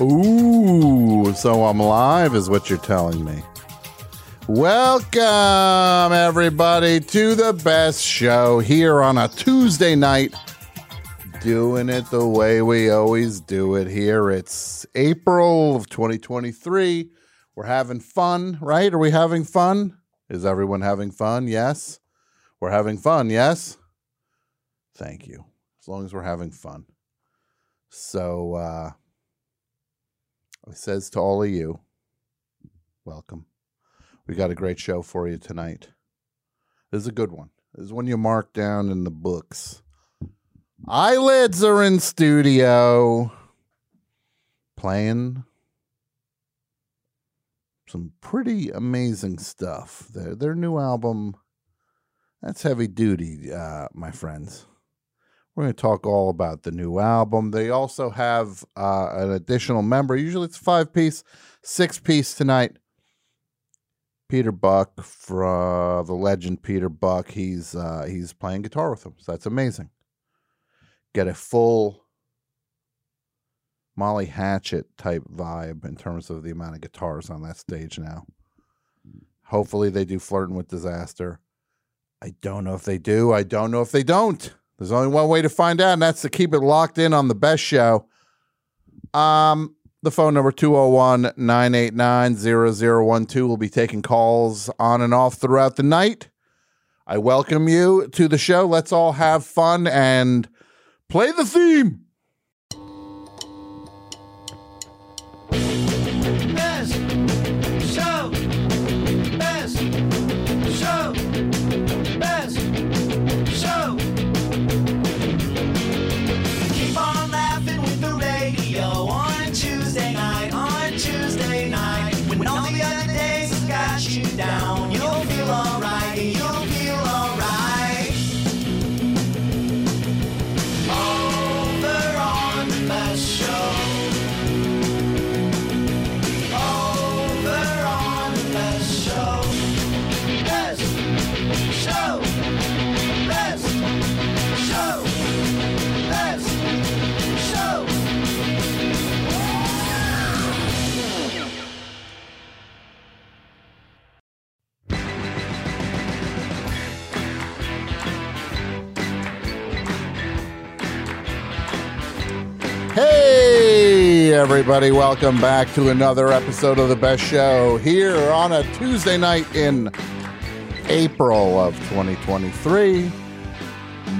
Ooh, so I'm live, is what you're telling me. Welcome, everybody, to the best show here on a Tuesday night. Doing it the way we always do it here. It's April of 2023. We're having fun, right? Are we having fun? Is everyone having fun? Yes. We're having fun, yes? Thank you. As long as we're having fun. So, uh, says to all of you, welcome. We got a great show for you tonight. This is a good one. This is one you mark down in the books. Eyelids are in studio playing some pretty amazing stuff. Their their new album, that's heavy duty, uh, my friends. We're going to talk all about the new album. They also have uh, an additional member. Usually it's five piece, six piece tonight. Peter Buck, from the legend Peter Buck, he's uh, he's playing guitar with them. So that's amazing. Get a full Molly Hatchet type vibe in terms of the amount of guitars on that stage now. Hopefully they do flirting with disaster. I don't know if they do. I don't know if they don't. There's only one way to find out, and that's to keep it locked in on the best show. Um, the phone number 201 989 0012 will be taking calls on and off throughout the night. I welcome you to the show. Let's all have fun and play the theme. Everybody, welcome back to another episode of The Best Show here on a Tuesday night in April of 2023.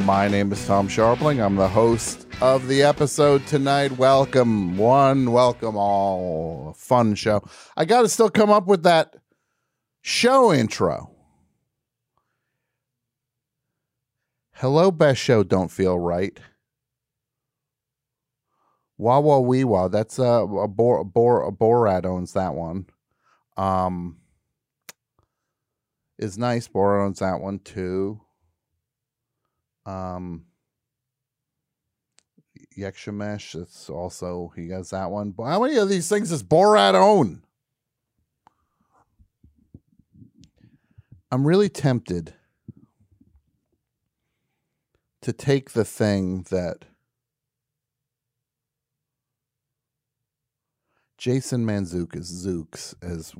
My name is Tom Scharpling. I'm the host of the episode tonight. Welcome, one, welcome all. Fun show. I got to still come up with that show intro. Hello, Best Show, don't feel right. Wah wah wee wah. That's uh, a Bor Bor Borat owns that one. Um, is nice. Borat owns that one too. Um, Yekshamesh. It's also he has that one. But how many of these things does Borat own? I'm really tempted to take the thing that Jason Mantzoukas, Zooks, as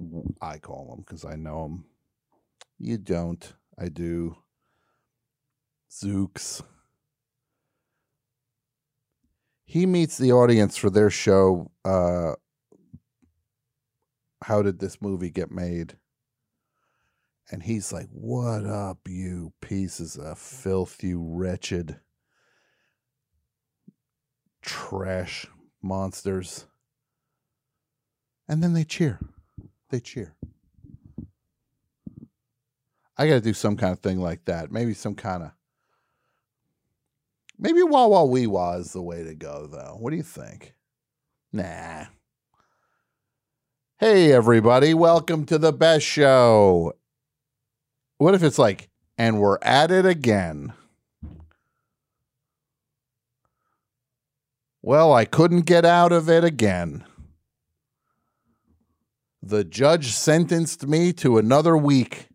I call him because I know him. You don't. I do. Zooks. He meets the audience for their show. Uh, How did this movie get made? And he's like, What up, you pieces of filth, you wretched trash monsters? And then they cheer. They cheer. I got to do some kind of thing like that. Maybe some kind of Maybe Wah Wah Wee Wah is the way to go, though. What do you think? Nah. Hey, everybody. Welcome to the best show. What if it's like, and we're at it again? Well, I couldn't get out of it again. The judge sentenced me to another week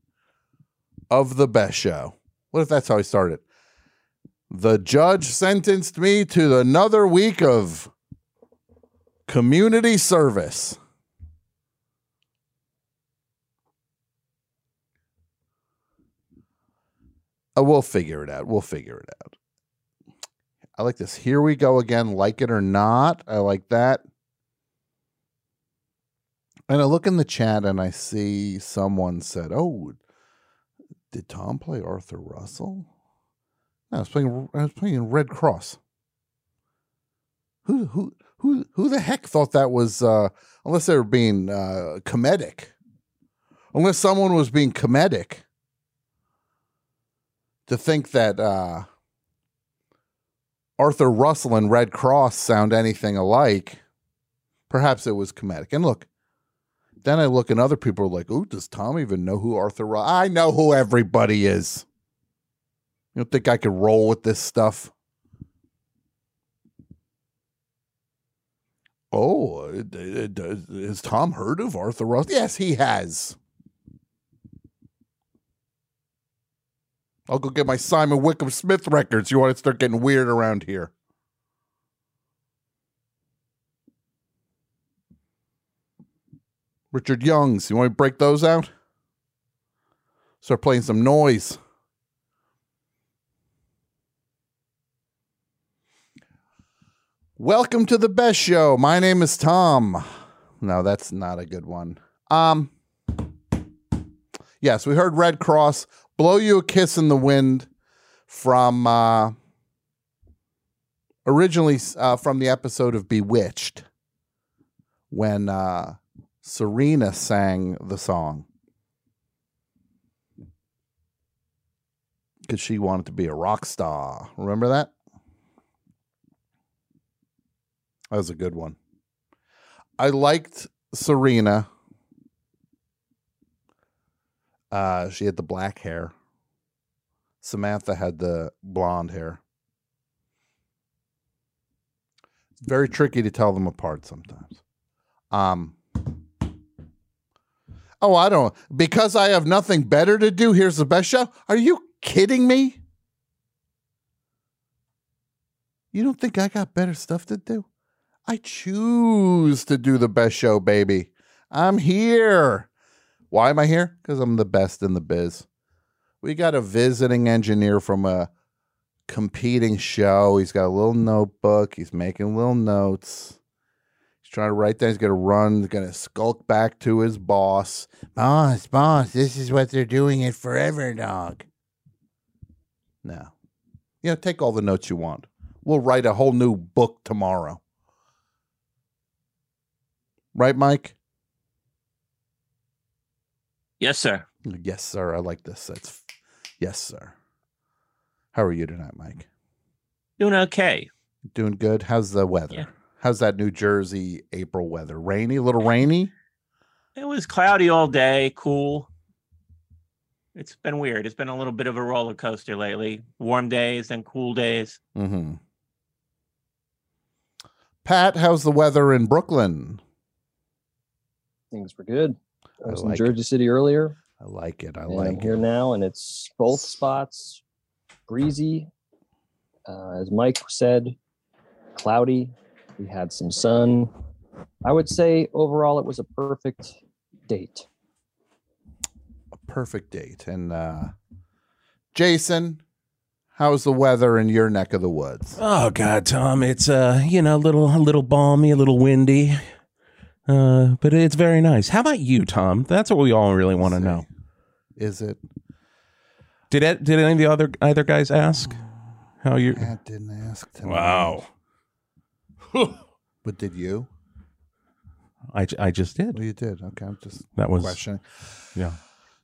of the best show. What if that's how I started? The judge sentenced me to another week of community service. Uh, we'll figure it out. We'll figure it out. I like this. Here we go again. Like it or not. I like that. And I look in the chat and I see someone said, "Oh, did Tom play Arthur Russell?" No, I was playing. I was playing Redd Kross. Who who who who the heck thought that was? Uh, unless they were being uh, comedic. Unless someone was being comedic to think that uh, Arthur Russell and Redd Kross sound anything alike. Perhaps it was comedic. And look, then I look and other people are like, "Oh, does Tom even know who Arthur Russell?" I know who everybody is. You don't think I could roll with this stuff? Oh, it, it, it, has Tom heard of Arthur Russell? Yes, he has. I'll go get my Simon Wickham Smith records. You want to start getting weird around here? Richard Youngs. You want to break those out? Start playing some noise. Welcome to the best show. My name is Tom. No, that's not a good one. Um Yes, we heard Redd Kross blow you a kiss in the wind from uh originally uh, from the episode of Bewitched when uh Serena sang the song. Because she wanted to be a rock star. Remember that? That was a good one. I liked Serena. Uh, she had the black hair. Samantha had the blonde hair. It's very tricky to tell them apart sometimes. Um, oh, I don't because I have nothing better to do. Here's the best show. Are you kidding me? You don't think I got better stuff to do? I choose to do the best show, baby. I'm here. Why am I here? Because I'm the best in the biz. We got a visiting engineer from a competing show. He's got a little notebook. He's making little notes. Trying to write down. He's going to run. He's going to skulk back to his boss. Boss, boss, this is what they're doing it forever, dog. No. You know, take all the notes you want. We'll write a whole new book tomorrow. Right, Mike? Yes, sir. Yes, sir. I like this. That's yes, sir. How are you tonight, Mike? Doing okay. Doing good. How's the weather? Yeah. How's that New Jersey April weather? Rainy, a little rainy. It was cloudy all day, cool. It's been weird. It's been a little bit of a roller coaster lately. Warm days and cool days. Mm-hmm. Pat, how's the weather in Brooklyn? Things were good. I I was like in Jersey City earlier, I like it. I and like I'm here now, and it's both spots breezy. Uh, as Mike said, cloudy. We had some sun. I would say overall it was a perfect date. a perfect date. And uh Jason, how's the weather in your neck of the woods? Oh God, Tom, it's uh, you know, a little a little balmy, a little windy. Uh, but it's very nice. How about you, Tom? That's what we all really want to know. Is it? Did it, did any of the other either guys ask how you? Pat didn't ask tonight. Wow. But did you? I, I just did. Well, you did. Okay, I'm just That was questioning. yeah.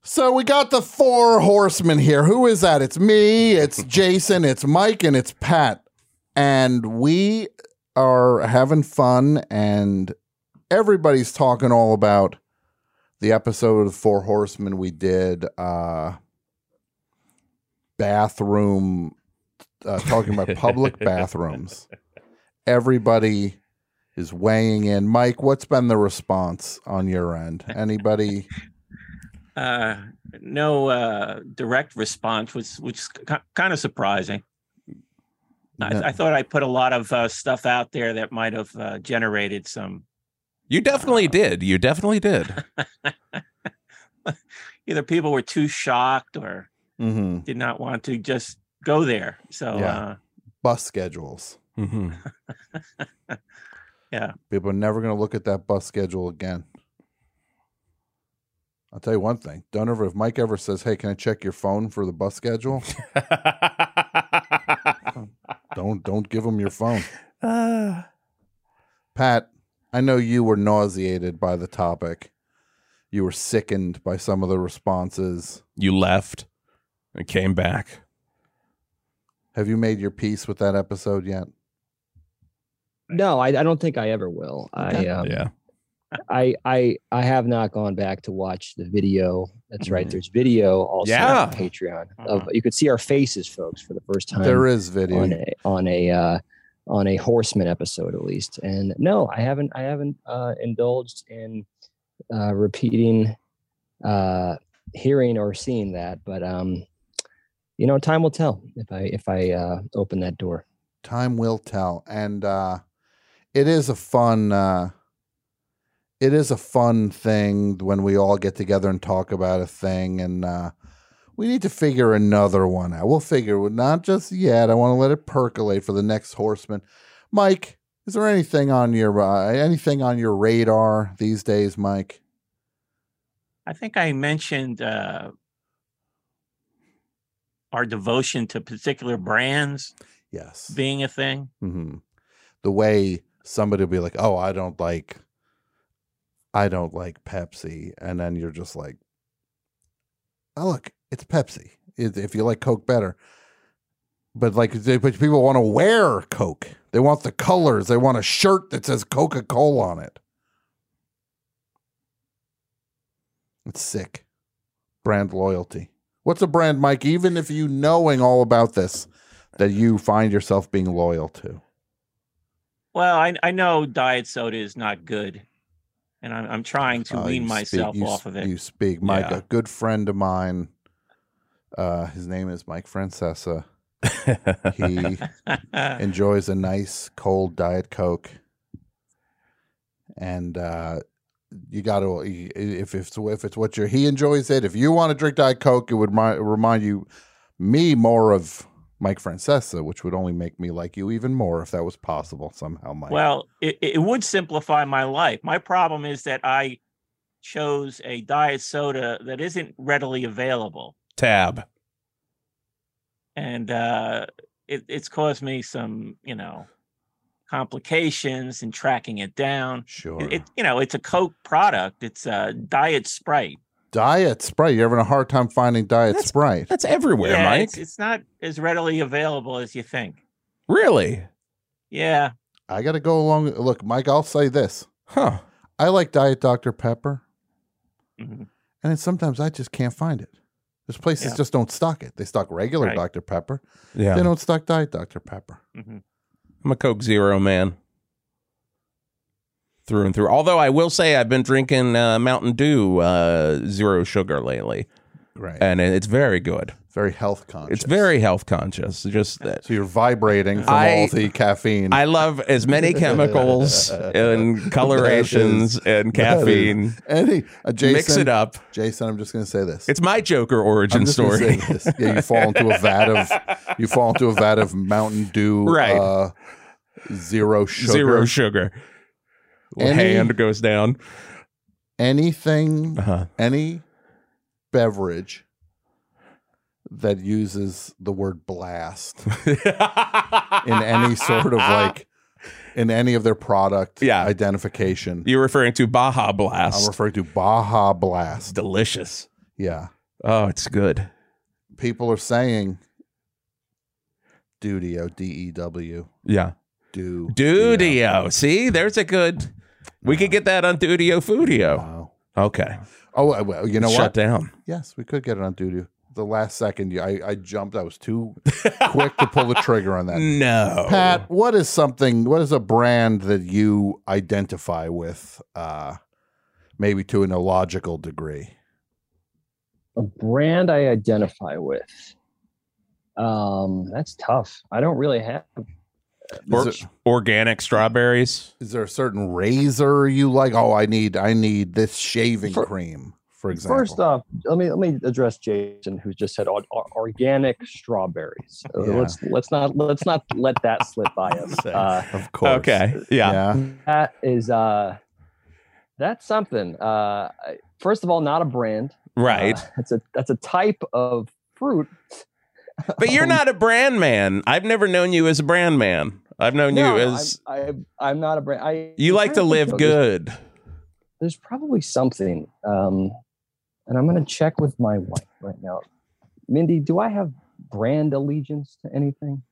So we got the four horsemen here. Who is that? It's me, it's Jason, it's Mike, and it's Pat. and we are having fun, and everybody's talking all about the episode of Four Horsemen we did. Uh, bathroom, uh, talking about public bathrooms. Everybody is weighing in. Mike, what's been the response on your end? Anybody? Uh, no uh, direct response, which which is kind of surprising. No. I, I thought I put a lot of uh, stuff out there that might have uh, generated some. You definitely did. You definitely did. Either people were too shocked or hmm did not want to just go there. So Yeah. uh, Bus schedules. Hmm yeah, People are never going to look at that bus schedule again. I'll tell you one thing. Don't ever, if Mike ever says, Hey, can I check your phone for the bus schedule? don't, don't give him your phone. Uh, Pat, I know you were nauseated by the topic. You were sickened by some of the responses. you left and came back. Have you made your peace with that episode yet? No, I, I don't think I ever will. I um, yeah. I I I have not gone back to watch the video. That's right. Mhm. There's video also Yeah. on Patreon. Of you could see our faces, folks, for the first time There is video. on a on a uh, on a horseman episode at least. And no, I haven't I haven't uh, indulged in uh, repeating, uh, hearing or seeing that. But um, you know, time will tell if I if I uh, open that door. time will tell and uh it is a fun uh it is a fun thing when we all get together and talk about a thing and uh we need to figure another one out. We'll figure not just yet. I want to let it percolate for the next horseman. Mike is there anything on your uh, anything on your radar these days mike? I think I mentioned uh, our devotion to particular brands yes. being a thing. hmm The way somebody will be like, "Oh, I don't like, I don't like Pepsi," and then you're just like, "Oh, look, it's Pepsi. If you like Coke better." But like, but people want to wear Coke. They want the colors. They want a shirt that says Coca Cola on it. It's sick. Brand loyalty. What's a brand, Mike? Even if you knowing all about this, that you find yourself being loyal to. Well, I, I know diet soda is not good, and I'm, I'm trying to Uh, wean you myself you off of it. You speak, Mike. Yeah. A good friend of mine. Uh, his name is Mike Francesa. He enjoys a nice cold diet coke, and uh, you got to if it's if it's what you're he enjoys it. If you want to drink diet coke, it would remind, remind you me more of Mike Francesa, which would only make me like you even more if that was possible somehow, Mike. well, it, it would simplify my life. My problem is that I chose a diet soda that isn't readily available, Tab. and uh, it, it's caused me some, you know, complications in tracking it down. sure. It, it you know, it's a Coke product. It's a diet Sprite. Diet Sprite. You're having a hard time finding diet That's- Sprite. That's everywhere, yeah, Mike. It's, it's not as readily available as you think. Really? Yeah. I got to go along. Look, Mike, I'll say this. Huh. I like Diet Dr. Pepper, Mhm. and then sometimes I just can't find it. There's places Yeah. just don't stock it. They stock regular Right. Dr. Pepper. Yeah. They don't stock Diet Dr. Pepper. Mhm. I'm a Coke Zero man. Through and through. Although I will say I've been drinking uh, Mountain Dew uh, zero sugar lately, Right. and it's very good. very health conscious. It's very health conscious. Just that So you're vibrating from I- all the caffeine. I love as many chemicals and colorations and caffeine. Any uh, Jason, Mix it up. Jason, I'm just going to say this. It's my Joker origin I'm just story. Yeah, you fall into a vat of you fall into a vat of Mountain Dew, Right. Uh, zero sugar. Zero sugar. Any- Hand goes down. Anything Uh-huh. any beverage that uses the word blast in any sort of like in any of their product Yeah. identification. You're referring to Baja Blast. I'm referring to Baja Blast. Delicious. Yeah. Oh, it's good. People are saying Dudio, D E W. Yeah. Do Dudio. See, there's a good. We could get that on Dudio Foodio. Wow. Okay. Oh well, you know Shut what? down. Yes, we could get it on Dudio. The last second, I, I jumped. I was too quick to pull the trigger on that. No. Pat, what is something? What is a brand that you identify with? Uh, maybe to an illogical degree. A brand I identify with. Um, that's tough. I don't really have. Or- Is, it- organic strawberries. is there a certain razor you like? Oh, I need I need this shaving Fir- cream, for example. First off, let me let me address Jason, who just said or, or- organic strawberries. Uh, Yeah. Let's let's not let's not let that slip by us. Uh, of course. Okay. Yeah. Yeah. that is uh, that's something. Uh, first of all, not a brand. Right. Uh, it's a that's a type of fruit. But you're Um, not a brand man. I've never known you as a brand man. I've known No, you as I'm, I'm I'm not a brand. I you like to live think, though. There's- good. There's probably something, um, and I'm going to check with my wife right now. Mindy, do I have brand allegiance to anything?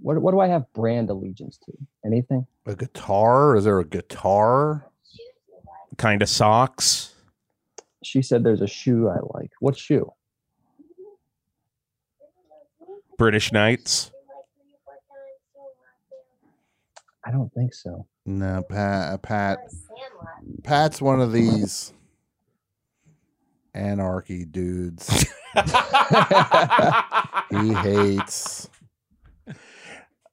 What what do I have brand allegiance to? Anything? A guitar? Is there a guitar? Kind of socks. She said there's a shoe I like. What shoe? British Knights. I don't think so. No, Pat. Pat. Pat's one of these anarchy dudes. he hates. He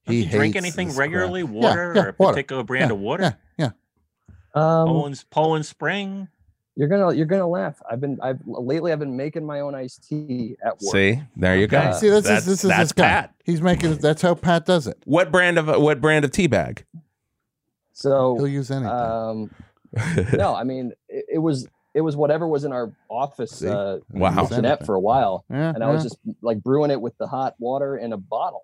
Do you drink anything this crap. regularly? Yeah, Water yeah, or a water. particular brand Yeah, of water? Yeah, Um, Poland, Poland Spring. You're gonna you're gonna laugh. I've been I've lately I've been making my own iced tea at work. See, there you go. Okay. See, this that's is this is that's this guy. Pat. He's making. That's how Pat does it. What brand of what brand of tea bag? So He'll use anything. um, no, I mean it, it was it was whatever was in our office See? uh, He'll Wow. use kitchenette for a while, Yeah, and I was just like brewing it with the hot water in a bottle.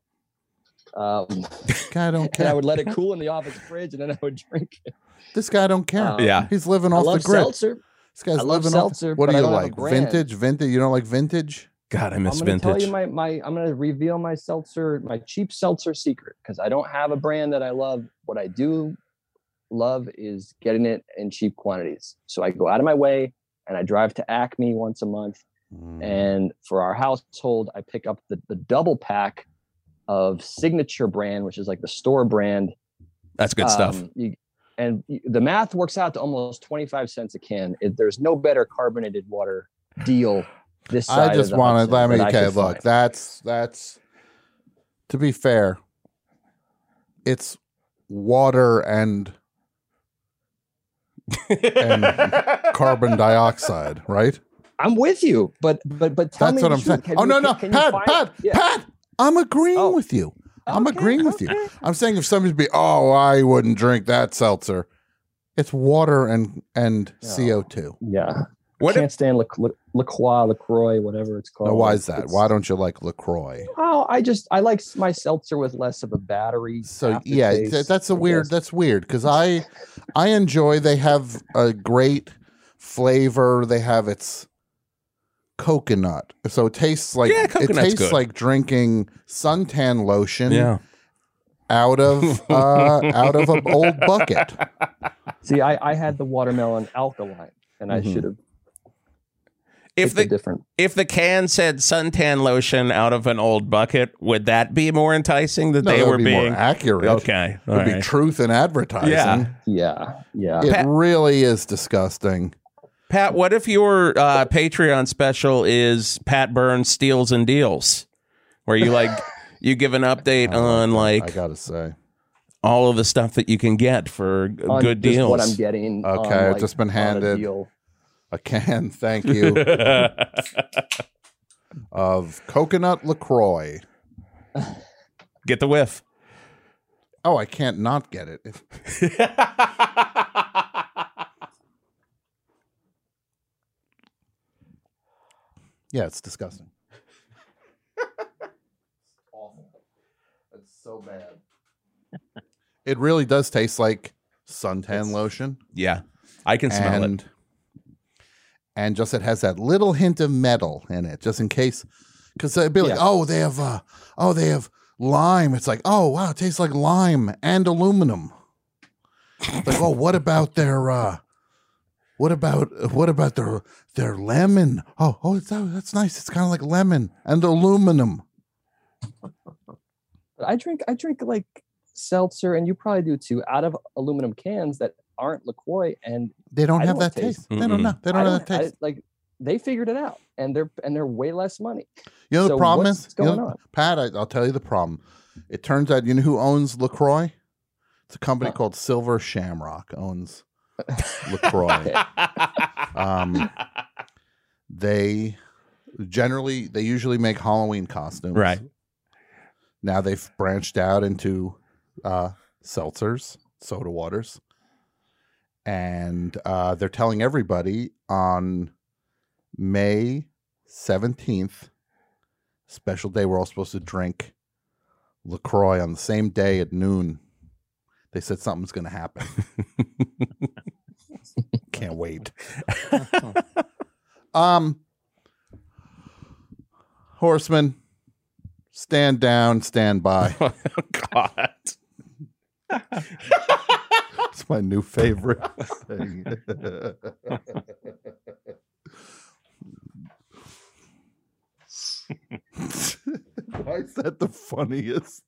Um, This guy don't and I would let it cool in the office fridge, and then I would drink it. This guy don't care. Um, Yeah. He's living I off love the grid. seltzer. This guy's I love living seltzer, off. What but do I you don't like? Vintage, vintage. You don't like vintage? God, I I'm miss going to tell vintage. you my, my I'm going to reveal my seltzer, my cheap seltzer secret because I don't have a brand that I love. What I do love is getting it in cheap quantities. So I go out of my way and I drive to Acme once a month. Mm. And for our household, I pick up the, the double pack of signature brand, which is like the store brand. That's good stuff. Um, you, and the math works out to almost 25 cents a can. It, there's no better carbonated water deal this side I just want to let me. Okay, look. find. That's that's. To be fair, it's water and carbon dioxide, right? I'm with you, but but but tell That's me what I'm truth. saying. Can Oh you- no, no, can Pat, Pat, Yeah. Pat. I'm agreeing Oh. with you. I'm Okay, agreeing with you. I'm saying if somebody's be, oh, I wouldn't drink that seltzer. It's water and and CO two. Yeah, What can't if, stand La, La, La Croix, Lacroix, whatever it's called. Now, why is that? It's- Why don't you like Lacroix? Oh, I just I like my seltzer with less of a battery. So yeah, aftertaste, th- that's a weird. That's weird because I I enjoy. They have a great flavor. They have its coconut, so it tastes like Yeah, it tastes good. like drinking suntan lotion yeah. out of uh, out of an old bucket. See, I I had the watermelon alkaline, and I Mhm. should have If the different. if the can said suntan lotion out of an old bucket, would that be more enticing that No, they that were would be being more accurate. okay? It All would be truth in advertising. Yeah. Yeah, yeah. It Pat- really is disgusting. Pat, what if your uh, Patreon special is Pat Burns steals and deals, where you like you give an update on like like I gotta say. all of the stuff that you can get for on good just deals. What I'm getting. on, Okay, I've like, just been on a handed- A can, thank you, of coconut Lacroix. get the whiff. Oh, I can't not get it. Yeah, it's disgusting. It's awful. It's so bad. It really does taste like suntan lotion, yeah, I can smell and and just it has that little hint of metal in it, just in case. because they'd be like, Yeah. oh, they have, uh, oh, they have lime. It's like, oh, wow, it tastes like lime and aluminum. like, oh, what about their, uh, what about what about their their lemon? Oh, oh, it's, oh that's nice. It's kind of like lemon and aluminum. But I drink I drink like seltzer, and you probably do too, out of aluminum cans that aren't Lacroix, and They don't I have don't that taste. taste- They don't know. They don't I have that I- taste. like they figured it out, and they're and they're way less money. you know the problem what's is, you know- going on? Pat. I, I'll tell you the problem. It turns out you know who owns Lacroix. It's a company Huh. called Silver Shamrock owns Lacroix. um, they generally they usually make Halloween costumes. Right. Now they've branched out into uh, seltzers, soda waters, and uh, they're telling everybody on May seventeenth, special day. We're all supposed to drink Lacroix on the same day at noon. They said something's going to happen. Can't wait. Um, horseman, stand down, stand by. oh, God. It's my new favorite thing. Why is that the funniest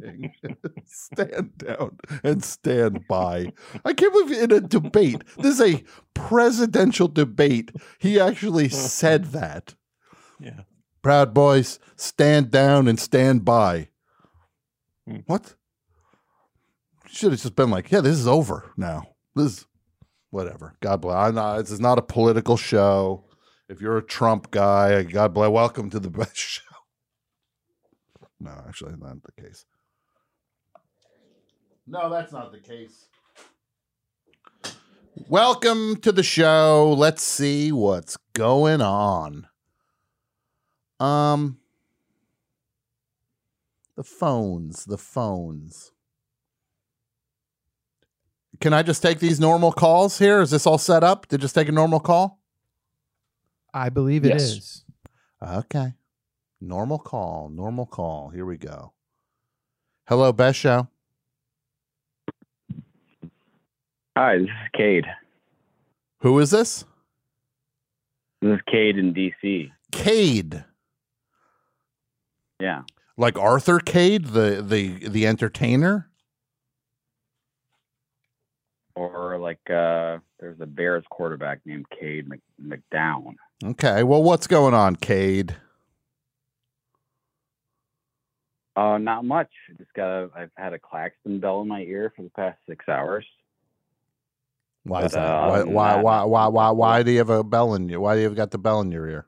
thing? stand down and stand by. I can't believe in a debate, this is a presidential debate. He actually said that. Yeah. Proud boys, stand down and stand by. Hmm. What? Should have just been like, yeah, this is over now. This is whatever. God bless. Not, this is not a political show. If you're a Trump guy, God bless. Welcome to the best show. No, actually, not the case. No, that's not the case. Welcome to the show. Let's see what's going on. Um, the phones, the phones. Can I just take these normal calls here? Is this all set up to just take a normal call? I believe it is. Yes. Okay. Normal call, normal call. Here we go. Hello, Best Show. Hi, this is Cade. Who is this? This is Cade in DC. Cade. Yeah. Like Arthur Cade, the the the entertainer? Or like uh there's a Bears quarterback named Cade Mc- McDown. Okay. Well, what's going on, Cade? Uh not much. Just got a I've had a Claxton bell in my ear for the past six hours. Why is But, that? uh, why, why, why, why, why, why do you have a bell in you? Why do you have got the bell in your ear?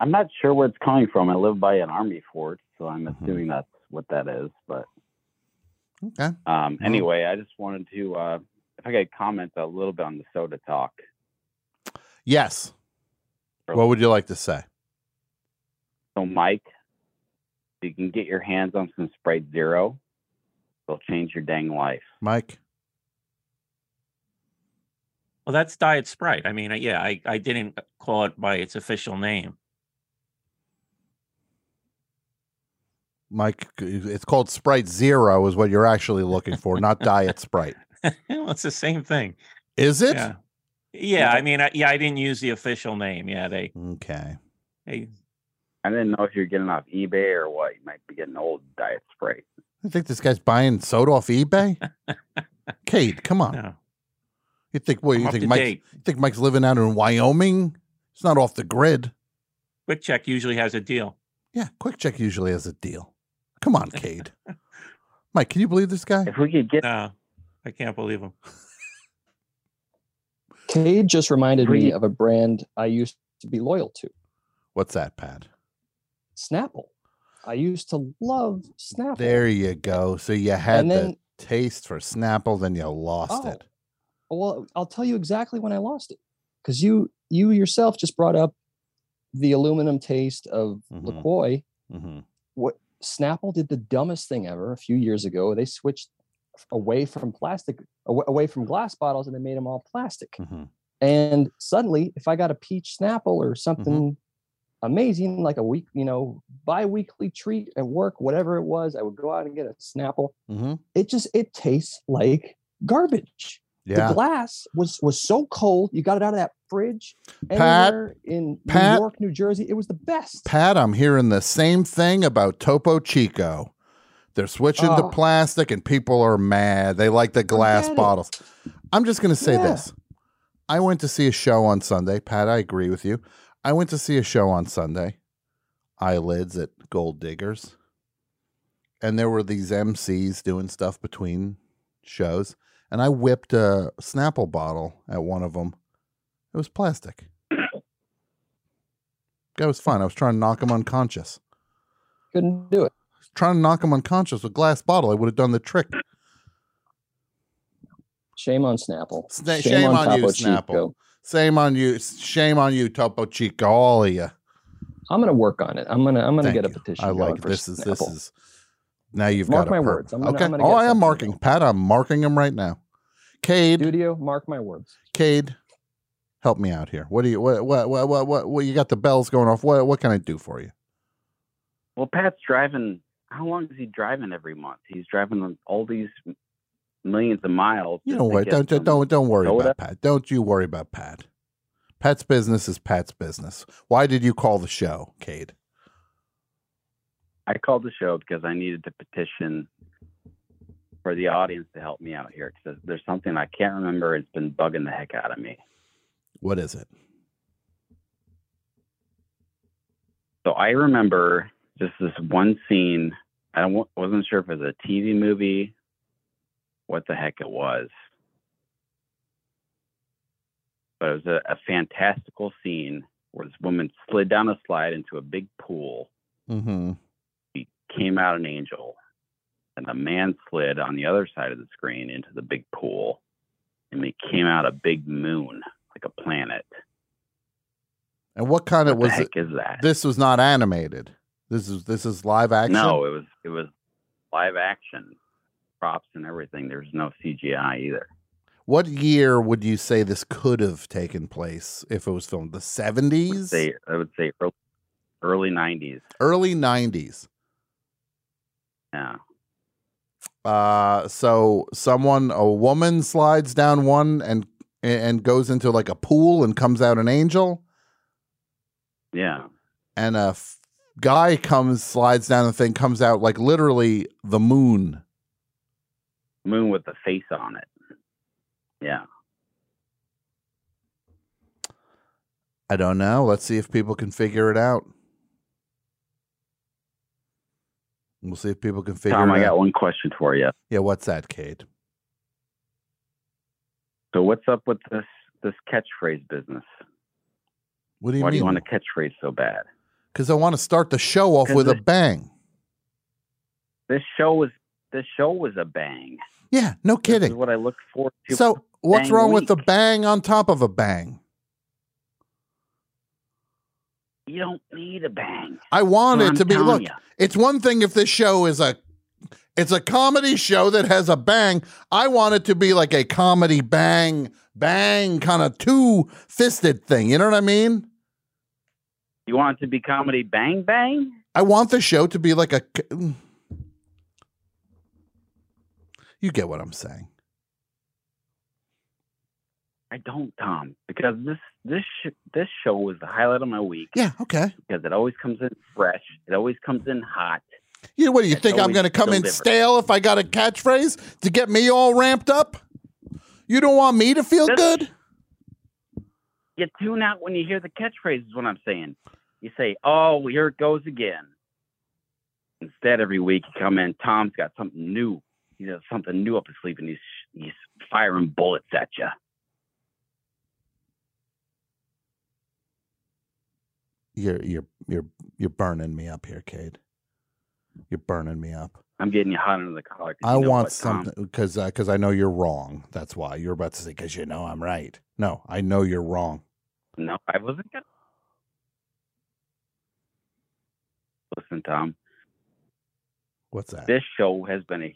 I'm not sure where it's coming from. I live by an army fort, so I'm Mhm. assuming that's what that is. But Okay. um anyway, I just wanted to uh if I could comment a little bit on the soda talk. Yes. What would you like to say? So, Mike, you can get your hands on some Sprite Zero, it'll change your dang life. Mike? Well, that's Diet Sprite. I mean, yeah, I, I didn't call it by its official name. Mike, it's called Sprite Zero, is what you're actually looking for, not Diet Sprite. well, it's the same thing. Is it? Yeah. Yeah, I mean, I, yeah, I didn't use the official name. Yeah, they, Okay. they I didn't know if you're getting off eBay or what. You might be getting old Diet Sprite. I think this guy's buying soda off eBay. Cade, come on. no. You think what? I'm You think to Mike? date. You think Mike's living out in Wyoming? It's not off the grid. QuickChek usually has a deal. Yeah, QuickChek usually has a deal. Come on, Cade. Mike, can you believe this guy? If we could get No, I can't believe him. Cade just reminded me of a brand I used to be loyal to, What's that, Pat? Snapple. I used to love Snapple. There you go. So you had then- the taste for Snapple, then you lost Oh. it. Well, I'll tell you exactly when I lost it, because you you yourself just brought up the aluminum taste of Mhm. Lacroix. hmm What Snapple did the dumbest thing ever a few years ago. They switched away from plastic, away from glass bottles, and they made them all plastic. hmm And suddenly, if I got a peach Snapple or something amazing, like a week, you know, bi-weekly treat at work, whatever it was. I would go out and get a Snapple. hmm It just it tastes like garbage. Yeah. The glass was was so cold. You got it out of that fridge Pat, anywhere in Pat- New York, New Jersey. It was the best. Pat, I'm hearing the same thing about Topo Chico. They're switching to Oh. plastic and people are mad. They like the glass Forget it. bottles. I'm just going to say Yeah. this. I went to see a show on Sunday. Pat, I agree with you. I went to see a show on Sunday, Eyelids at Gold Diggers. And there were these MCs doing stuff between shows. And I whipped a Snapple bottle at one of them. It was plastic. That was fun. I was trying to knock him unconscious. Couldn't do it. Trying to knock him unconscious with glass bottle. I would have done the trick. Shame on Snapple. Sna- shame on you, Snapple. Chico. Same on you. Shame on you, Topo Chico. All of you. I'm gonna work on it. I'm gonna I'm gonna Thank get a you. petition. I going like this. Is this is now you've Mark got my per- words. I'm gonna- okay. I'm gonna oh, I am marking going. Pat. I'm marking him right now. Cade, studio. Mark my words. Cade, help me out here. What do you what what what what, what, what you got the bells going off? What what can I do for you? Well, Pat's driving. How long is he driving every month? He's driving all these millions of miles. You to what? get Don't don't don't worry soda. about Pat. Don't you worry about Pat. Pat's business is Pat's business. Why did you call the show, Cade? I called the show because I needed to petition for the audience to help me out here because there's something I can't remember. It's been bugging the heck out of me. What is it? So I remember just this one scene. I wasn't sure if it was a TV movie, what the heck it was, but it was a, a fantastical scene where this woman slid down a slide into a big pool. Mm-hmm. She came out an angel, and the man slid on the other side of the screen into the big pool, and he came out a big moon, like a planet. And what kind of What the was heck it? is that? This was not animated. This is this is live action. No, it was it was live action, props and everything. There's no CGI either. What year would you say this could have taken place if it was filmed? The seventies, Say I would say early, early '90s. early nineties. Yeah, Uh, so someone, a woman, slides down one and and goes into like a pool and comes out an angel, yeah. and a f- guy comes, slides down the thing, comes out like literally the moon. Moon with the face on it. Yeah. I don't know. Let's see if people can figure it out. We'll see if people can figure Tom, it I out. got one question for you. Yeah, what's that, Cade? So what's up with this this catchphrase business? What do you Why do you want a catchphrase so bad? Because I want to start the show off with a bang. This show was this show was a bang. Yeah, no This is kidding. what I look forward to. So what's wrong with the bang on top of a bang? you don't need a bang. I want So it I'm to be look. ya. It's one thing if this show is a it's a comedy show that has a bang. I want it to be like a comedy bang bang kind of two fisted thing. You know what I mean? You want it to be comedy bang bang? I want the show to be like a You get what I'm saying. I don't, Tom, because this this sh- this show was the highlight of my week Yeah, okay. because it always comes in fresh. It always comes in hot. You know, what do you It's think I'm going to come in stale if I got a catchphrase to get me all ramped up? You don't want me to feel This- good? You tune out when you hear the catchphrase. Is what I'm saying. You say, "Oh, here it goes again." Instead, every week you come in. Tom's got something new. He has something new up his sleeve, and he's he's firing bullets at you. You're you're you're you're burning me up here, Cade. You're burning me up. I'm getting you hot under the collar. I you know want what, something because because uh, I know you're wrong. That's why you're about to say because you know I'm right. No, I know you're wrong. No, I wasn't gonna. Listen, Tom. What's that? This show has been a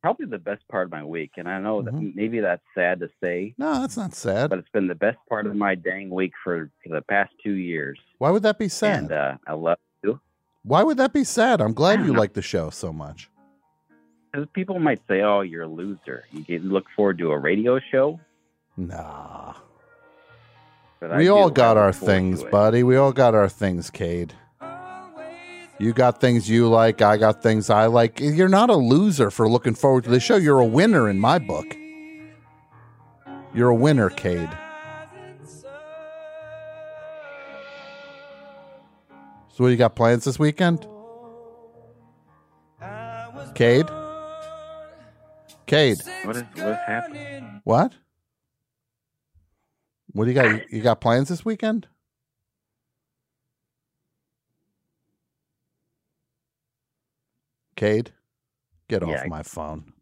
probably the best part of my week. And I know that Mhm. maybe that's sad to say, No, that's not sad. but it's been the best part of my dang week for, for the past two years. Why would that be sad? And uh, I love you. Why would that be sad? I'm glad you know. like the show so much. Because people might say, "Oh, you're a loser. You can look forward to a radio show." Nah. But We all got our things, buddy. We all got our things, Cade. You got things you like. I got things I like. You're not a loser for looking forward to the show. You're a winner in my book. You're a winner, Cade. So, what do you got plans this weekend? Cade? Cade, What is what's happening? what? What do you got? You got plans this weekend? Cade, get Yeah, off I- my phone.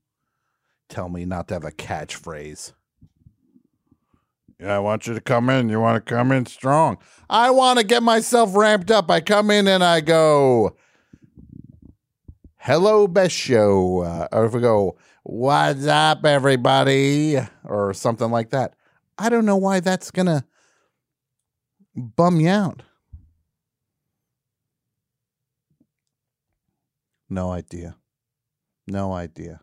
Tell me not to have a catchphrase. Yeah, I want you to come in. You want to come in strong. I want to get myself ramped up. I come in and I go, hello, best show. Uh, or if we go, what's up, everybody? Or something like that. I don't know why that's going to bum you out. No idea. No idea.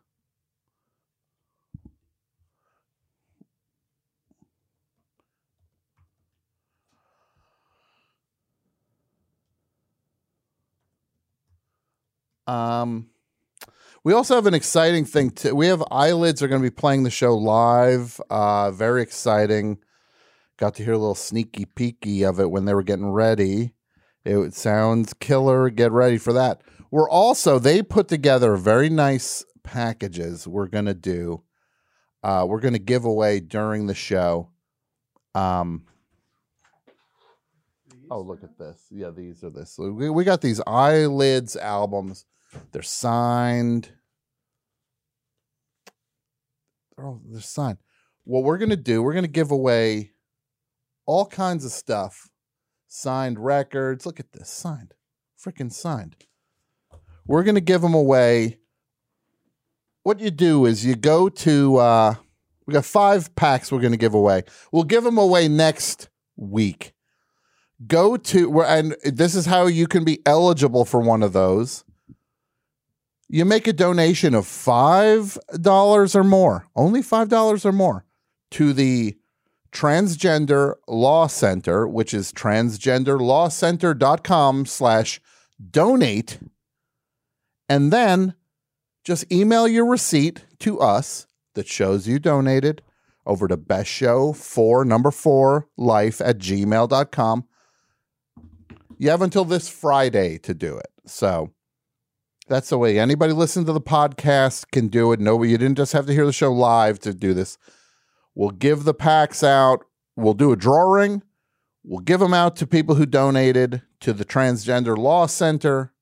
Um, we also have an exciting thing. To, we have eyelids are going to be playing the show live. Uh, very exciting. Got to hear a little sneaky peeky of it when they were getting ready. It sounds killer. Get ready for that. We're also they put together very nice packages. We're going to do. Uh, we're going to give away during the show. Um. Oh, look at this. Yeah, these are this. We, we got these eyelids albums. They're signed. All, they're signed. What we're going to do, we're going to give away all kinds of stuff. Signed records. Look at this. Signed. Freaking signed. We're going to give them away. What you do is you go to, uh, we got five packs we're going to give away. We'll give them away next week go to and this is how you can be eligible for one of those you make a donation of five dollars or more only five dollars or more to the transgender law center which is transgenderlawcenter.com slash donate and then just email your receipt to us that shows you donated over to best show four number four life at gmail.com you have until this Friday to do it. So that's the way anybody listening to the podcast can do it. No, you didn't just have to hear the show live to do this. We'll give the packs out. We'll do a drawing. We'll give them out to people who donated to the Transgender Law Center,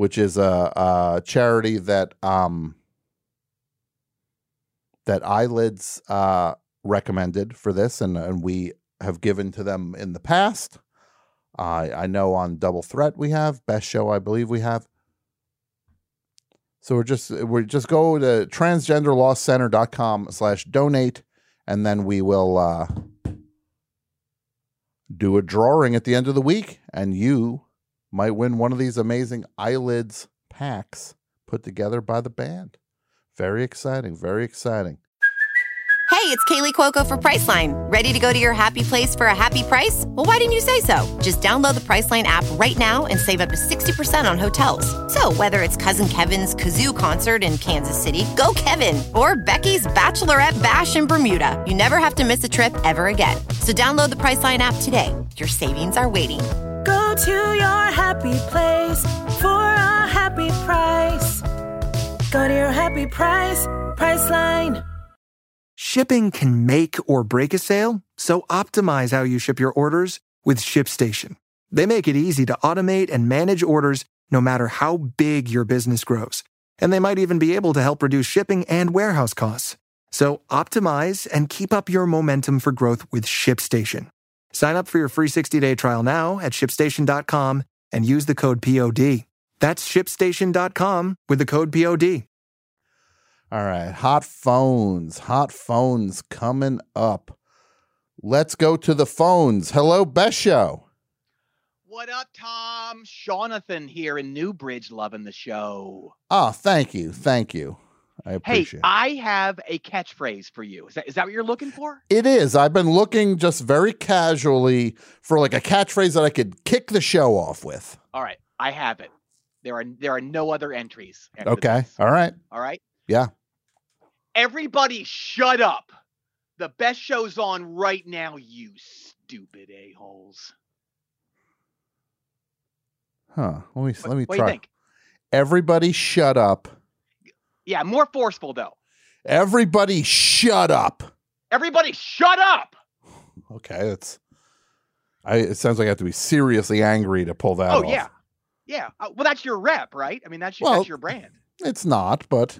which is a, a charity that um, that Eyelids uh, recommended for this, and, and we have given to them in the past. I I know on Double Threat we have best show I believe we have. So we're just we just go to transgenderlawcenter.com slash donate and then we will uh, do a drawing at the end of the week and you might win one of these amazing eyelids packs put together by the band. Very exciting, very exciting. Hey, it's Kaley Cuoco for Priceline. Ready to go to your happy place for a happy price? Well, why didn't you say so? Just download the Priceline app right now and save up to 60% on hotels. So, whether it's Cousin Kevin's Kazoo concert in Kansas City, go Kevin, or Becky's Bachelorette Bash in Bermuda, you never have to miss a trip ever again. So, download the Priceline app today. Your savings are waiting. Go to your happy place for a happy price. Go to your happy price, Priceline. Shipping can make or break a sale, so optimize how you ship your orders with ShipStation. They make it easy to automate and manage orders no matter how big your business grows. And they might even be able to help reduce shipping and warehouse costs. So optimize and keep up your momentum for growth with ShipStation. Sign up for your free 60-day trial now at shipstation.com and use the code POD. That's shipstation.com with the code POD. All right. Hot phones. Hot phones coming up. Let's go to the phones. Hello, Best Show. What up, Tom? Seanathan here in Newbridge, loving the show. Oh, thank you. Thank you. I Hey, appreciate it. I have a catchphrase for you. Is that is that what you're looking for? It is. I've been looking just very casually for like a catchphrase that I could kick the show off with. All right, I have it. There are there are no other entries. Okay. this. All right. All right. Yeah. Everybody, shut up. The best show's on right now. You stupid a holes. Huh. Let me let me what do you try. Everybody shut up. Yeah, more forceful though. Everybody shut up. Everybody, shut up. Okay, that's I it sounds like I have to be seriously angry to pull that oh off. yeah, yeah. Uh, well, that's your rep, right? I mean, that's your, Well- that's your brand. It's not, but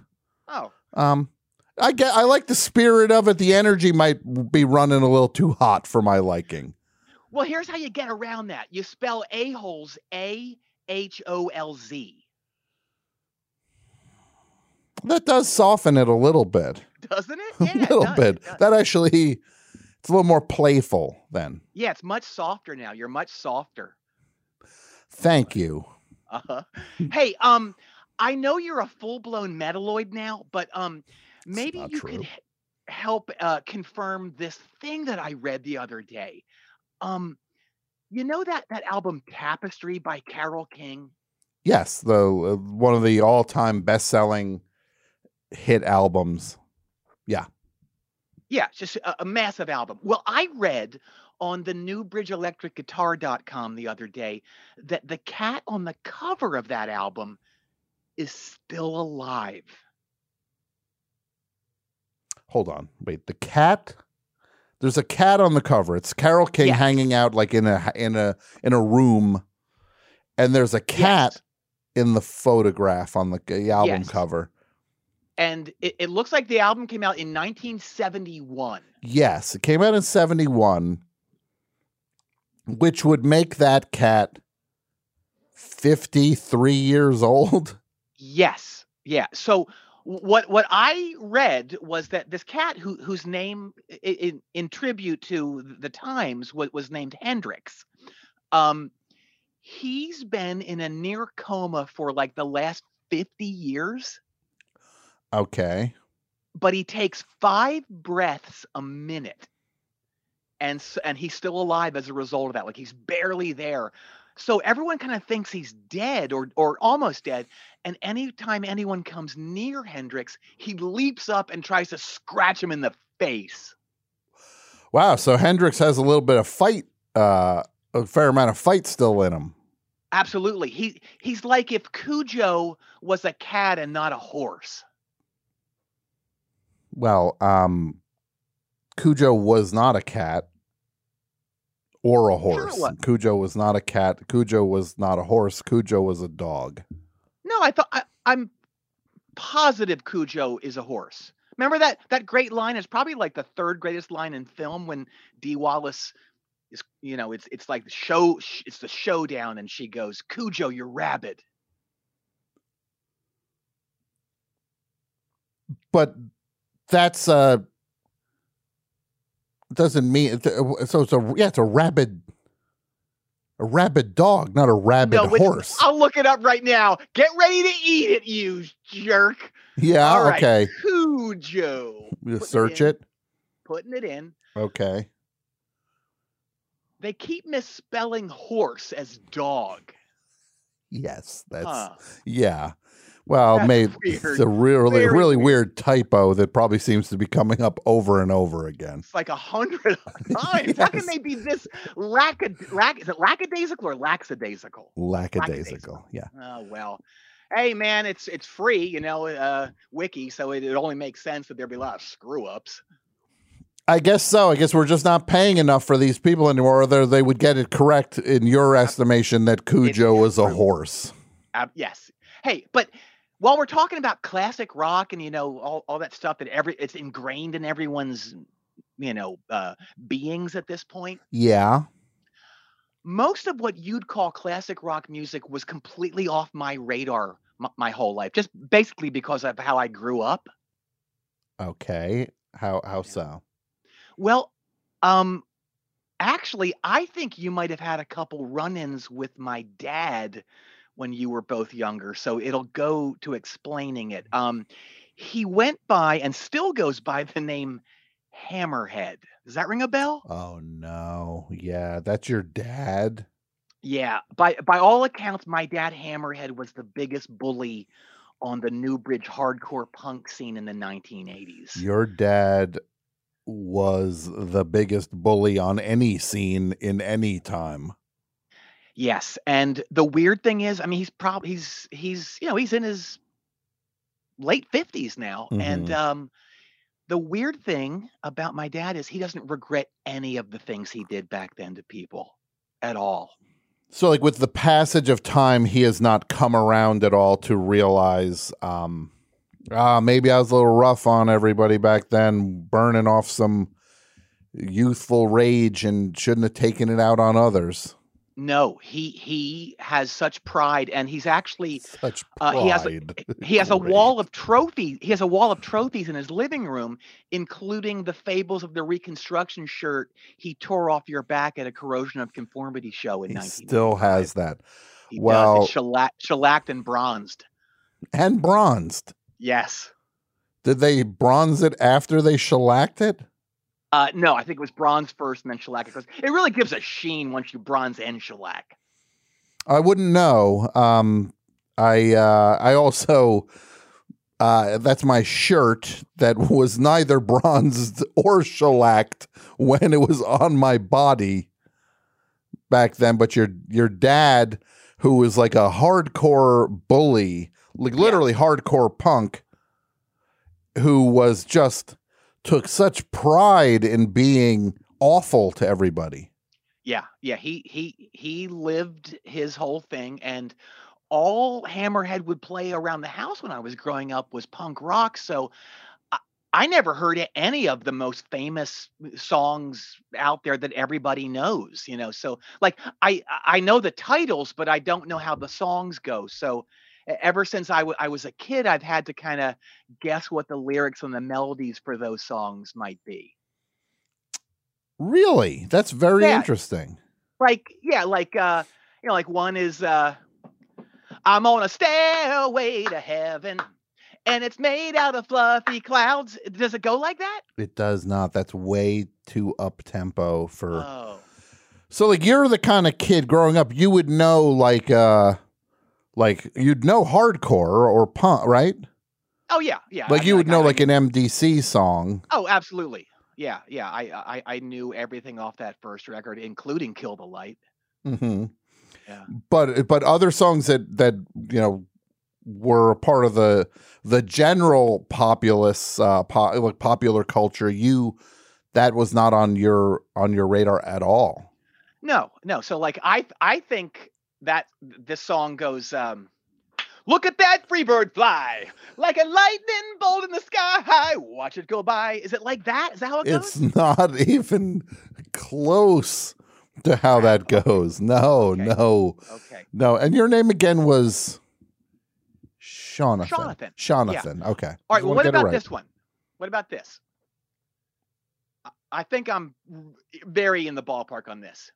Oh, um I get I like the spirit of it. The energy might be running a little too hot for my liking. well, here's how you get around that. You spell a holes A H O L Z, That does soften it a little bit. doesn't it? a Yeah, it little does, bit. That actually it's a little more playful then. Yeah, it's much softer now. You're much softer. Thank you. Uh-huh. hey, um, I know you're a full-blown metalloid now, but um, maybe you true. could help uh, confirm this thing that I read the other day. Um, you know that that album Tapestry by Carole King? Yes, the uh, one of the all-time best-selling hit albums. Yeah. Yeah, just a, a massive album. Well, I read on the newbridgeelectricguitar.com the other day that the cat on the cover of that album is still alive. Hold on. Wait, the cat There's a cat on the cover. It's Carole King Yes. hanging out like in a in a in a room and there's a cat in the photograph on the, the album Yes. cover. And it, it looks like the album came out in 1971. Yes, it came out in 71, which would make that cat 53 years old. Yes. Yeah. So what what I read was that this cat who whose name in, in tribute to the Times was, was named Hendrix. Um he's been in a near coma for like the last 50 years, Okay. but he takes 5 breaths a minute. And and he's still alive as a result of that. Like he's barely there. So everyone kind of thinks he's dead or or almost dead. And anytime anyone comes near Hendrix, he leaps up and tries to scratch him in the face. Wow, so Hendrix has a little bit of fight uh a fair amount of fight still in him. Absolutely. He he's like if Cujo was a cat and not a horse. Well, um Cujo was not a cat or a horse. was. Cujo was not a cat. Cujo was not a horse. Cujo was a dog. No, I thought I, I'm positive Cujo is a horse. Remember that that great line is probably like the third greatest line in film when Dee Wallace is you know it's it's like the show it's the showdown and she goes Cujo you're rabid. But that's uh doesn't mean so it's a yeah, it's a rabid a rabid dog, not a rabid no, horse. I'll look it up right now. Get ready to eat it, you jerk. Yeah, All right, okay. Cujo. You Putting search in, it. Putting it in. Okay. They keep misspelling horse as dog. Yes, that's Huh. yeah. Well, That's maybe it's a really Very really weird. typo that probably seems to be coming up over and over again. It's like a hundred times. How can they be this lackad lack is it lackadaisical or lackadaisical? Lackadaisical. Yeah. Oh well. Hey man, it's it's free, you know, uh wiki, so it, it only makes sense that there'd be a lot of screw ups. I guess so. I guess we're just not paying enough for these people anymore. Or they- they would get it correct in your estimation that Cujo was a horse. Uh, yes. Hey, but while we're talking about classic rock and you know all, all that stuff that every it's ingrained in everyone's you know uh beings at this point, Yeah. most of what you'd call classic rock music was completely off my radar my, my whole life, just basically because of how I grew up. Okay. How how so? Well, um, actually, I think you might have had a couple run-ins with my dad when you were both younger, so it'll go to explaining it. Um, he went by and still goes by the name Hammerhead. Does that ring a bell? Oh no. Yeah, that's your dad. Yeah, by by all accounts, my dad Hammerhead was the biggest bully on the Newbridge hardcore punk scene in the 1980s. Your dad was the biggest bully on any scene in any time. Yes, and the weird thing is, I mean, he's probably he's he's you know he's in his late fifties now, and Mhm. um, the weird thing about my dad is he doesn't regret any of the things he did back then to people at all. So like with the passage of time, he has not come around at all to realize um ah maybe I was a little rough on everybody back then, burning off some youthful rage and shouldn't have taken it out on others. No, he he has such pride, and he's actually Such uh, he has a, he has a wall of trophies. He has a wall of trophies in his living room, including the Fables of the Reconstruction shirt he tore off your back at a Corrosion of Conformity show in He still has that. He well, It's shellac, shellacked and bronzed. and bronzed. Yes. Did they bronze it after they shellacked it? Uh, no, I think it was bronze first and then shellac. Because it really gives a sheen once you bronze and shellac. I wouldn't know. Um, I uh, I also uh, that's my shirt that was neither bronzed or shellacked when it was on my body back then. But your your dad, who was like a hardcore bully, like literally hardcore punk, who was just took such pride in being awful to everybody. Yeah, yeah. He he he lived his whole thing, and all Hammerhead would play around the house when I was growing up was punk rock. So I, I never heard any of the most famous songs out there that everybody knows. You know, so like I I know the titles, but I don't know how the songs go. So ever since I was a kid, I've had to kind of guess what the lyrics and the melodies for those songs might be. Really, that's very Yeah. interesting. like yeah like uh you know like one is uh i'm on a stairway to heaven and it's made out of fluffy clouds does it go like that It does not. That's way too up tempo for. oh So like you're the kind of kid growing up, you would know like uh like you'd know hardcore or punk, right? oh yeah yeah like I you would I- know I- like an MDC song. oh absolutely yeah yeah I, I i knew everything off that first record including kill the light hmm Yeah. But but other songs that that you know were a part of the the general populace uh po- like popular culture, you that was not on your on your radar at all. No, no. So like I I think that this song goes um Look at that free bird fly like a lightning bolt in the sky. Watch it go by. Is it like that? Is that how it It's goes? It's not even close to how that goes. No, no. Okay. No. And your name again was Seanathan. Seanathan. Seanathan. Yeah. Okay. All right. Well, what about right. this one? What about this? I think I'm very in the ballpark on this.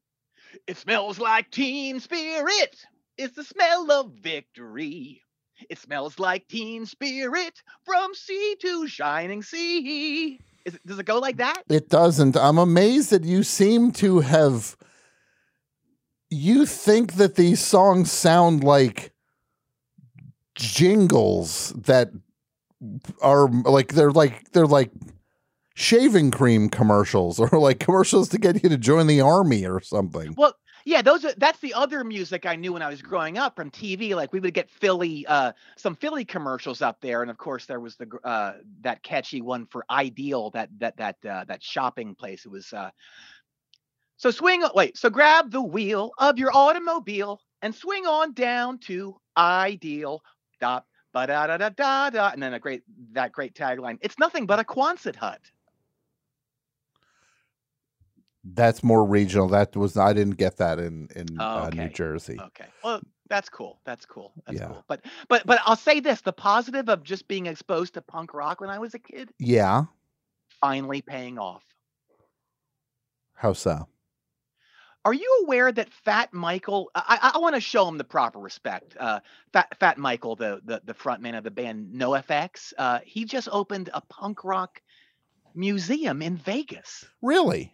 It smells like teen spirit. It's the smell of victory. It smells like teen spirit from sea to shining sea. It, does it go like that? It doesn't. I'm amazed that you seem to have. You think that these songs sound like jingles that are like they're like they're like shaving cream commercials or like commercials to get you to join the army or something. Well, yeah, those are that's the other music I knew when I was growing up from TV. Like we would get Philly, uh, some Philly commercials up there, and of course there was the uh, that catchy one for Ideal, that that that uh, that shopping place. It was uh, so swing. Wait, so grab the wheel of your automobile and swing on down to Ideal. Dot ba da da da da da, and then a great that great tagline. It's nothing but a Quonset hut. That's more regional. That was I didn't get that in in uh, New Jersey. Okay. Well, that's cool. That's cool. That's Yeah. cool. But but but I'll say this: the positive of just being exposed to punk rock when I was a kid Yeah. finally paying off. How so? Are you aware that Fat Michael? I, I want to show him the proper respect. Uh, Fat Fat Michael, the the the front man of the band NoFX, uh, he just opened a punk rock museum in Vegas. Really?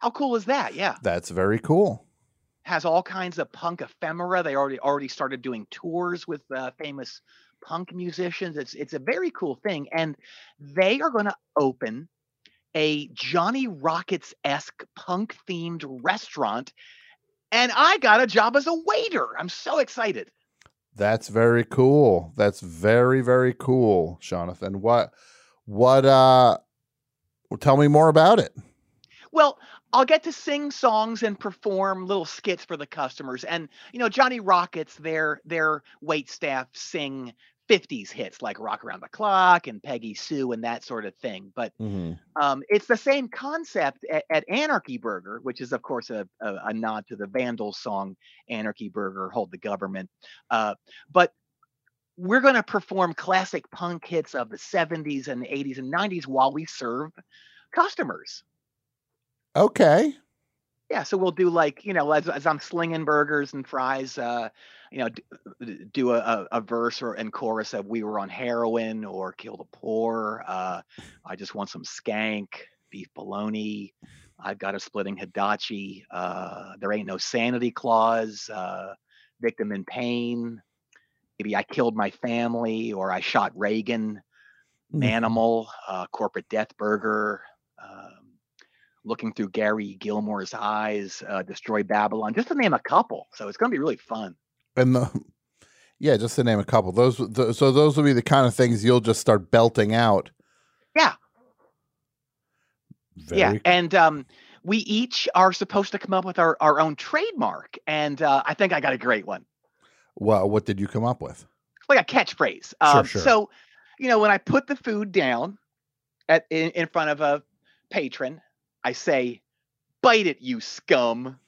How cool is that? Yeah, That's very cool. has all kinds of punk ephemera. They already already started doing tours with uh, famous punk musicians. It's it's a very cool thing, and they are going to open a Johnny Rockets esque punk themed restaurant. And I got a job as a waiter. I'm so excited. That's very cool. That's very very cool, Seanathan. What what uh tell me more about it. Well, I'll get to sing songs and perform little skits for the customers. And you know, Johnny Rockets, their their wait staff sing 50s hits like Rock Around the Clock and Peggy Sue and that sort of thing. But Mm-hmm. um, it's the same concept at, at Anarchy Burger, which is of course a, a, a nod to the Vandals song "Anarchy Burger, Hold the Government." Uh, but we're going to perform classic punk hits of the 70s and 80s and 90s while we serve customers. Okay. Yeah, so we'll do like you know as, as I'm slinging burgers and fries, uh, you know, d- do a, a, verse or and chorus of "We were on heroin" or "Kill the poor." Uh, I just want some skank, beef bologna. I've got a splitting hidachi. Uh, there ain't no sanity clause. Uh, victim in pain. Maybe I killed my family or I shot Reagan. Manimal, uh, corporate death burger. Um, looking through Gary Gilmore's eyes, uh, destroy Babylon, just to name a couple. So it's going to be really fun. And the yeah, just to name a couple. Those th- so those will be the kind of things you'll just start belting out. Yeah, Very yeah, and um, we each are supposed to come up with our, our own trademark, and uh, I think I got a great one, well, what did you come up with? like a catchphrase. Um, sure. So, you know, when I put the food down at in, in front of a patron, I say, "Bite it, you scum."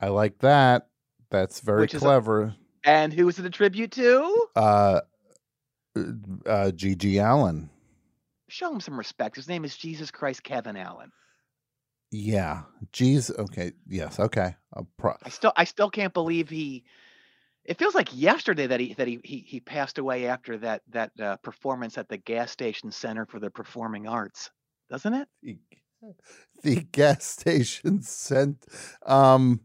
I like that. That's very Which is a- clever. And who is it a tribute to? uh uh GG Allin. Show him some respect. His name is Jesus Christ Kevin Allin. Yeah. Jeez. Okay. Yes. Okay. Pro- I still I still can't believe he. It feels like yesterday that he that he he, he passed away after that that uh, performance at the gas station center for the performing arts, doesn't it? the gas station sent um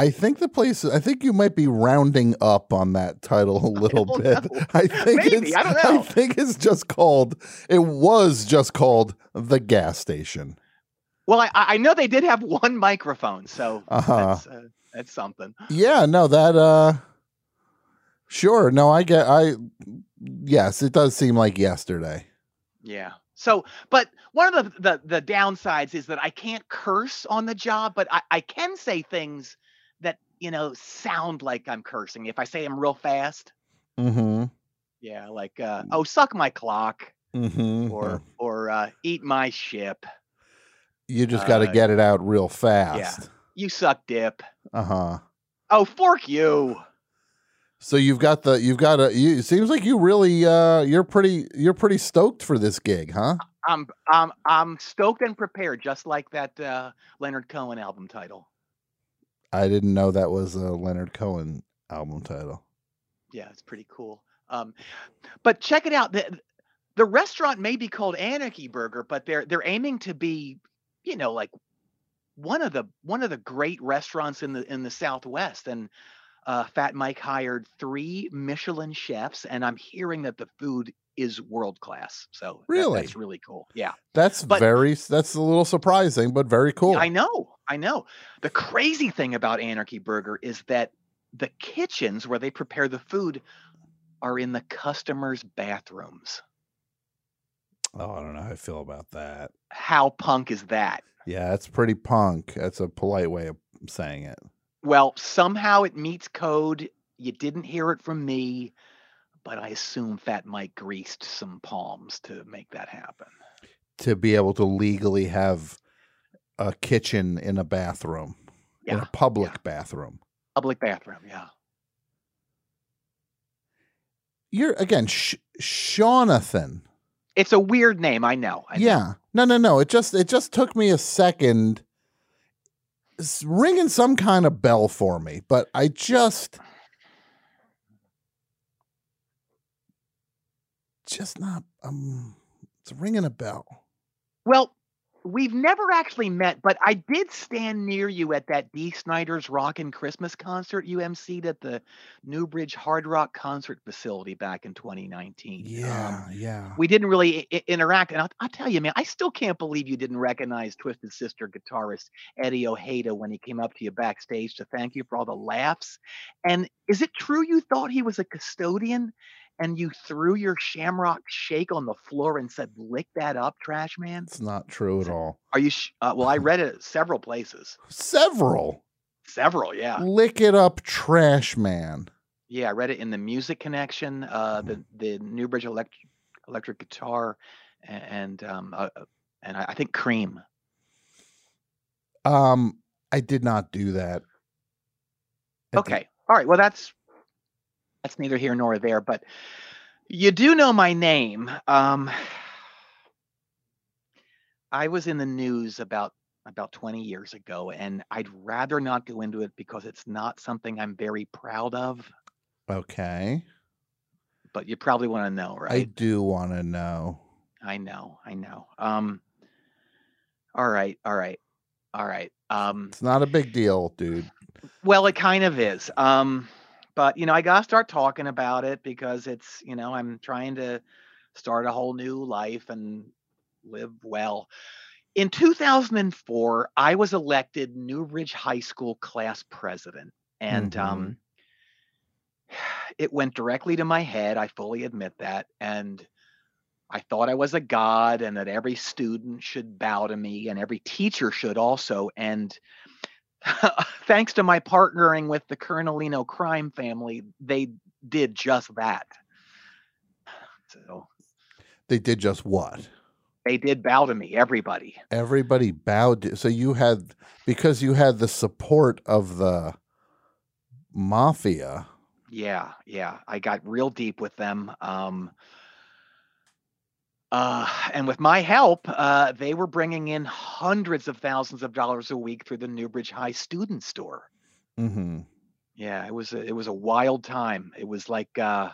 I think the place I think you might be rounding up on that title a little bit. I think Maybe, it's I don't know. I think it's just called it was just called the gas station. Well, I I know they did have one microphone, so Uh-huh. that's uh, that's something. Yeah, no, that uh sure. No, I get I yes, it does seem like yesterday. Yeah. So, but one of the, the the downsides is that I can't curse on the job, but I, I can say things that you know sound like I'm cursing if I say them real fast. Mm-hmm. Yeah, like uh, oh, suck my clock, Mm-hmm. or or uh, eat my ship. you just got to uh, get it out real Yeah, fast. you suck dip. Uh-huh. Oh, fork you. So you've got the you've got a you it seems like you really uh you're pretty you're pretty stoked for this gig, huh? I'm I'm I'm stoked and prepared, just like that uh, Leonard Cohen album title. I didn't know that was a Leonard Cohen album title. Yeah, it's pretty cool. Um, but check it out. The the restaurant may be called Anarchy Burger, but they're they're aiming to be, you know, like one of the one of the great restaurants in the in the Southwest. And uh, Fat Mike hired three Michelin chefs, and I'm hearing that the food is world class. So that- Really? that's really cool. Yeah. That's But- very that's a little surprising, but very cool. I know, I know. The crazy thing about Anarchy Burger is that the kitchens where they prepare the food are in the customers' bathrooms. Oh, I don't know how I feel about that. How punk is that? Yeah, it's pretty punk. That's a polite way of saying it. Well, somehow it meets code. You didn't hear it from me, but I assume Fat Mike greased some palms to make that happen. To be able to legally have a kitchen in a bathroom, in a public bathroom. Public bathroom. Yeah. You're again, Sh- Seanathan. It's a weird name. I know. I know. Yeah. No, no, no. It just it just took me a second. Ringing some kind of bell for me, but I just just not um it's ringing a bell. Well, we've never actually met, but I did stand near you at that Dee Snider's Rockin' Christmas concert you emceed at the Newbridge Hard Rock Concert Facility back in 2019. Yeah, Um, yeah. we didn't really I- I- interact, and I'll, I'll tell you, man, I still can't believe you didn't recognize Twisted Sister guitarist Eddie Ojeda when he came up to you backstage to thank you for all the laughs. And is it true you thought he was a custodian? And you threw your shamrock shake on the floor and said, "Lick that up, trash man." It's not true at all. Are you? Sh- uh, well, I read it several places. Several. Several, yeah, Lick it up, trash man. yeah. I read it in the Music Connection, uh, the the Newbridge electric electric guitar, and um, uh, uh, and I, I think Cream. Um, I did not do that. Okay, all right. Well, that's that's neither here nor there, but you do know my name. Um, I was in the news about about 20 years ago, and I'd rather not go into it because it's not something I'm very proud of. Okay. But you probably want to know, right? I do want to know. I know, I know. Um, all right, all right, all right. Um, It's not a big deal, dude. Well, it kind of is. Um, but you know, I gotta start talking about it because it's you know I'm trying to start a whole new life and live well. In 2004, I was elected new Newbridge High School class president, and um, it went directly to my head. I fully admit that, and I thought I was a god, and that every student should bow to me, and every teacher should also. And thanks to my partnering with the Colonelino crime family, they did just that. So They did just what? they did bow to me, everybody. Everybody bowed. To, So you had because you had the support of the mafia. Yeah, yeah. I got real deep with them. Um, uh, and with my help, uh, they were bringing in hundreds of thousands of dollars a week through the Newbridge High Student Store. Mm-hmm. Yeah, it was a, it was a wild time. It was like uh,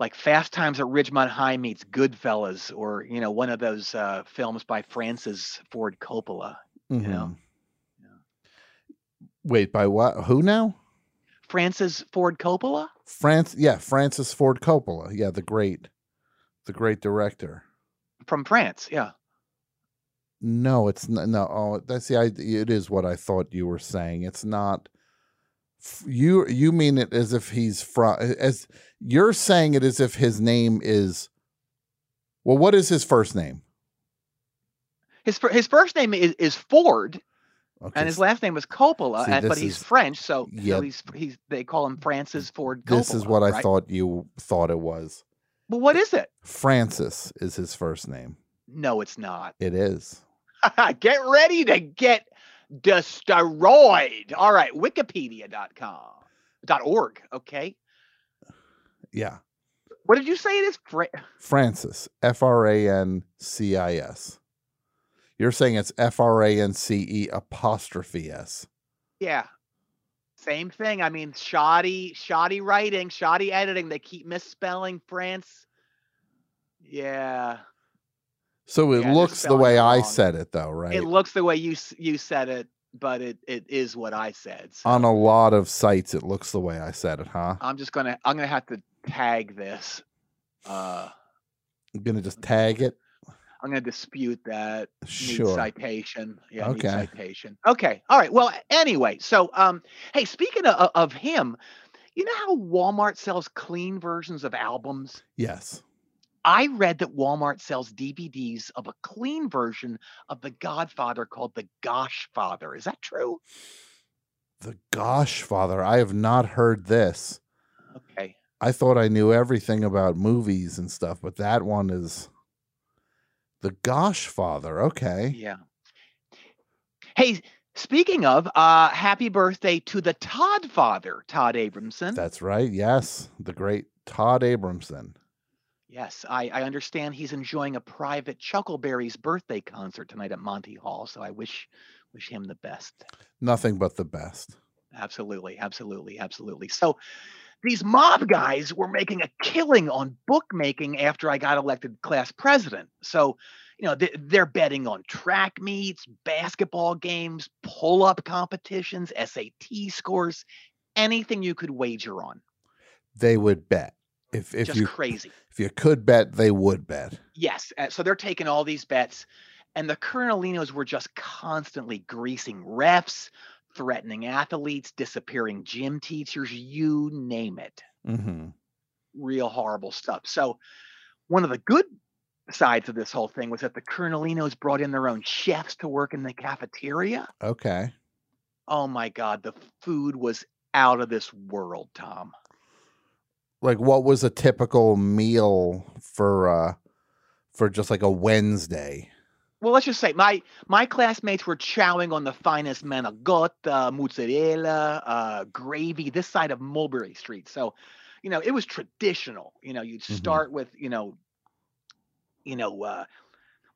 like Fast Times at Ridgemont High meets Goodfellas, or you know, one of those uh, films by Francis Ford Coppola. You know, Mm-hmm. Wait, by what? Who now? Francis Ford Coppola. France. Yeah, Francis Ford Coppola. Yeah, the great, the great director. from France. Yeah. No, it's not. No, oh, that's the. idea. It is what I thought you were saying. It's not. You you mean it as if he's from as you're saying it as if his name is. Well, what is his first name? His his first name is, is Ford, Okay, and his last name is Coppola, See, and, but he's is- French, so, yeah. so he's he's they call him Francis Ford Coppola. this is what I right? thought you thought it was. But what is it? Francis is his first name. No, it's not. It is. get ready to get destroyed. All right, Wikipedia.com. Dot org. Okay. Yeah, What did you say it is? Fra- Francis. F R A N C I S. You're saying it's F R A N C E apostrophe S. yeah. Same thing. I mean, shoddy, shoddy writing, shoddy editing. They keep misspelling France. Yeah. So it Yeah, looks the way it I said it, though, right? It looks the way you you said it, but it, it is what I said. So On a lot of sites, it looks the way I said it, huh? I'm just gonna I'm gonna have to tag this. Uh, I'm gonna just tag it. I'm gonna dispute that. Sure. citation. Yeah. Okay. citation. Okay. All right. Well, anyway, so um, hey, speaking of, of him, you know how Walmart sells clean versions of albums? Yes. I read that Walmart sells DVDs of a clean version of The Godfather called The Gosh Father. Is that true? The Gosh Father. I have not heard this. Okay. I thought I knew everything about movies and stuff, but that one is The Gosh Father. Okay. Yeah. Hey, speaking of, uh, happy birthday to the Todd father, Todd Abramson. That's right. Yes, the great Todd Abramson. Yes, I, I understand he's enjoying a private Chuckleberry's birthday concert tonight at Monty Hall. So I wish wish him the best. Nothing but the best. Absolutely, absolutely, absolutely. So these mob guys were making a killing on bookmaking after I got elected class president. So, you know, they, they're betting on track meets, basketball games, pull up competitions, SAT scores, anything you could wager on. They would bet if if Just you crazy. if you could bet, they would bet. Yes. uh, So they're taking all these bets, and the Colonelinos were just constantly greasing refs, threatening athletes, disappearing gym teachers, you name it. Mm-hmm. Real horrible stuff. So, one of the good sides of this whole thing was that the Colonelinos brought in their own chefs to work in the cafeteria. Okay. Oh my God, the food was out of this world, Tom. Like, what was a typical meal for uh for just like a Wednesday? Well, let's just say my my classmates were chowing on the finest manigotta, mozzarella, uh, gravy this side of Mulberry Street. So, you know, it was traditional. You know, you'd Mhm. start with you know, you know, uh,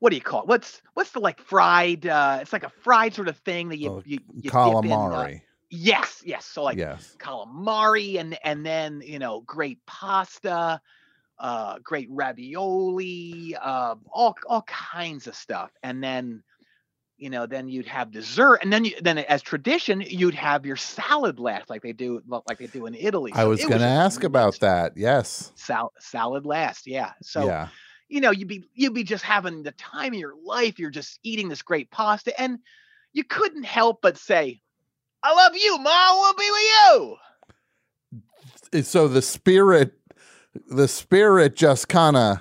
what do you call it? What's what's the like fried? Uh, it's like a fried sort of thing that you Oh, you, you dip in, uh, Calamari. yes, yes. So like yes. calamari and and then you know great pasta uh great ravioli uh all all kinds of stuff and then you know then you'd have dessert and then you then as tradition you'd have your salad last like they do like they do in italy I was going to ask about that. Yes. sal- salad last yeah so yeah. you know you'd be you'd be just having the time of your life you're just eating this great pasta and you couldn't help but say i love you ma i will be with you So the spirit, the spirit just kind of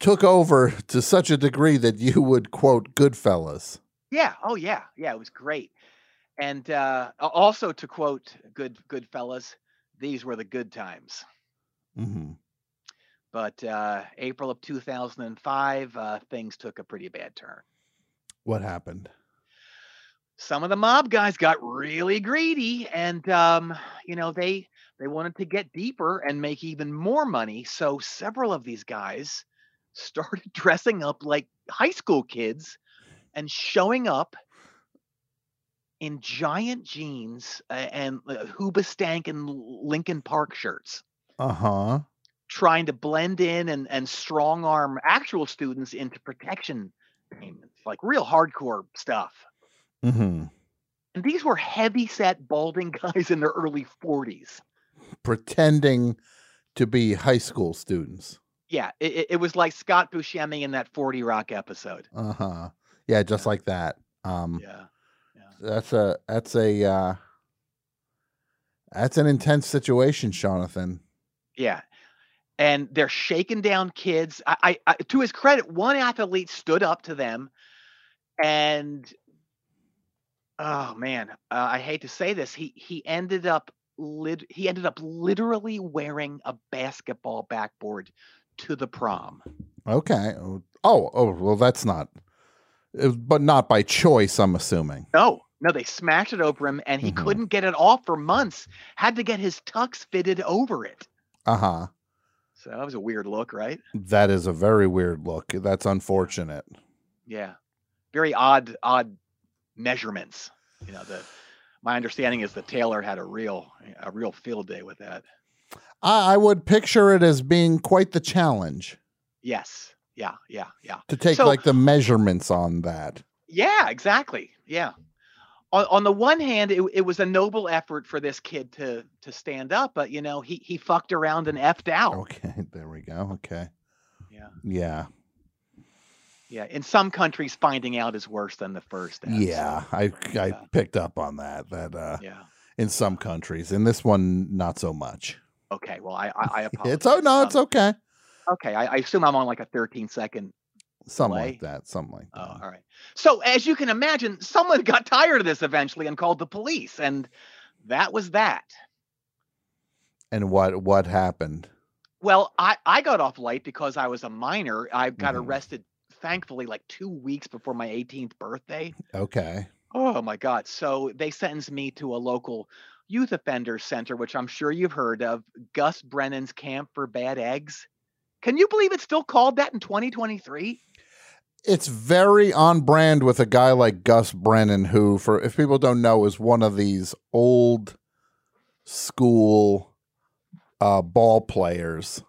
took over to such a degree that you would quote Goodfellas. Yeah. Oh, yeah. Yeah. It was great. And uh, also to quote good good fellas, these were the good times. Mm-hmm. But uh, April of 2005, uh, things took a pretty bad turn. What happened? Some of the mob guys got really greedy, and um, you know they they wanted to get deeper and make even more money. So several of these guys started dressing up like high school kids and showing up in giant jeans and uh, Hoobastank and Linkin Park shirts, Uh huh. trying to blend in and, and strong arm actual students into protection payments, like real hardcore stuff. Mm-hmm. And these were heavy set, balding guys in their early 40s. Pretending to be high school students. Yeah, it, it- was like Scott Buscemi in that 40 Rock episode. Uh huh. Yeah, just like that. Um, Yeah. that's a that's a uh, that's an intense situation, Seanathan. Yeah. And they're shaking down kids. I, I, I to his credit, one athlete stood up to them and oh man, uh, I hate to say this. He he ended up lit, he ended up literally wearing a basketball backboard to the prom. Okay. Oh, oh, oh well, that's not, uh, but not by choice. I'm assuming. No, no, they smashed it over him and he Mhm. couldn't get it off for months. Had to get his tux fitted over it. Uh huh. So that was a weird look, right? That is a very weird look. That's unfortunate. Yeah. Very odd, odd measurements. You know, the my understanding is that Taylor had a real a real field day with that. I, I would picture it as being quite the challenge Yes. Yeah, yeah, yeah. to take So- like the measurements on that. Yeah, exactly. Yeah. On, on the one hand, it, it was a noble effort for this kid to to stand up, but you know, he he fucked around and effed out. Okay, there we go. Okay. Yeah. Yeah. Yeah. In some countries, finding out is worse than the first. so, Yeah. I I picked up on that. That uh Yeah. in some countries. In this one, not so much. Okay. Well, I I, I apologize. It's oh no, it's Um, okay. Okay. I, I assume I'm on like a 13 second Something delay. like that. Something like that. Oh, all right. So as you can imagine, someone got tired of this eventually and called the police, and that was that. And what what happened? Well, I I got off light because I was a minor. I got Mhm. arrested, thankfully, like two weeks before my 18th birthday. Okay. Oh my God. So they sentenced me to a local youth offender center, which I'm sure you've heard of, Gus Brennan's Camp for Bad Eggs. Can you believe it's still called that in 2023? It's very on brand with a guy like Gus Brennan, who, for if people don't know, is one of these old school uh, ball players.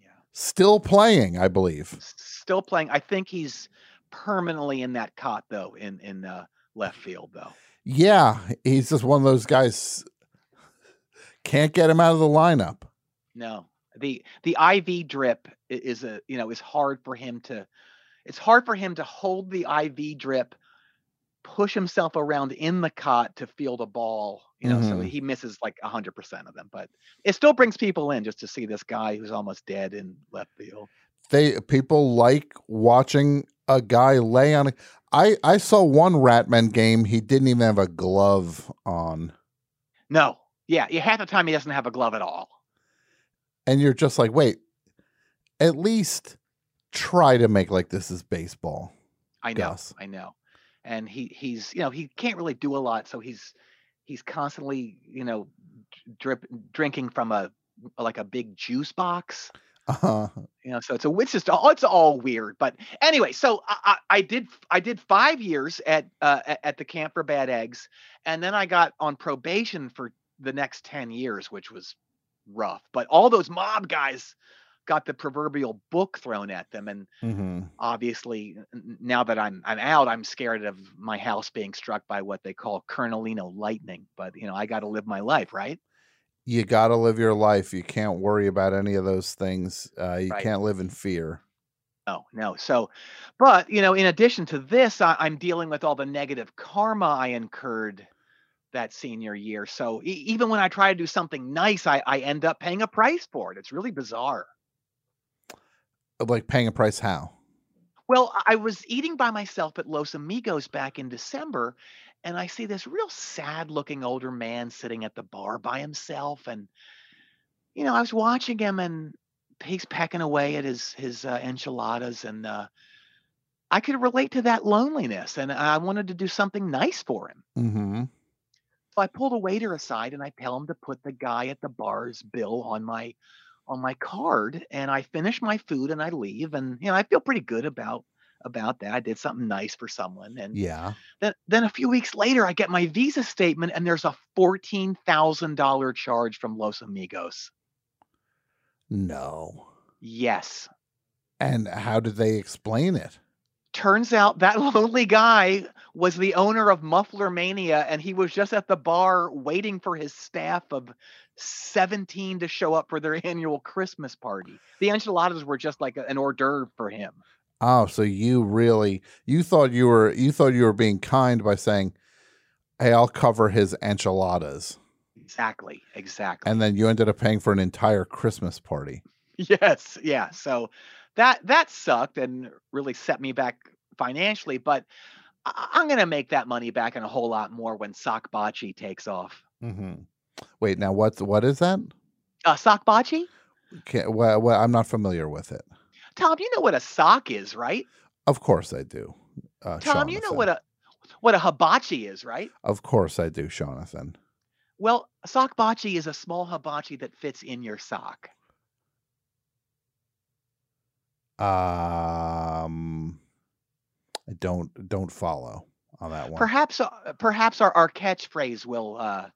Yeah. Still playing, I believe. Still playing. I think he's permanently in that cot though, in in uh, left field though. Yeah, he's just one of those guys. Can't get him out of the lineup. No, the the IV drip is a you know is hard for him to. It's hard for him to hold the IV drip, push himself around in the cot to field a ball. You know, so Mhm. he misses like hundred percent of them. But it still brings people in just to see this guy who's almost dead in left field. They people like watching a guy lay on. A, I I saw one Ratman game. He didn't even have a glove on, No, yeah, yeah. Half the time he doesn't have a glove at all. and you're just like, wait. At least try to make like this is baseball. I know, Gus. I know. And he he's you know he can't really do a lot, so he's he's constantly you know drip drinking from a like a big juice box. Uh, You know, so it's a it's just all it's all weird. But anyway, so I, I, I did I did five years at uh, at- the camp for bad eggs, and then I got on probation for the next ten years, which was rough. But all those mob guys got the proverbial book thrown at them, and mhm. obviously now that I'm I'm out, I'm scared of my house being struck by what they call Colonelino lightning. But you know, I got to live my life, right? You got to live your life. You can't worry about any of those things. Uh, you Right. can't live in fear. No, no. So, but you know, in addition to this, I, I'm dealing with all the negative karma I incurred that senior year. So e- even when I try to do something nice, I, I end up paying a price for it. It's really bizarre. Like paying a price. How? Well, I was eating by myself at Los Amigos back in December, and I see this real sad looking older man sitting at the bar by himself. And, you know, I was watching him and he's pecking away at his, his uh, enchiladas. And uh, I could relate to that loneliness. And I wanted to do something nice for him. Mm-hmm. So I pulled a waiter aside and I tell him to put the guy at the bar's bill on my on my card and I finish my food and I leave and you know I feel pretty good about about that. I did something nice for someone and Yeah. then then a few weeks later I get my visa statement and there's a $14,000 charge from Los Amigos. No. Yes. And how did they explain it? Turns out that lonely guy was the owner of Muffler Mania and he was just at the bar waiting for his staff of 17 to show up for their annual Christmas party. The enchiladas were just like an hors d'oeuvre for him. Oh, so you really you thought you were you thought you were being kind by saying, "Hey, I'll cover his enchiladas," Exactly. Exactly. and then you ended up paying for an entire Christmas party. Yes, yeah. So that that sucked and really set me back financially, but I'm gonna make that money back and a whole lot more when Sakbachi takes off. Mm-hmm. Wait, now what's what is that? Uh, Sakbachi? Okay, well, well, I'm not familiar with it. Tom, you know what a sock is, right? Of course I do. Uh, Tom, you know what a what a hibachi is, right? Of course I do, Jonathan. Well, a sakbachi is a small hibachi that fits in your sock. Um, I don't don't follow on that one. Perhaps, uh, perhaps our, our catchphrase will uh,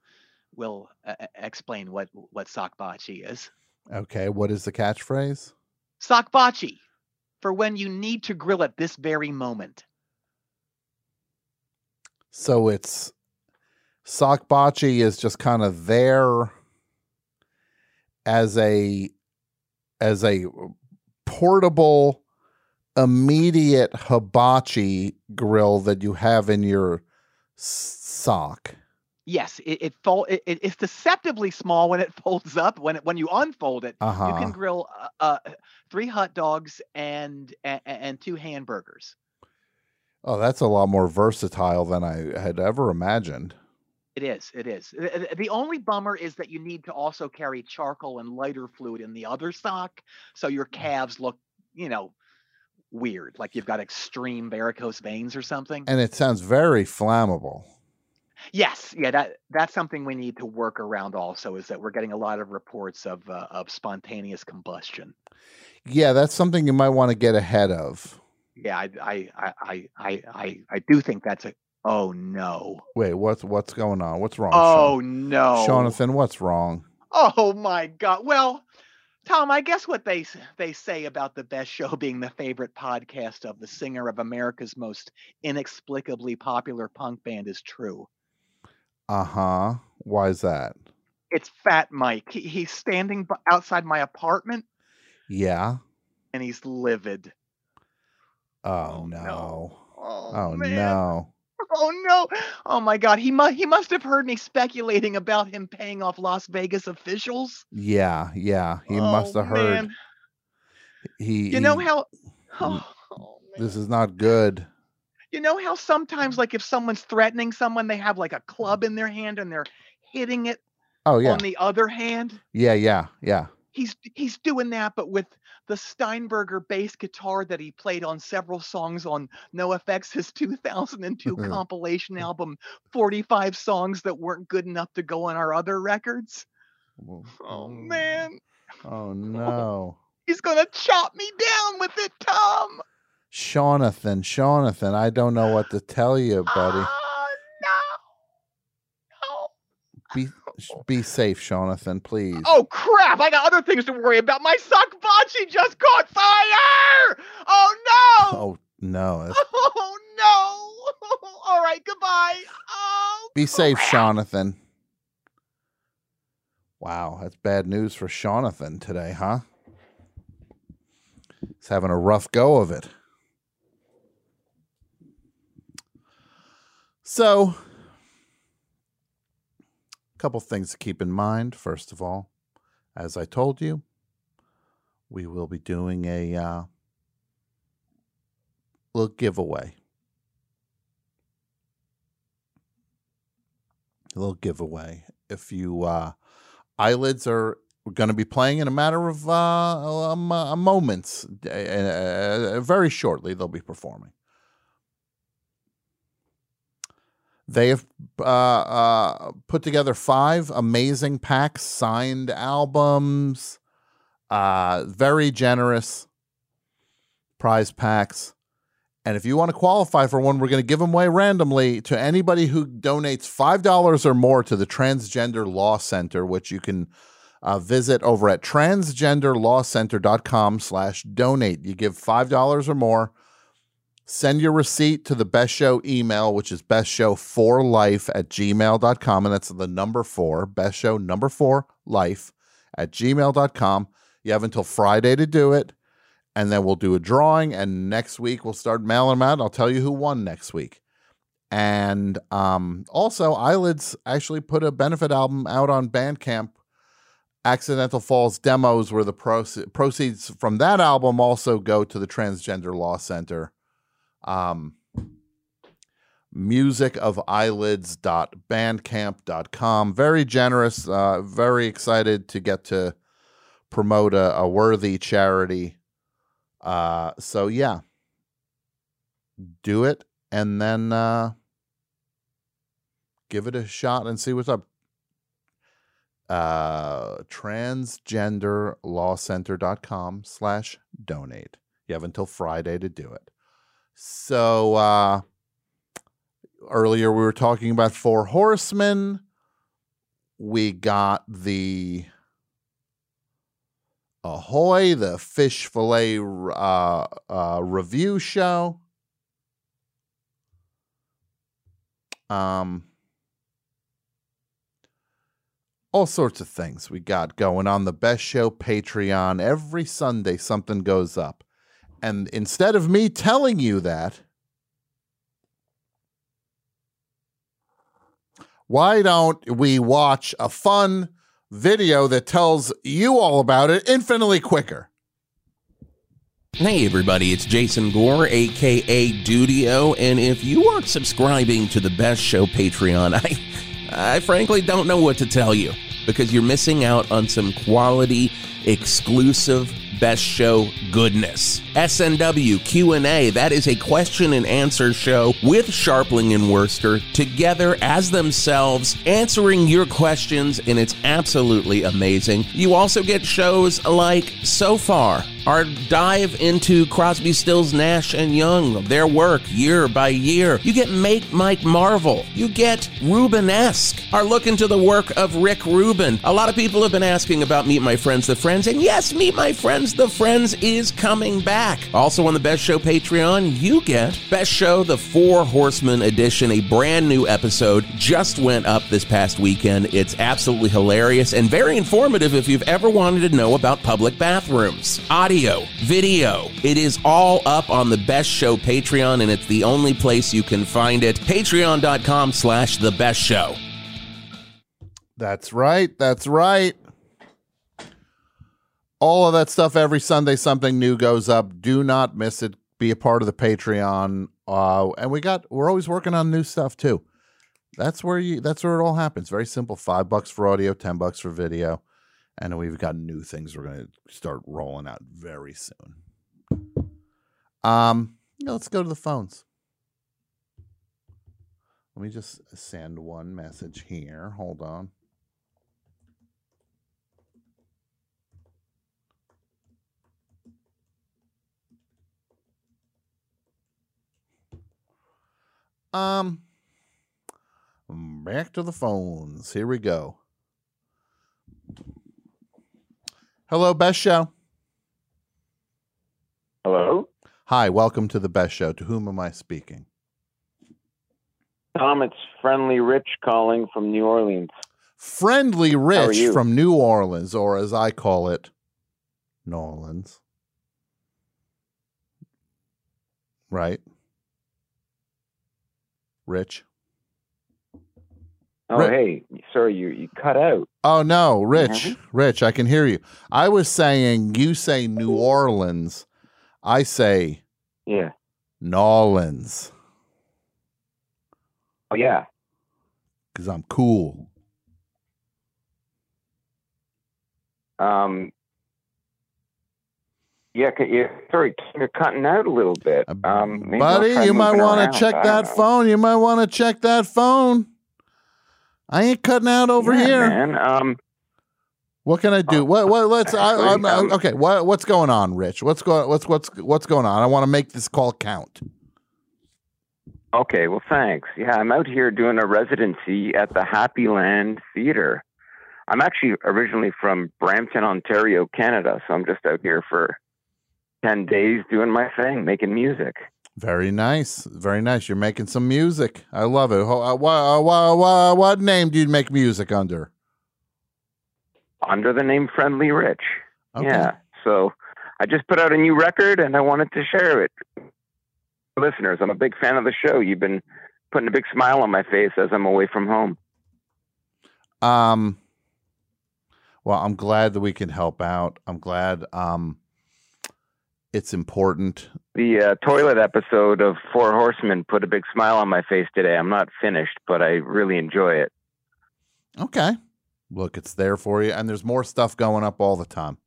will uh, explain what what sakbachi is. Okay, what is the catchphrase? Sakbachi, for when you need to grill at this very moment. So it's Sakbachi is just kind of there as a as a portable immediate hibachi grill that you have in your sock. Yes, it it, fold, it it- it's deceptively small when it folds up. When it, when you unfold it, you Uh-huh. can grill uh, uh, three hot dogs and, and and two hamburgers. Oh, that's a lot more versatile than I had ever imagined. It is. It is. The only bummer is that you need to also carry charcoal and lighter fluid in the other sock, so your calves look, you know, weird, like you've got extreme varicose veins or something. And it sounds very flammable. Yes, yeah, that that's something we need to work around. Also, is that we're getting a lot of reports of uh, of spontaneous combustion. Yeah, that's something you might want to get ahead of. Yeah, I I I I I I, do think that's a. Oh no! Wait, what's what's going on? What's wrong? Oh Sean? no! Jonathan, what's wrong? Oh my God! Well, Tom, I guess what they they say about the best show being the favorite podcast of the singer of America's most inexplicably popular punk band is true. Uh huh. Why is that? It's Fat Mike. He, he's standing b- outside my apartment Yeah. and he's livid. Oh, no. Oh, Oh no. Oh no! Oh my God! He must he must have heard me speculating about him paying off Las Vegas officials. Yeah, yeah. He must Oh, have heard. man. He. You know how? Oh, This is not good. You know how sometimes, like, if someone's threatening someone, they have like a club in their hand and they're hitting it Oh yeah. on the other hand. Yeah, yeah, yeah. He's he's doing that, but with the Steinberger bass guitar that he played on several songs on NOFX, his 2002 compilation album, 45 songs that weren't good enough to go on our other records. Oh man, Oh no. he's gonna chop me down with it, Tom. Jonathan, Jonathan, I don't know what to tell you, buddy. Oh, no. No. Be be safe, Jonathan, please. Oh crap! I got other things to worry about. My bocce just caught fire! Oh no! Oh no. That's- Oh no! All right, goodbye. Oh, Be safe, Jonathan. Wow, that's bad news for Jonathan today, huh? He's having a rough go of it. So, a couple things to keep in mind. First of all, as I told you, we will be doing a uh, little giveaway. A little giveaway. If you uh, eyelids are going to be playing in a matter of uh, moments, very shortly, they'll be performing. They have uh, uh, put together five amazing packs, signed albums, uh, very generous prize packs. And if you want to qualify for one, we're going to give them away randomly to anybody who donates $5 or more to the Transgender Law Center, which you can uh, visit over at transgenderlawcenter.com slash donate. You give $5 or more. Send your receipt to the Best Show email, which is bestshow4life at gmail.com. And that's the number four, Best Show number four, life at gmail.com. You have until Friday to do it. And then we'll do a drawing. And next week, we'll start mailing them out. I'll tell you who won next week. And um, also, Eyelids actually put a benefit album out on Bandcamp. Accidental Falls demos, where the proce- proceeds from that album also go to the Transgender Law Center um, music of eyelids.bandcamp.com. Very generous, uh, very excited to get to promote a, a worthy charity. Uh, so, yeah, do it and then uh, give it a shot and see what's up. Uh, transgenderlawcenter.com slash donate. You have until Friday to do it. So uh earlier we were talking about Four Horsemen. We got the Ahoy, the fish fillet uh, uh, review show. Um, all sorts of things we got going on the Best Show Patreon. Every Sunday, something goes up. And instead of me telling you that, why don't we watch a fun video that tells you all about it infinitely quicker? Hey everybody, it's Jason Gore, aka Dudio, and if you aren't subscribing to the Best Show Patreon, I, I frankly don't know what to tell you because you're missing out on some quality, exclusive best show goodness. SNW Q&A, that is a question and answer show with Scharpling and Wurster together as themselves answering your questions and it's absolutely amazing. You also get shows like So Far, our dive into Crosby, Stills, Nash, and Young, their work year by year. You get Make Mike Marvel. You get Rubenesque, our look into the work of Rick Rubin. A lot of people have been asking about Meet My Friends, the Friends, and yes, Meet My Friends, the Friends is coming back. Also on the Best Show Patreon, you get Best Show, the Four Horsemen edition, a brand new episode just went up this past weekend. It's absolutely hilarious and very informative if you've ever wanted to know about public bathrooms. Audio, video, it is all up on the Best Show Patreon, and it's the only place you can find it. Patreon.com slash the best show. That's right. That's right. All of that stuff every Sunday, something new goes up. Do not miss it. Be a part of the Patreon. Uh, and we got we're always working on new stuff too. That's where you that's where it all happens. Very simple. Five bucks for audio, ten bucks for video. And we've got new things we're gonna start rolling out very soon. Um, let's go to the phones. Let me just send one message here. Hold on. Um, back to the phones. Here we go. Hello, Best Show. Hello? Hi, welcome to the Best Show. To whom am I speaking? Tom, it's Friendly Rich calling from New Orleans. Friendly Rich from New Orleans, or as I call it, New Orleans. Right? Rich? Oh, hey, sorry, you you cut out. Oh no, Rich, Mhm. Rich, I can hear you. I was saying you say New Orleans. I say Yeah. Nolans Oh, yeah. because I'm cool. Um. Yeah, yeah, sorry, you're cutting out a little bit. Um, maybe Buddy, you might want to check that phone. You might want to check that phone. I ain't cutting out over Yeah, here. man. Um, What can I do? What? What? Let's. I, I'm, um, okay. What? What's going on, Rich? What's going? What's what's what's going on? I want to make this call count. Okay, well, thanks. Yeah, I'm out here doing a residency at the Happy Land Theater. I'm actually originally from Brampton, Ontario, Canada, so I'm just out here for 10 days doing my thing, making music. Very nice. Very nice. You're making some music. I love it. Ho- uh, wha- uh, wha- wha- what name do you make music under? Under the name Friendly Rich. Okay. Yeah, so I just put out a new record and I wanted to share it. Listeners, I'm a big fan of the show. You've been putting a big smile on my face as I'm away from home. Um. Well, I'm glad that we can help out. I'm glad. Um. It's important. The uh, toilet episode of Four Horsemen put a big smile on my face today. I'm not finished, but I really enjoy it. Okay. Look, it's there for you. And there's more stuff going up all the time.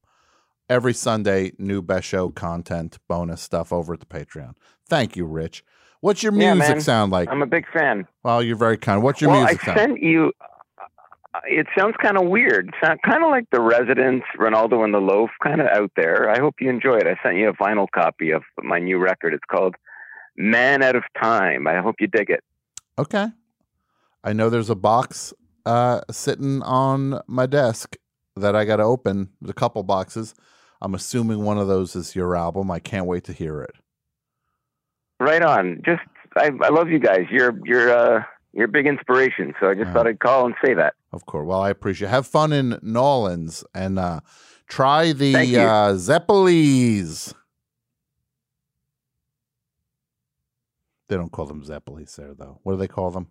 Every Sunday, new best show content, bonus stuff over at the Patreon. Thank you, Rich. What's your music man. sound like? I'm a big fan. well, you're very kind. What's your well, music I sound? sent you. Uh, It sounds kind of weird. Sound kind of like the Residents, Renaldo and the Loaf, kind of out there. I hope you enjoy it. I sent you a vinyl copy of my new record. It's called "Man Out of Time." I hope you dig it. Okay. I know there's a box uh, sitting on my desk that I got to open. There's a couple boxes. I'm assuming one of those is your album. I can't wait to hear it. Right on. Just I, I love you guys. You're you're uh you're a big inspiration. So I just Yeah. thought I'd call and say that. Of course. Well, I appreciate. It. Have fun in Nolans and uh, try the uh, Zeppelis. They don't call them Zeppelis there, though. What do they call them?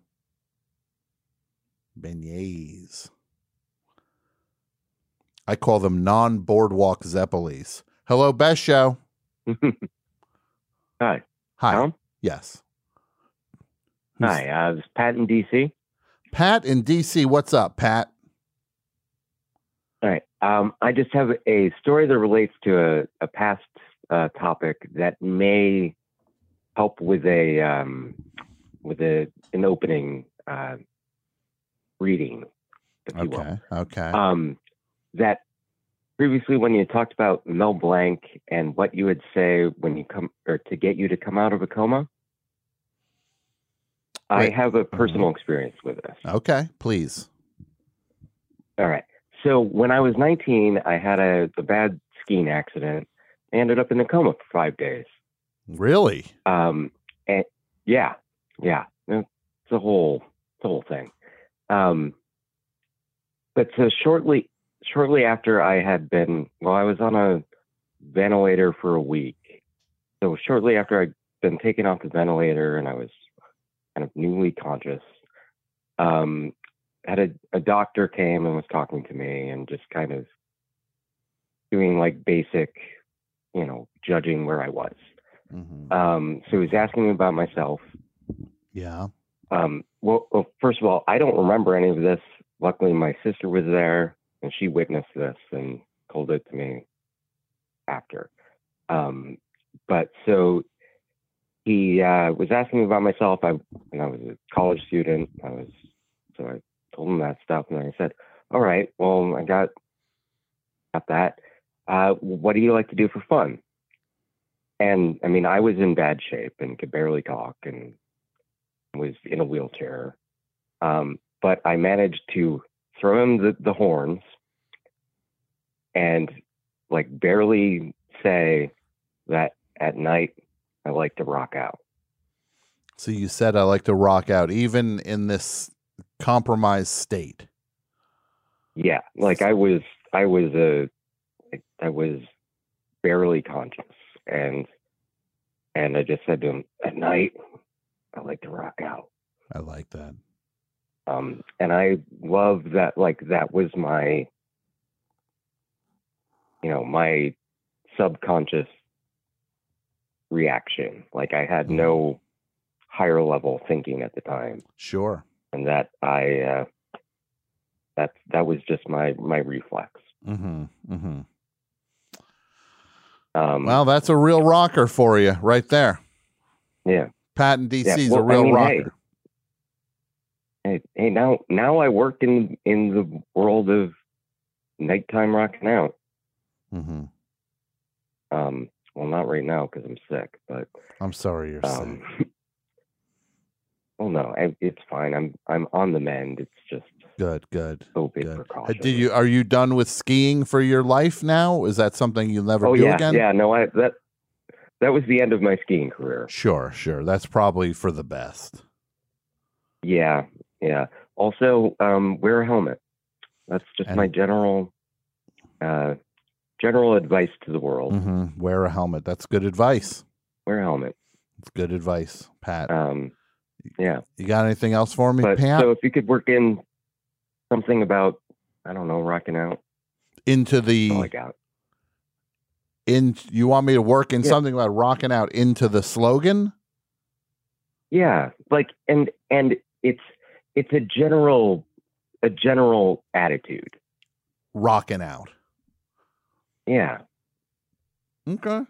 Beignets. I call them non-boardwalk Zeppelis. Hello, best show. Hi. Hi. Tom? Yes. Hi, uh, this is Pat in DC. Pat in DC. What's up, Pat? All right. Um, I just have a story that relates to a, a past uh, topic that may help with a um, with a an opening uh, reading, if you will. Okay. Okay. Um, that previously, when you talked about Mel Blanc and what you would say when you come or to get you to come out of a coma, I have a personal experience with this. okay. Please. All right. So when I was 19, I had a, a bad skiing accident. I ended up in a coma for five days. Really? Um, and yeah, yeah, it's a whole, it's a whole thing. Um, but so shortly, shortly after I had been, well, I was on a ventilator for a week. So shortly after I'd been taken off the ventilator and I was kind of newly conscious, um, had a, a doctor came and was talking to me and just kind of doing like basic, you know, judging where I was. Um, so he was asking me about myself. Yeah. Um, well, well, first of all, I don't remember any of this. Luckily, my sister was there and she witnessed this and told it to me after. Um, but so he uh, was asking me about myself. I when I was a college student, I was so I told him that stuff, and I said, "All right, well, I got got that. Uh, what do you like to do for fun?" And I mean, I was in bad shape and could barely talk and was in a wheelchair. Um, but I managed to throw him the, the horns and like barely say that at night I like to rock out. So you said I like to rock out, even in this compromised state. Yeah, like I was, I was a, I was barely conscious, and and I just said to him at night, I like to rock out. I like that. Um, and I love that. Like that was my, you know, my subconscious reaction. Like I had no higher level thinking at the time. Sure. And that I, uh, that that was just my my reflex. Mm-hmm. Mm-hmm. Um, Well, that's a real rocker for you, right there. Yeah. Pat in DC Yeah, is well, a I real mean, rocker. Hey, hey, now now I work in in the world of nighttime rocking out. Mm-hmm. Um, well, not right now because I'm sick, but I'm sorry you're sick. um, well, no, I, it's fine. I'm I'm on the mend. It's just Good, good. COVID Uh, precaution. Did you are you done with skiing for your life now? Is that something you'll never oh do yeah, again? yeah. No, I that that was the end of my skiing career. Sure, sure. That's probably for the best. Yeah, yeah. Also, um, wear a helmet. That's just my general uh, general advice to the world. hmm Wear a helmet. That's good advice. Wear a helmet. It's good advice, Pat. Um, yeah. You got anything else for me, But Pat? so if you could work in something about I don't know, rocking out. into the That's all I in you want me to work in Yeah. something about rocking out into the slogan? Yeah, like and and it's it's a general a general attitude. Rocking out. Yeah, Okay.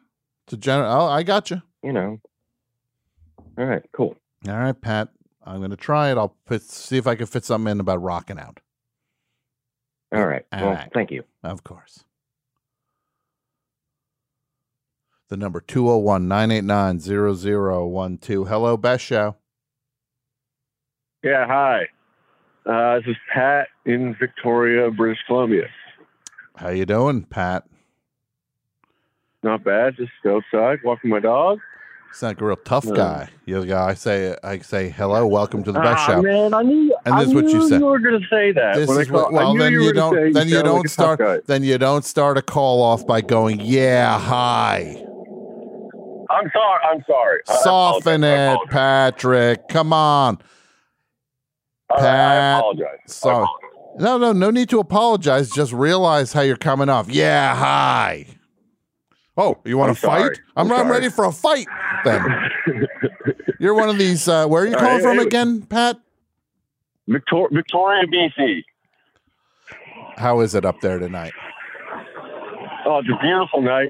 It's a general. Oh, I got you. you know. All right, cool. All right, Pat. I'm going to try it. I'll put, see if I can fit something in about rocking out. All right. All well, right. thank you. Of course. The number 201 989 0012. Hello, Best Show. Yeah, hi. Uh, this is Pat in Victoria, British Columbia. How you doing, Pat? Not bad. Just outside walking my dog. Sound like a real tough Yeah. guy. You go, I say, I say, hello, welcome to the Best ah, Show. man, I knew. And I this is what you said. You were going to say that. This is what, call- I well, then you, you don't, then you don't tough start, then you don't start a call off by going, yeah, hi. I'm sorry. I'm sorry. Soften it, Patrick. Come on. All right, I Pat. apologize. I Sorry. No, no, no need to apologize. Just realize how you're coming off. Yeah, hi. Oh, you want I'm to fight? sorry. I'm, I'm I'm ready for a fight. Then you're one of these. Uh, where are you All calling right, from again, Pat? Victor- Victoria, BC. How is it up there tonight? Oh, it's a beautiful night.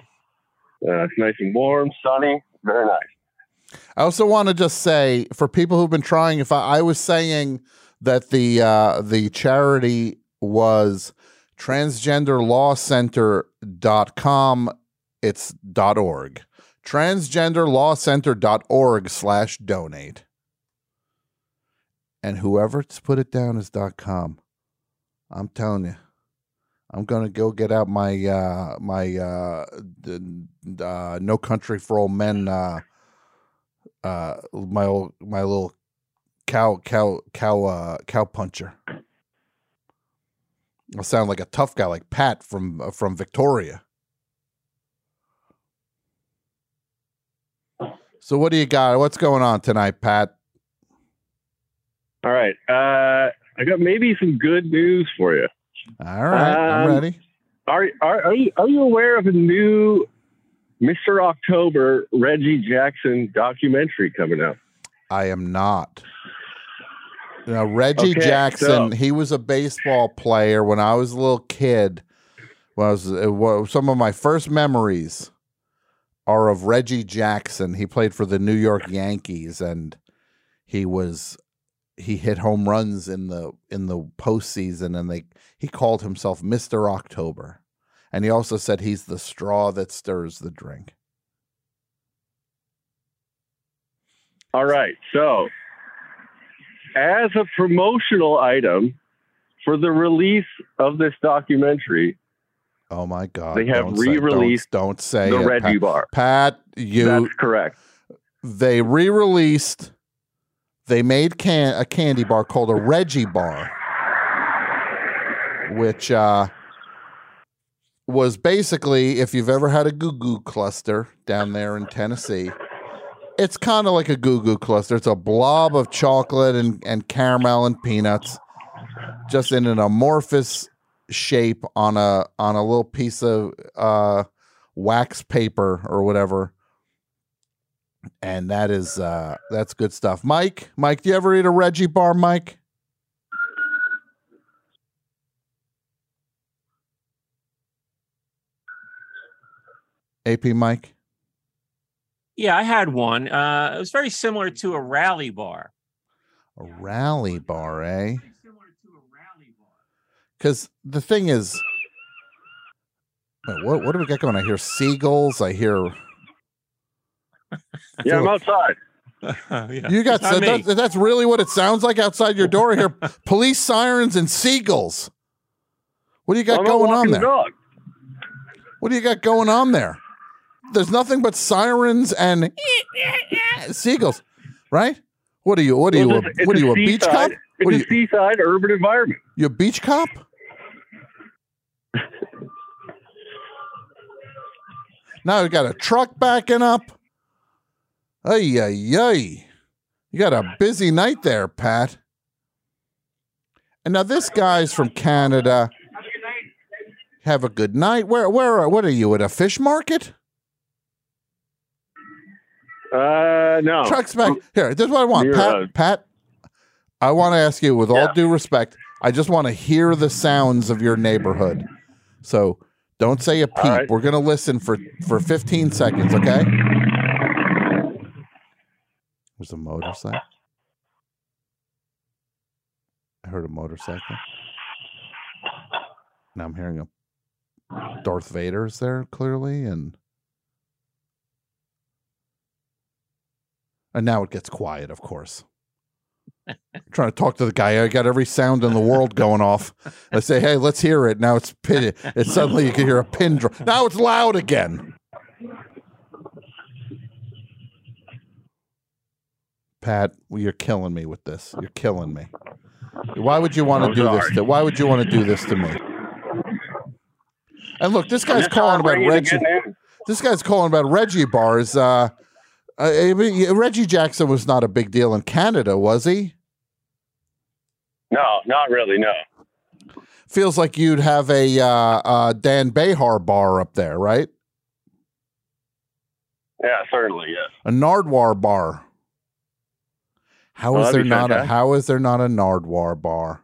Uh, it's nice and warm, sunny, very nice. I also want to just say for people who've been trying, if I, I was saying that the uh, the charity was transgenderlawcenter.com, it's .org. Transgenderlawcenter.org slash donate. And whoever's put it down as .com. I'm telling you. I'm gonna go get out my uh my uh, uh No Country for Old Men uh uh my old my little cow cow cow uh cow puncher. I'll sound like a tough guy like Pat from from Victoria. So what do you got? What's going on tonight, Pat? All right. Uh, I got maybe some good news for you. All right, I'm Um, ready. Are, are, are, you, are you aware of a new Mr. October Reggie Jackson documentary coming out? I am not. Now, Reggie Okay, Jackson, so- he was a baseball player when I was a little kid. Was uh, wa- some of my first memories are of Reggie Jackson. He played for the New York Yankees, and he was he hit home runs in the in the postseason, and they he called himself Mister October, and he also said he's the straw that stirs the drink. All right. So, as a promotional item for the release of this documentary, Oh my God! They have don't say- don't- re-released Don't, say the it, Reggie Pat. bar. Pat, you. That's correct. They re-released. They made can a candy bar called a Reggie bar, which uh, was basically if you've ever had a Goo Goo cluster down there in Tennessee. It's kind of like a Goo Goo cluster. It's a blob of chocolate and, and caramel and peanuts, just in an amorphous shape on a on a little piece of uh, wax paper or whatever. And that is uh, that's good stuff. Mike, Mike, do you ever eat a Reggie bar, Mike? AP Mike. Yeah, I had one. Uh, it was very similar to a rally bar. A rally bar, eh? Because the thing is, wait, what what do we got going? I hear seagulls. I hear. Yeah, I'm outside. You got It's not so me. that's, that's really what it sounds like outside your door. here. police sirens and seagulls. What do you got I'm going on there? dog. What do you got going on there? There's nothing but sirens and seagulls, right? What are you? What are you? Well, A, it's a- what are you? a A beach seaside- cop? It's What are a you? seaside urban environment. You a beach cop? Now we got a truck backing up. Ay ay ay! You got a busy night there, Pat. And now this guy's from Canada. Have a good night. Where where what are you at a fish market? Uh, no. Trucks back here. This is what I want, Pat. uh, Pat, I want to ask you, with all due respect, I just want to hear the sounds of your neighborhood. So don't say a peep. right. We're gonna listen for for 15 seconds, okay? There's a motorcycle. I heard a motorcycle. Now I'm hearing a Darth Vader's there clearly, and and now it gets quiet, of course. Trying to talk to the guy. I got every sound in the world going off. I say, "Hey, let's hear it." Now it's pin. It's suddenly you can hear a pin drop. Now it's loud again. Pat, well, you're killing me with this. You're killing me. Why would you want to do this? To, why would you want to do this to me? And look, this guy's calling about Reggie. This guy's calling about Reggie bars. Uh, I mean, Reggie Jackson was not a big deal in Canada, was he? No, not really. No. Feels like you'd have a uh, uh, Dan Bejar bar up there, right? Yeah, certainly. Yes. A Nardwuar bar. How Oh, is there be not a. How is there not a Nardwuar bar?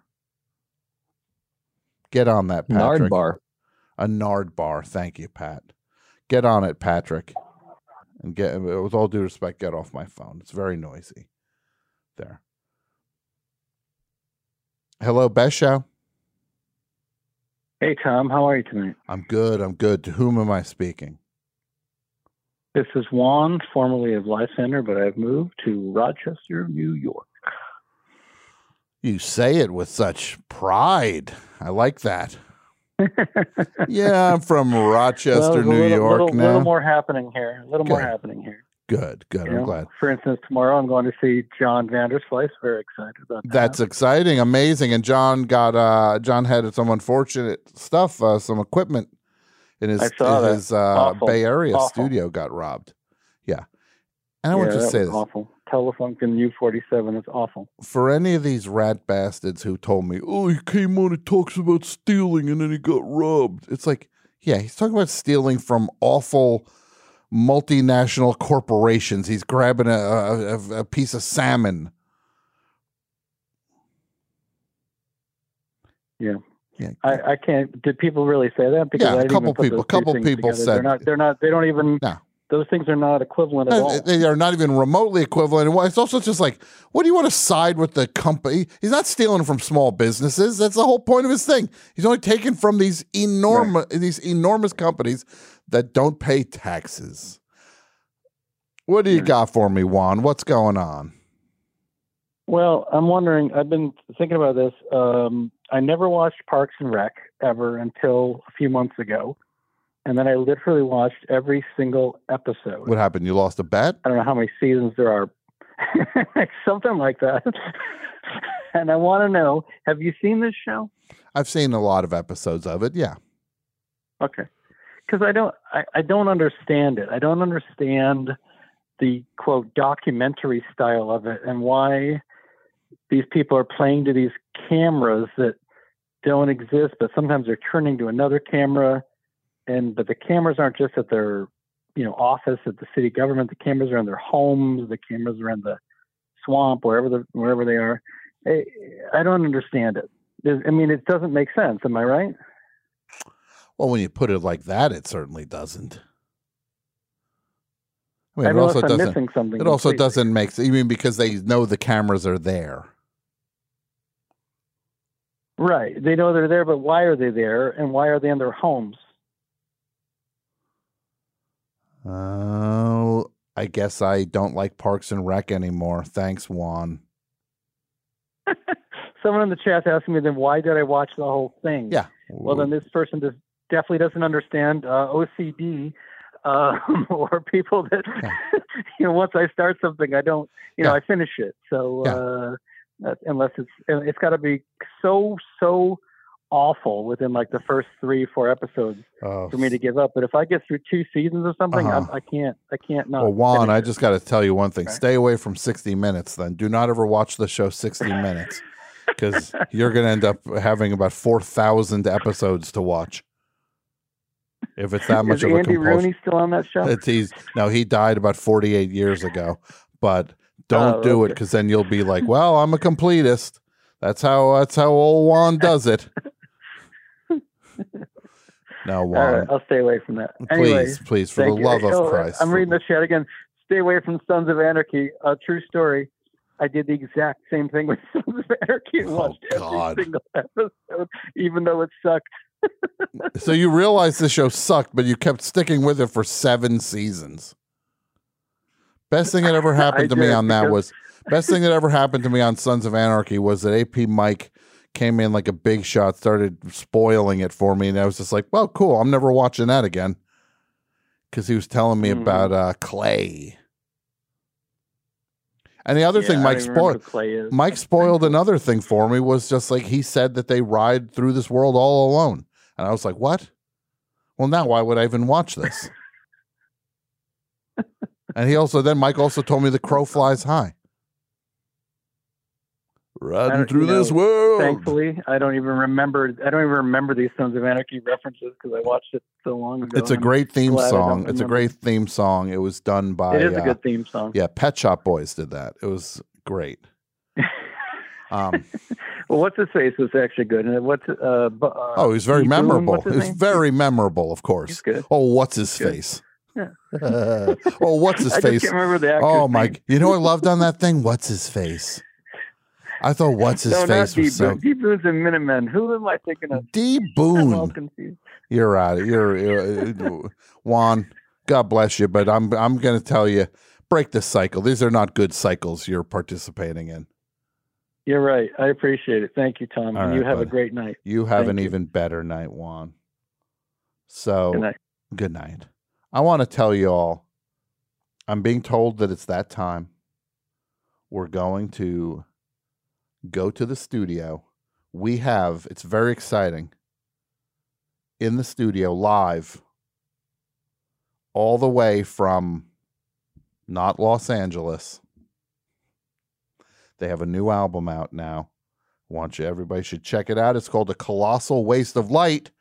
Get on that, Patrick. Nard bar. A Nard bar. Thank you, Pat. Get on it, Patrick. And get with all due respect, get off my phone. It's very noisy. There. Hello, Best Show. Hey, Tom, how are you tonight? I'm good. I'm good. To whom am I speaking? This is Juan, formerly of Life Center, but I've moved to Rochester, New York. You say it with such pride. I like that. Yeah, I'm from Rochester, Well, New little, York little, now. little more happening here. A little more happening here. Good, good. you I'm know? glad. For instance, tomorrow I'm going to see John Vanderslice. Very excited about that. That's exciting, amazing. And John got uh John had some unfortunate stuff, uh, some equipment in his in his uh, Bay Area Awful. studio got robbed. Yeah. And I yeah, want to say this. awful. Telefunken U47 is awful. For any of these rat bastards who told me, "Oh, he came on and talks about stealing and then he got robbed." It's like, yeah, he's talking about stealing from awful multinational corporations. He's grabbing a, a, a- a piece of salmon. Yeah. Yeah. I, I can't. Did people really say that? Because Yeah, I a didn't couple people- two couple people together. said- they're not. They're not. They don't even. No. Those things are not equivalent at all. They are not even remotely equivalent. It's also just like, what do you want to side with the company? He's not stealing from small businesses. That's the whole point of his thing. He's only taking from these enormous these enormous companies that don't pay taxes. What do you got for me, Juan? What's going on? Well, I'm wondering. I've been thinking about this. Um, I never watched Parks and Rec ever until a few months ago, and then I literally watched every single episode. What happened? You lost a bet? I don't know how many seasons there are, something like that. and I want to know: Have you seen this show? I've seen a lot of episodes of it. Yeah. Okay. Because I don't, I, I don't understand it. I don't understand the quote documentary style of it and why these people are playing to these cameras that don't exist, but sometimes they're turning to another camera, and but the cameras aren't just at their, you know, office at the city government. The cameras are in their homes. The cameras are in the swamp, wherever the wherever they are. I, I don't understand it. There's- I mean, it doesn't make sense. Am I right? Well, when you put it like that, it certainly doesn't. I mean, I it also I'm doesn't. missing something It also completely. doesn't make. sense. You mean because they know the cameras are there? Right. They know they're there, but why are they there and why are they in their homes? Oh, I guess I don't like Parks and Rec anymore. Thanks, Juan. Someone in the chat asking me then why did I watch the whole thing? Yeah. Well, then this person just definitely doesn't understand uh, OCD um, or people that you know once I start something I don't you know I finish it. So uh, unless it's it's got to be so so awful within like the first three four episodes Oh, for me to give up. But if I get through two seasons or something, Uh-huh. I can't I can't not. well, Juan, I just got to tell you one thing: stay away from sixty minutes. Then do not ever watch the show sixty minutes because you're going to end up having about four thousand episodes to watch. If it's that much Is of a Andy compulsion, Rooney still on that show? It's, he's no, he died about forty-eight years ago. But don't Oh, do it because then you'll be like, "Well, I'm a completist." That's how that's how old Juan does it. No, All Juan. right, I'll stay away from that. Please, Anyway, please, for the you. love of Oh, Christ. I'm reading the chat again. Stay away from Sons of Anarchy. A true story. I did the exact same thing with Sons of Anarchy and watched Oh, God. every single episode, even though it sucked. so you realized the show sucked, but you kept sticking with it for seven seasons. Best thing that ever happened to me on that was best thing that ever happened to me on Sons of Anarchy was that AP Mike came in like a big shot, started spoiling it for me, and I was just like, "Well, cool. I'm never watching that again." Because he was telling me Mhm. about uh, Clay. And the other Yeah, thing Mike don't even remember spoiled, who Clay is. Mike spoiled another thing for me was just like he said that they ride through this world all alone, and I was like, "What?" Well, now why would I even watch this? and he also then Mike also told me the crow flies high. I Riding through you this know, world. Thankfully, I don't even remember. I don't even remember these Sons of Anarchy references because I watched it so long ago. It's a great theme I song. It's a great theme song. It was done by. It is a uh, good theme song. Yeah, Pet Shop Boys did that. It was great. Um, Well, what's his face was actually good, and what's uh, bu- uh oh, he's very memorable. He's very memorable, of course. Oh, what's his Good. face? Yeah. oh, what's his I just face? can't remember the actor's oh my! You know what I loved on that thing? What's his face? I thought what's his no, not face D. was so. Boon. D. Boon's and Minutemen. Who am I thinking of? D. I'm all confused. You're right. You're, you're uh, Juan. God bless you, but I'm I'm going to tell you, break the cycle. These are not good cycles you're participating in. You're right. I appreciate it. Thank you, Tom. All and you have buddy. a great night. You have Thank an you. even better night, Juan. So Good night. Good night. I want to tell you all. I'm being told that it's that time. We're going to go to the studio. We have. It's very exciting. In the studio, live, all the way from not Los Angeles. They have a new album out now. Want you, everybody should check it out. It's called A Colossal Waste of Light.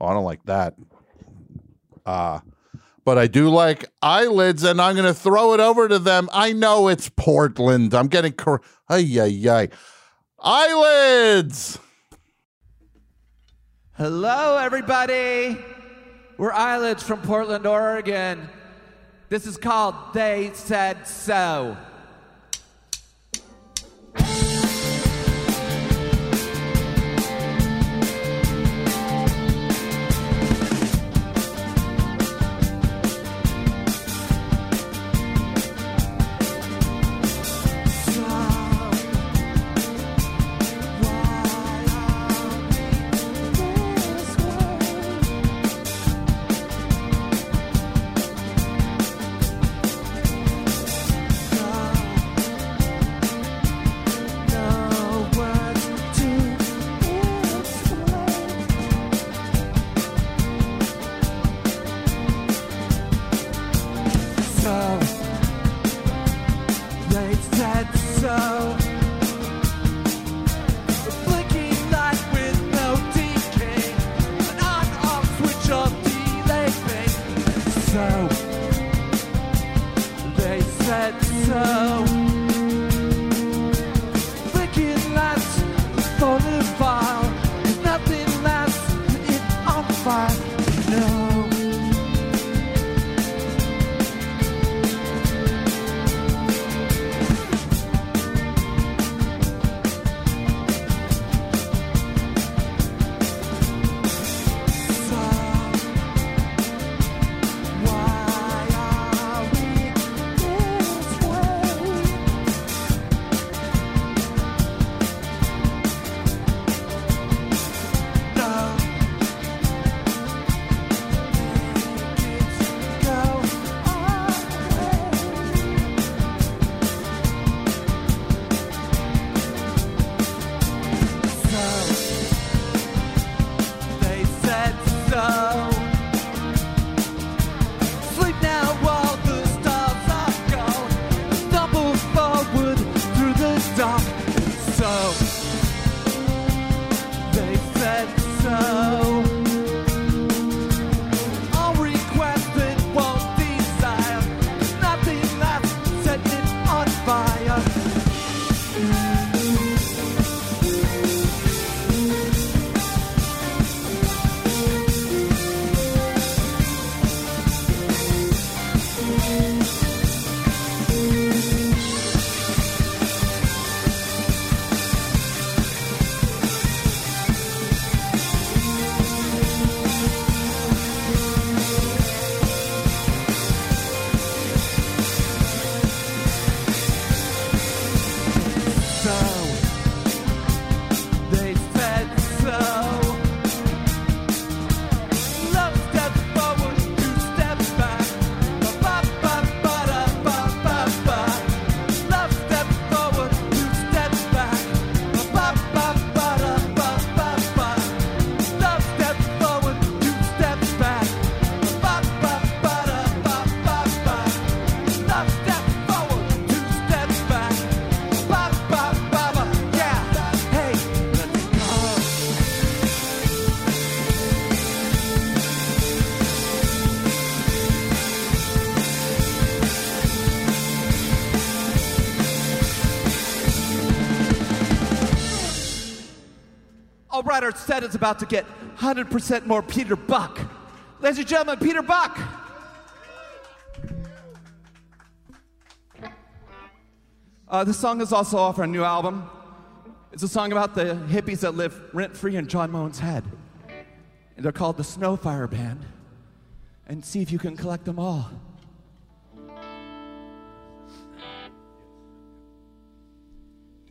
Oh, I don't like that. Uh, but I do like eyelids, and I'm going to throw it over to them. I know it's Portland. I'm getting. Cor- ay, ay, ay. Eyelids! Hello, everybody. We're Eyelids from Portland, Oregon. This is called They Said So. So, about to get 100% more Peter Buck. Ladies and gentlemen, Peter Buck. Uh, this song is also off our new album. It's a song about the hippies that live rent free in John Moen's head. And they're called the Snowfire Band. And see if you can collect them all.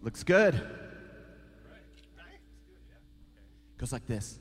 Looks good. Goes like this.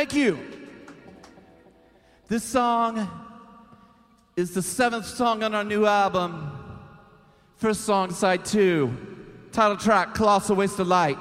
Thank you. This song is the seventh song on our new album. First song, side two. Title track, Colossal Waste of Light.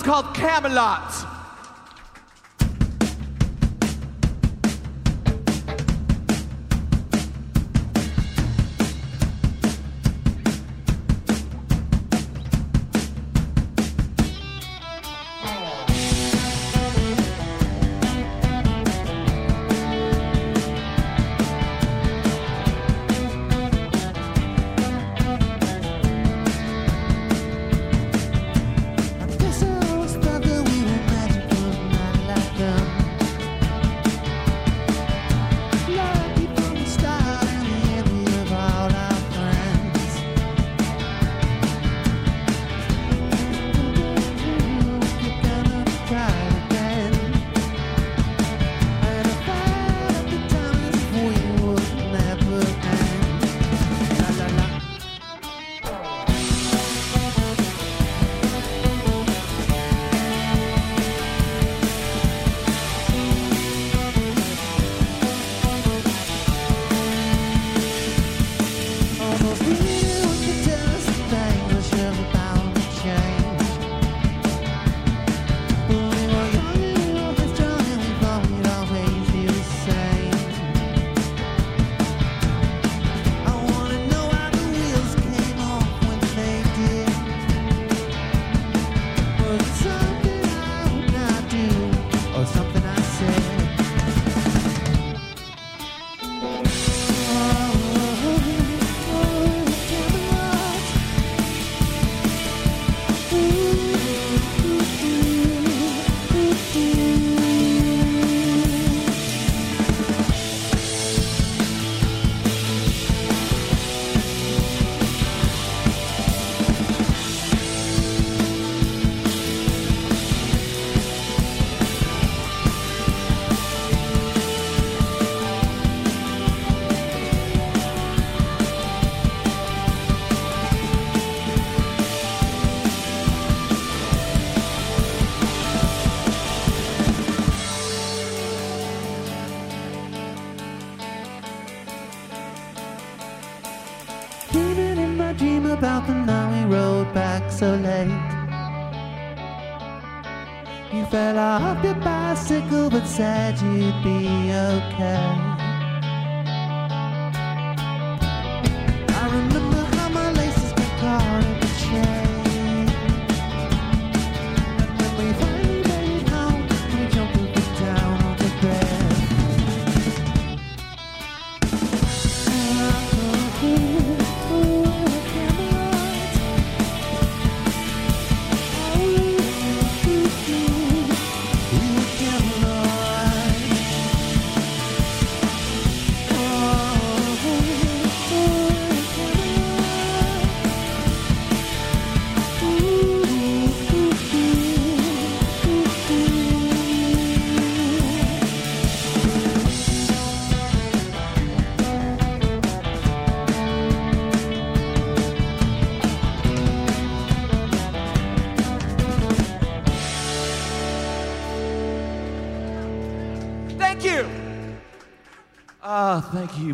It's called Camelot. so late. You fell off your bicycle, but said you'd be okay.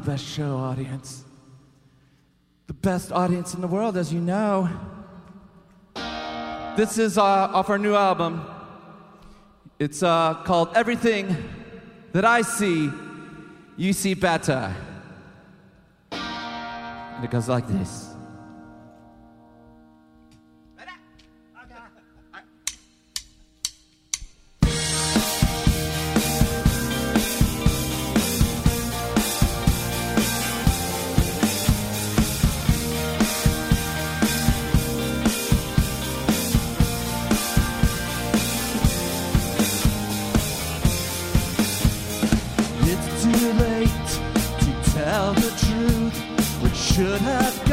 best show audience. The best audience in the world, as you know. This is uh, off our new album. It's uh, called Everything That I See, You See Better. And it goes like this. should have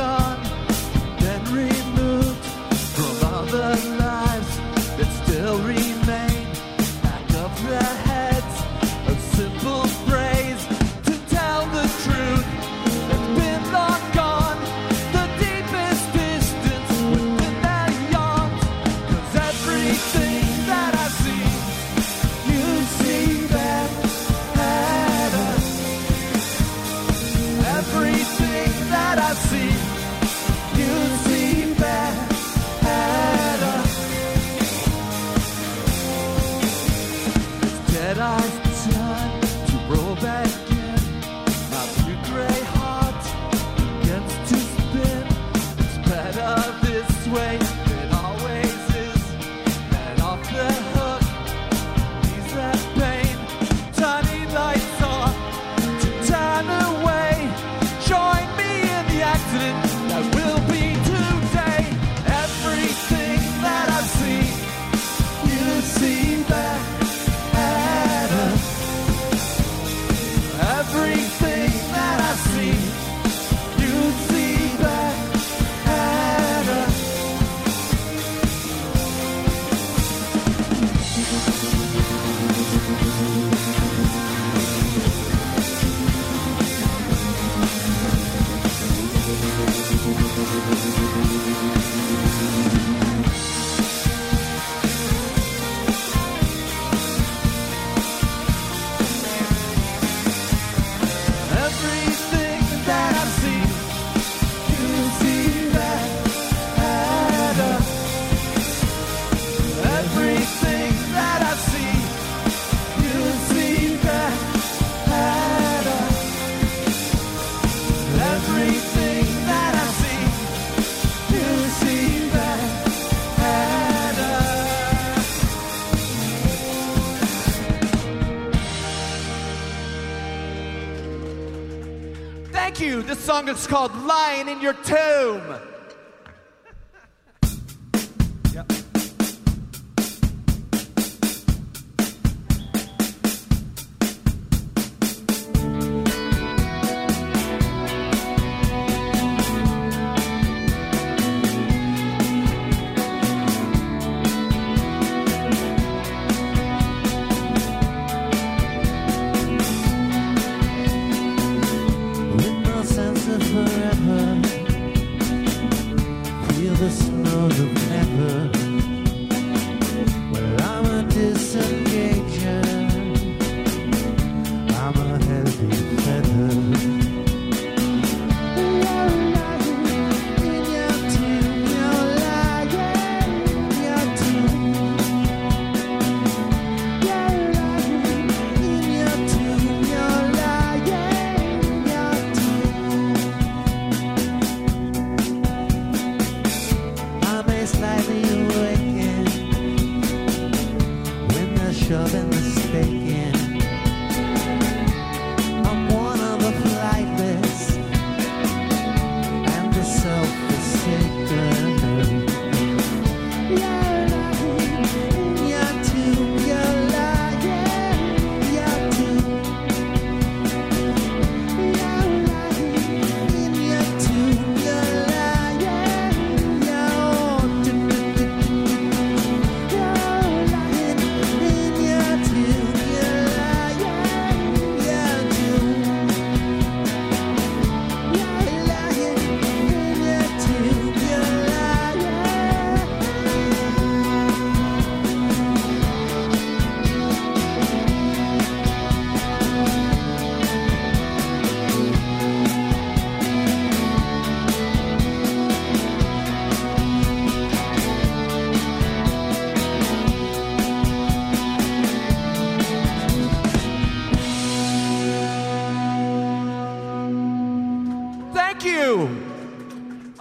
song called Lying in Your Tomb. love in the space.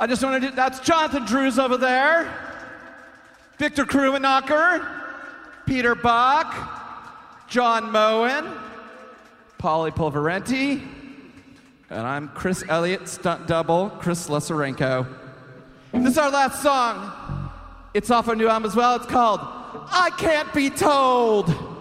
I just want to do that's Jonathan Drews over there, Victor Krummenacher, Peter Buck, John Moen, Paulie Pulvirenti, and I'm Chris Elliott, stunt double, Chris Slusarenko. This is our last song. It's off our new album as well. It's called I Can't Be Told.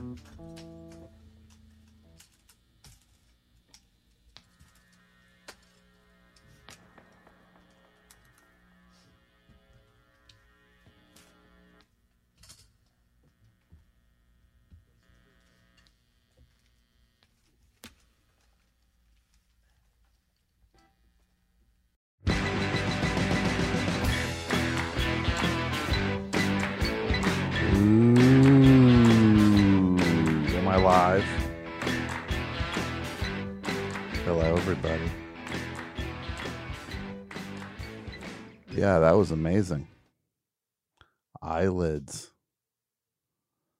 うん。Yeah, that was amazing. Eyelids.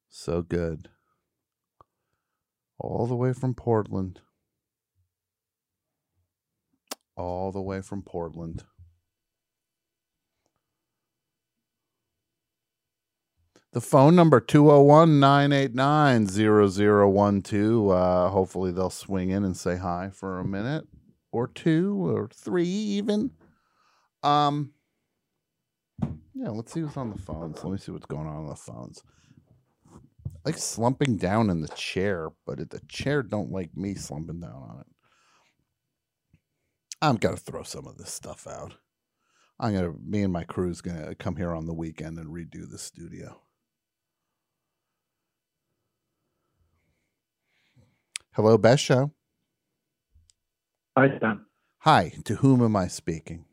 So good. All the way from Portland. All the way from Portland. The phone number 201 989 0012. Uh, hopefully they'll swing in and say hi for a minute or two or three even. Um yeah, let's see what's on the phones. Let me see what's going on on the phones. I like slumping down in the chair, but the chair don't like me slumping down on it. I'm gonna throw some of this stuff out. I'm gonna me and my crew's gonna come here on the weekend and redo the studio. Hello, Best Show. Hi, Tom. Hi, to whom am I speaking?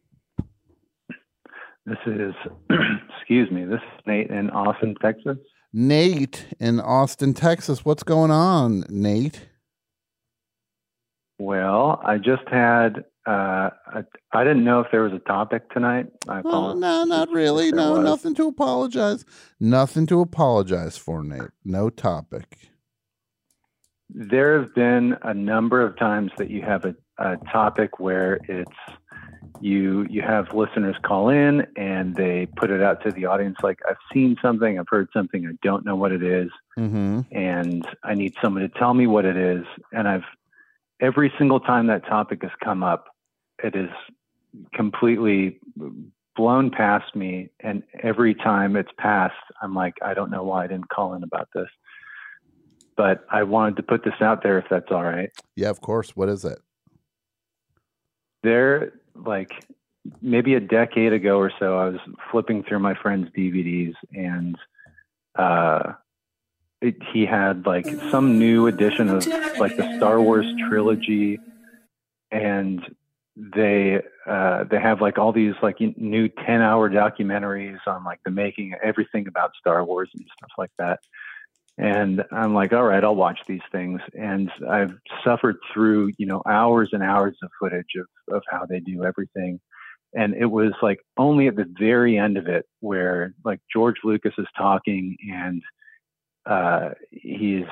This is, excuse me, this is Nate in Austin, Texas. Nate in Austin, Texas. What's going on, Nate? Well, I just had, uh, I, I didn't know if there was a topic tonight. I Oh, no, not really. No, was. nothing to apologize. Nothing to apologize for, Nate. No topic. There have been a number of times that you have a, a topic where it's you you have listeners call in and they put it out to the audience like I've seen something, I've heard something, I don't know what it is, Mm-hmm. and I need someone to tell me what it is. And I've every single time that topic has come up, it is completely blown past me. And every time it's passed, I'm like, I don't know why I didn't call in about this. But I wanted to put this out there if that's all right. Yeah, of course. What is it? There, like maybe a decade ago or so, I was flipping through my friend's DVDs and uh, it, he had like some new edition of like the Star Wars trilogy, and they uh, they have like all these like new ten hour documentaries on like the making of everything about Star Wars and stuff like that. And I'm like, all right, I'll watch these things. And I've suffered through, you know, hours and hours of footage of, of how they do everything. And it was like only at the very end of it where like George Lucas is talking and uh, he's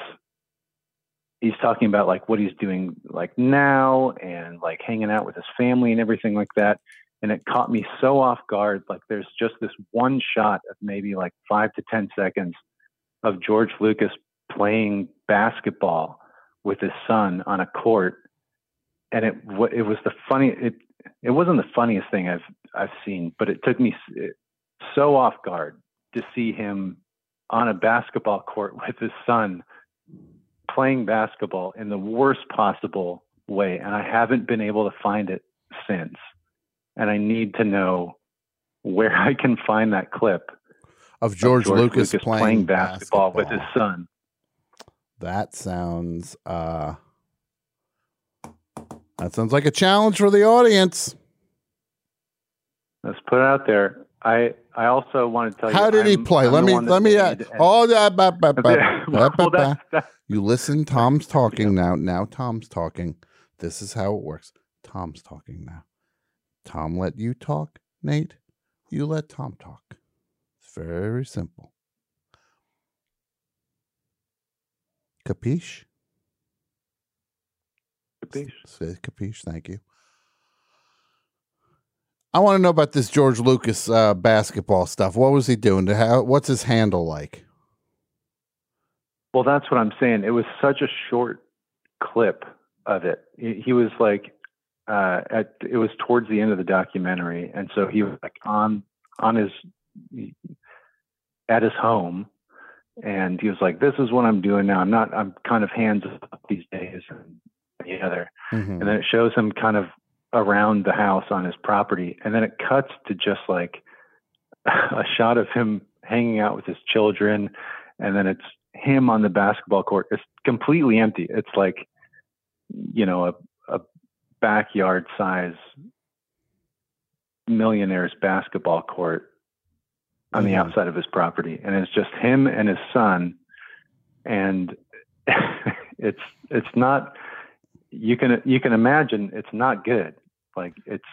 he's talking about like what he's doing like now and like hanging out with his family and everything like that. And it caught me so off guard. Like there's just this one shot of maybe like five to ten seconds of George Lucas playing basketball with his son on a court, and it it was the funny it it wasn't the funniest thing I've I've seen, but it took me so off guard to see him on a basketball court with his son playing basketball in the worst possible way, and I haven't been able to find it since, and I need to know where I can find that clip Of George, Lucas, Lucas playing, playing basketball with his son. That sounds uh that sounds like a challenge for the audience. Let's put it out there. I I also want to tell you. How did he I'm- play? I'm let me let me uh, oh that ba, ba, ba, Yeah, ba, well, ba, ba. that's- that's- You listen, Tom's talking now. Now Tom's talking. This is how it works. Tom's talking now. Tom let you talk, Nate. You let Tom talk. Very simple. Capiche? Capiche. Say capiche. Thank you. I want to know about this George Lucas uh, basketball stuff. What was he doing? To how, what's his handle like? Well, that's what I'm saying. It was such a short clip of it. He, he was like, uh, at it was towards the end of the documentary, and so he was like on on his at his home, and he was like, "This is what I'm doing now. I'm not. I'm kind of hands up these days." And the other, Mhm. and then it shows him kind of around the house on his property, and then it cuts to just like a shot of him hanging out with his children, and then it's him on the basketball court. It's completely empty. It's like, you know, a, a backyard size millionaire's basketball court on the Mhm. outside of his property, and it's just him and his son, and it's it's not. You can you can imagine it's not good. Like it's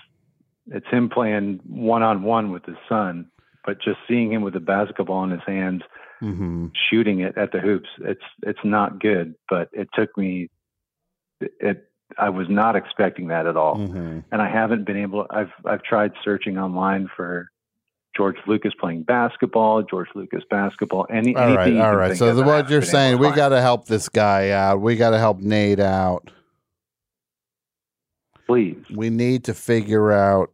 it's him playing one on one with his son, but just seeing him with a basketball in his hands Mm-hmm. shooting it at the hoops. It's it's not good, but it took me it I was not expecting that at all. Mm-hmm. And I haven't been able I've I've tried searching online for George Lucas playing basketball, George Lucas basketball, any All right, anything all right. So the, what you're saying, we got to help this guy out. We got to help Nate out. Please. We need to figure out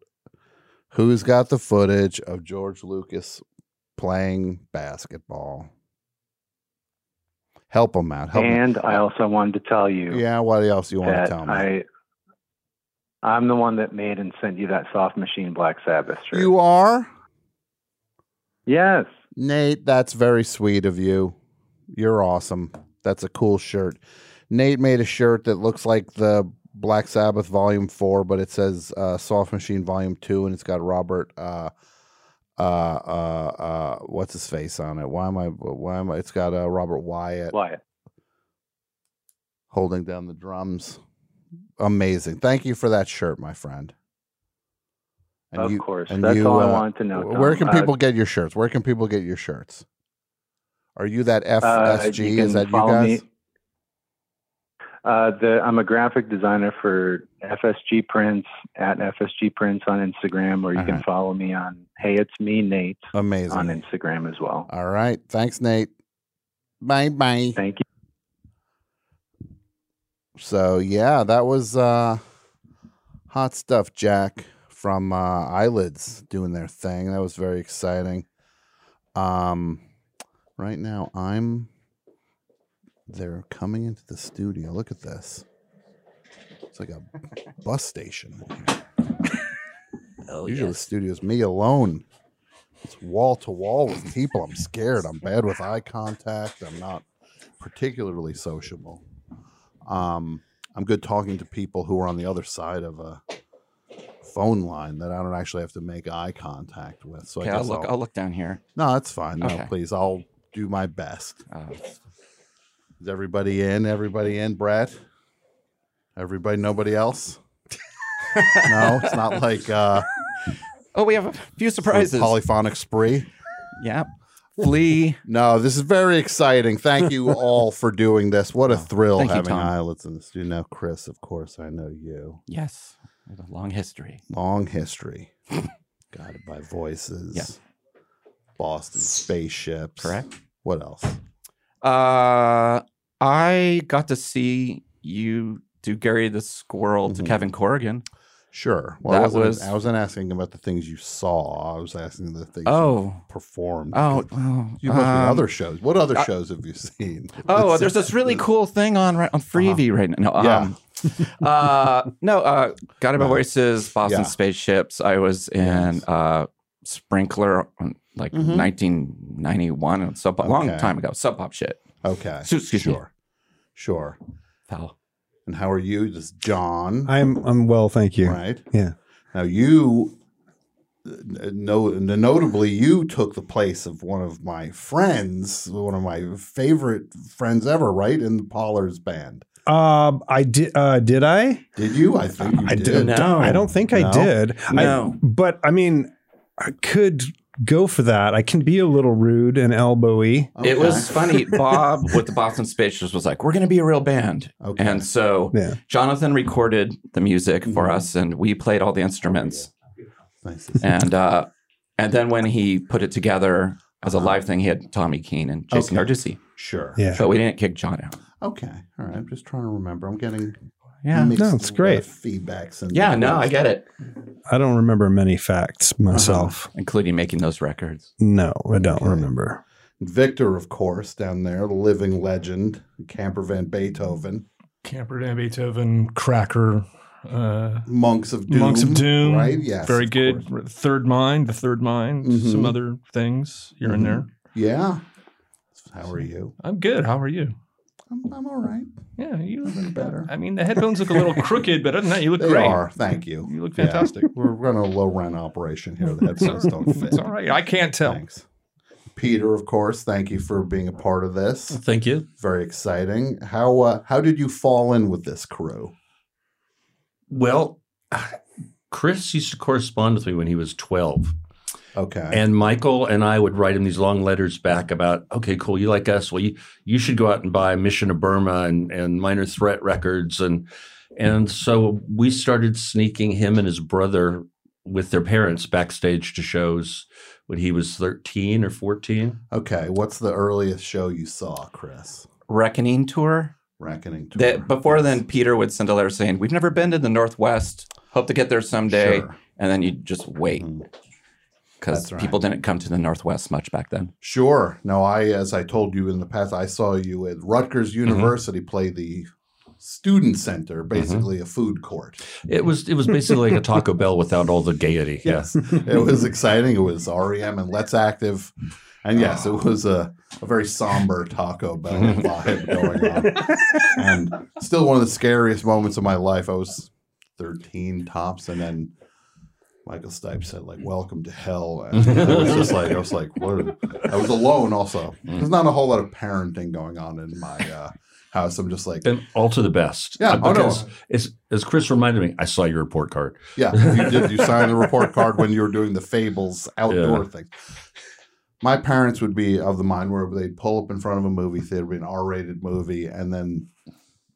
who's got the footage of George Lucas playing basketball. Help him out. Help him. and I also wanted to tell you Yeah, what else you want to tell me? I I'm the one that made and sent you that soft machine Black Sabbath shirt. You are? Yes. Nate, that's very sweet of you. You're awesome. That's a cool shirt. Nate made a shirt that looks like the Black Sabbath Volume 4, but it says uh, Soft Machine Volume 2, and it's got Robert. Uh, uh, uh, uh, what's his face on it? Why am I? Why am I? It's got uh, Robert Wyatt Wyatt. holding down the drums. Amazing. Thank you for that shirt, my friend. Of course. That's all I wanted to know, Where Tom. can Uh, people get your shirts? Where can people get your shirts? Are you that FSG? Uh, you Is that you guys? me- Uh, the, I'm a graphic designer for FSG Prints at FSG Prints on Instagram, or you can Uh-huh. follow me on Hey It's Me Nate Amazing. on Instagram as well. All right. Thanks, Nate. Bye bye. Thank you. So yeah, that was uh hot stuff, Jack from uh Eyelids doing their thing. That was very exciting. Um right now I'm they're coming into the studio. Look at this. It's like a bus station. Oh, Usually the yes. studio's me alone. It's wall to wall with people. I'm scared. I'm bad with eye contact. I'm not particularly sociable. Um, I'm good talking to people who are on the other side of a phone line that I don't actually have to make eye contact with. So Okay, I I'll look. I'll look down here. No, that's fine. No, Okay. please. I'll do my best. Uh, Is everybody in? Everybody in, Brett? Everybody, nobody else? no, it's not like uh oh, we have a few surprises. Polyphonic spree. Yeah. Flea. No, this is very exciting. Thank you all for doing this. What a thrill Oh, Thank you, having Tom. eyelids in the studio. Now, Chris, of course, I know you. Yes. We have a long history. Long history. Guided by voices. Yes. Boston spaceships. Correct. What else? Uh, I got to see you do Gary the Squirrel to Kevin Corrigan. Sure. Well, I that wasn't, was. I wasn't asking about the things you saw. I was asking the things Oh. you performed. Oh, well, you must um, other shows. What other I- shows have you seen? Oh, there's this really cool thing on on Freevee right now. Uh-huh. Yeah. Um, uh, no, uh, Guided by Voices, Boston Yeah. Spaceships. I was in uh, Sprinkler, on, like Mhm. 1991, and sub a long time ago. Sub pop shit. Okay. So, excuse me. sure. Sure. Foul. And how are you? This is John. I'm I'm well, thank you. Right. Yeah. Now you uh, no notably you took the place of one of my friends, one of my favorite friends ever, right? In the Pollards band. Um, I did. Uh, did I? Did you? I think you I did. did. I don't think I did. No. I, but I mean, I could go for that. I can be a little rude and elbowy. It was funny. Bob with the Boston Spaceships was like, "We're going to be a real band," Okay. and so Yeah. Jonathan recorded the music for Mm-hmm. us, and we played all the instruments. Nice. and uh, and then when he put it together as a live thing, he had Tommy Keene and Jason Uh-huh. Okay. Narducy. Sure. Yeah. but we didn't kick John out. Okay. All right. I'm just trying to remember. I'm getting Yeah. mixed, No, it's great. feedbacks and Yeah, no, I get it. I don't remember many facts myself. including making those records. No, I don't remember. Victor, of course, down there, living legend, Camper Van Beethoven, Camper Van Beethoven, Cracker, uh, Monks of Doom, Monks of Doom, right? Yes, very of good. Third Mind, the Third Mind, Mhm. some other things here and there. Yeah. How are you? I'm good. How are you? I'm, I'm all right. Yeah, you look better. I mean, the headphones look a little crooked, but other than that, you look They great. are. Thank you. You look Yeah. fantastic. We're running a low rent operation here. The headphones don't fit. It's all right. I can't tell. Thanks. Peter, of course, thank you for being a part of this. Thank you. Very exciting. How uh, how did you fall in with this crew? Well, Chris used to correspond with me when he was 12. Okay. And Michael and I would write him these long letters back about, okay, cool, you like us. Well, you, you should go out and buy Mission of Burma and, and Minor Threat Records. And, and so we started sneaking him and his brother with their parents backstage to shows when he was 13 or 14. Okay, what's the earliest show you saw, Chris? Reckoning tour. Reckoning tour. That before then, Peter would send a letter saying, "We've never been to the Northwest. Hope to get there someday." Sure. And then you just wait mm-hmm. Because right. people didn't come to the Northwest much back then. Sure. No, I, as I told you in the past, I saw you at Rutgers mm-hmm. University play the student center, mm-hmm. basically a food court. It was it was basically like a Taco Bell without all the gaiety. Yes, it was exciting. It was REM and Let's Active, and yes, it ah. was a, a very somber Taco Bell vibe going on, and still one of the scariest moments of my life. I was thirteen tops, and then. Michael Stipe said, "Like, welcome to hell," and it was just like I was like, "What?" I was alone. Also, there's not a whole lot of parenting going on in my uh, house. I'm just like, And all to the best. Yeah, Uh, oh, no. because as, as Chris reminded me, I saw your report card. Yeah, you did. You signed the report card when you were doing the Fables outdoor Yeah. thing. My parents would be of the mind where they'd pull up in front of a movie theater, be an R-rated movie, and then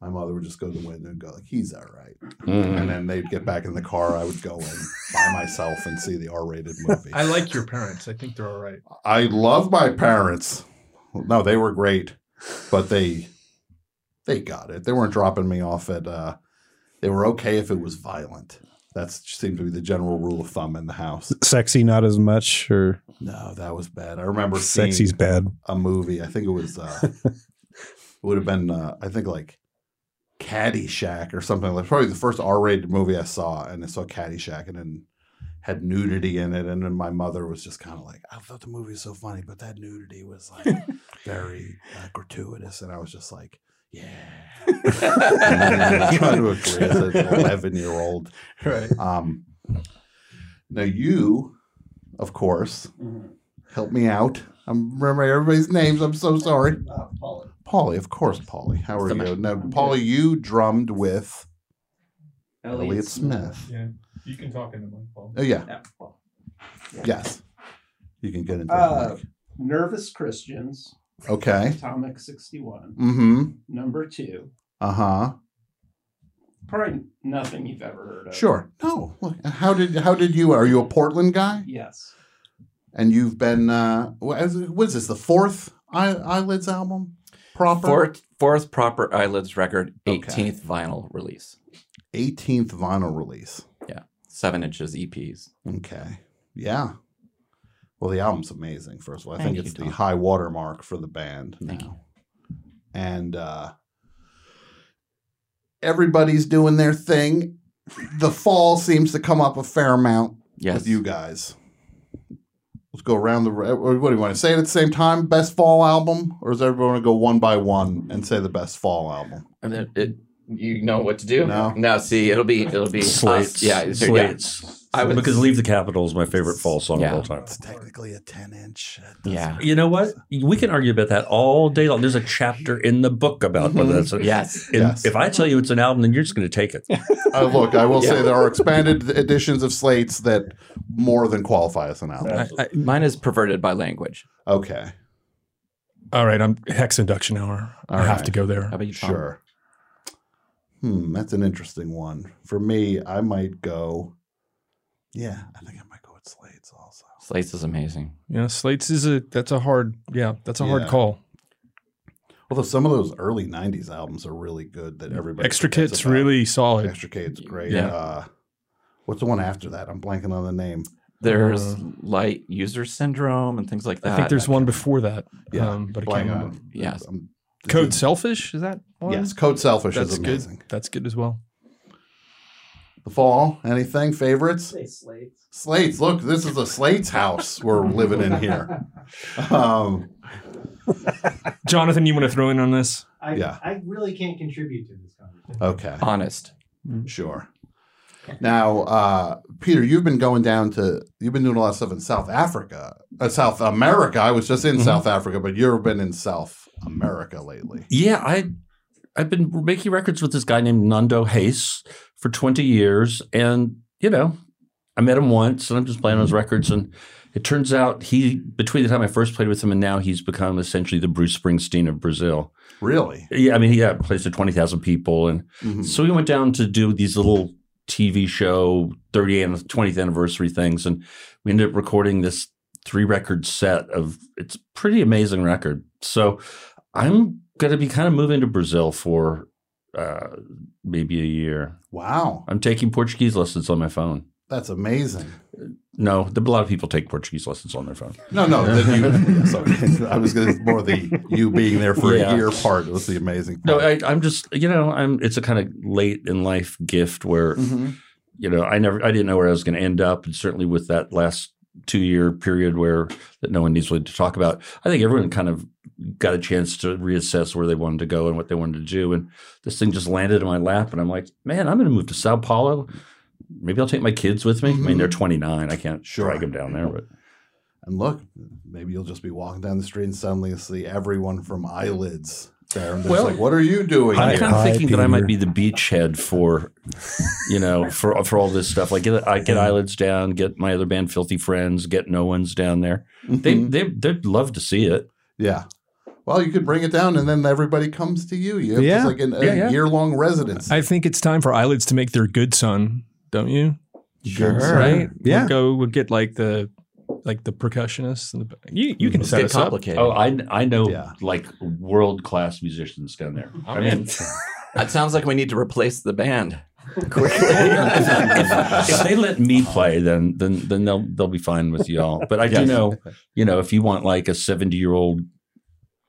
my mother would just go to the window and go like, "He's all right," Mhm. and then they'd get back in the car. I would go in by myself and see the R-rated movie. I like your parents. I think they're all right. I love my parents. No, they were great, but they they got it. They weren't dropping me off at. uh They were okay if it was violent. That seemed to be the general rule of thumb in the house. Sexy, not as much, or No, that was bad. I remember Sexy's bad. a movie. I think it was. uh It would have been. uh I think like Caddyshack or something like. Probably the first R-rated movie I saw, and I saw Caddyshack, and then had nudity in it, and then my mother was just kind of like, "I thought the movie was so funny, but that nudity was like very uh, gratuitous," and I was just like, "Yeah." trying to agree as an eleven-year-old, Right. Um, now you, of course, help me out. I'm remembering everybody's names. I'm so sorry. Uh. Polly, of course, Polly. How are you? man. Now, Polly, you drummed with Elliot, Elliott Smith. Yeah, you can talk in the mic. Paul. Oh yeah. Yeah, Yes. You can get into the Uh, mic. Nervous Christians. Okay. Atomic 61. Mm-hmm. Number two. Uh-huh. Probably nothing you've ever heard of. Sure. No. Look, How did how did you are you a Portland guy? Yes. And you've been uh what is what is this, the fourth Eye, Eyelids album? Proper Fourth, fourth proper eyelids record, 18th vinyl release. 18th vinyl release. Yeah, seven inches EPs. Okay. Yeah. Well, the album's amazing. First of all, I Thank think you, it's the Tom. high watermark for the band Thank now. And uh, everybody's doing their thing. The fall seems to come up a fair amount Yes. with you guys. Let's go around the. Uh, what do you want to say it at the same time? Best fall album, or is everyone going to go one by one and say the best fall album? And it, it, you know what to do? No. No, see, it'll be it'll be Slates. us. Yeah, yeah. Slates. I would because Leave the Capitol is my favorite fall song Yeah. of all time. It's technically a ten inch. Yeah. You know what? We can argue about that all day long. There's a chapter in the book about whether that's a, Yes. And Yes. If I tell you it's an album, then you're just going to take it. Uh, look, I will say there are expanded editions of slates that more than qualify as an album. I, I, mine is perverted by language. Okay. All right, I'm Hex Enduction Hour. I have to go there. How about you, Tom? Sure. Hmm, that's an interesting one. For me, I might go. Yeah, I think I might go with Slates also. Slates is amazing. Yeah, Slates is a that's a hard yeah that's a hard call. Although some of those early '90s albums are really good that everybody Extra forgets Kit's really solid. Extra Kit's great. Yeah. Uh, what's the one after that? I'm blanking on the name. There's Uh, light user syndrome and things like that. I think there's one before that. Yeah, um, but I blank can't remember. it. Yes. Um, Code Selfish is that? One? Yes, Code Selfish That's is amazing. good. That's good as well. The fall, anything favorites? Slates. Slates. Look, this is a Slates house we're living in here. Um, Jonathan, you want to throw in on this? I, Yeah. I really can't contribute to this conversation. okay. honest. Sure. Now, uh, Peter, you've been going down to, you've been doing a lot of stuff in South Africa, uh, South America. I was just in Mhm. South Africa, but you've been in South America lately. Yeah, I I've been making records with this guy named Nando Reis for 20 years, and you know, I met him once, and I'm just playing on his records, and it turns out he between the time I first played with him and now he's become essentially the Bruce Springsteen of Brazil. Really? Yeah, I mean, he yeah, plays to 20,000 people, and Mhm. so we went down to do these little TV show 30th and 20th anniversary things, and we ended up recording this three record set of it's pretty amazing record. So I'm going to be kind of moving to Brazil for uh, maybe a year. Wow. I'm taking Portuguese lessons on my phone. That's amazing. No, a lot of people take Portuguese lessons on their phone. No, no. you, sorry. I was going to more the you being there for Yeah. a year part was the amazing No, part. I, I'm just you know I'm. It's a kind of late in life gift where Mhm. you know I never I didn't know where I was going to end up, and certainly with that last two year period where that no one needs really to talk about, I think everyone kind of got a chance to reassess where they wanted to go and what they wanted to do, and this thing just landed in my lap, and I'm like, man, I'm going to move to Sao Paulo. Maybe I'll take my kids with me. I mean, they're 29. I can't drag them down there, but And look, maybe you'll just be walking down the street and suddenly see everyone from Eyelids there. And they're just like, what are you doing? I'm here?" kind of thinking that I might be the beachhead for, you know, for for all this stuff. Like get I get eyelids down, get my other band, Filthy Friends, get No One's down there. They Mhm. they they'd love to see it. Yeah. Well, you could bring it down, and then everybody comes to you. You have Yeah. just like an, a Yeah, yeah. year long residence. I think it's time for eyelids to make their good son, don't you? Sure. Right? Yeah. We'll go. We'll get like the like the percussionists and the you you can Let's set get us up. complicated. Oh, I I know like world class musicians down there. I mean, That sounds like we need to replace the band. if, if they let me play, then then then they'll they'll be fine with y'all. But I do Yes. know, you know, if you want like a seventy year old,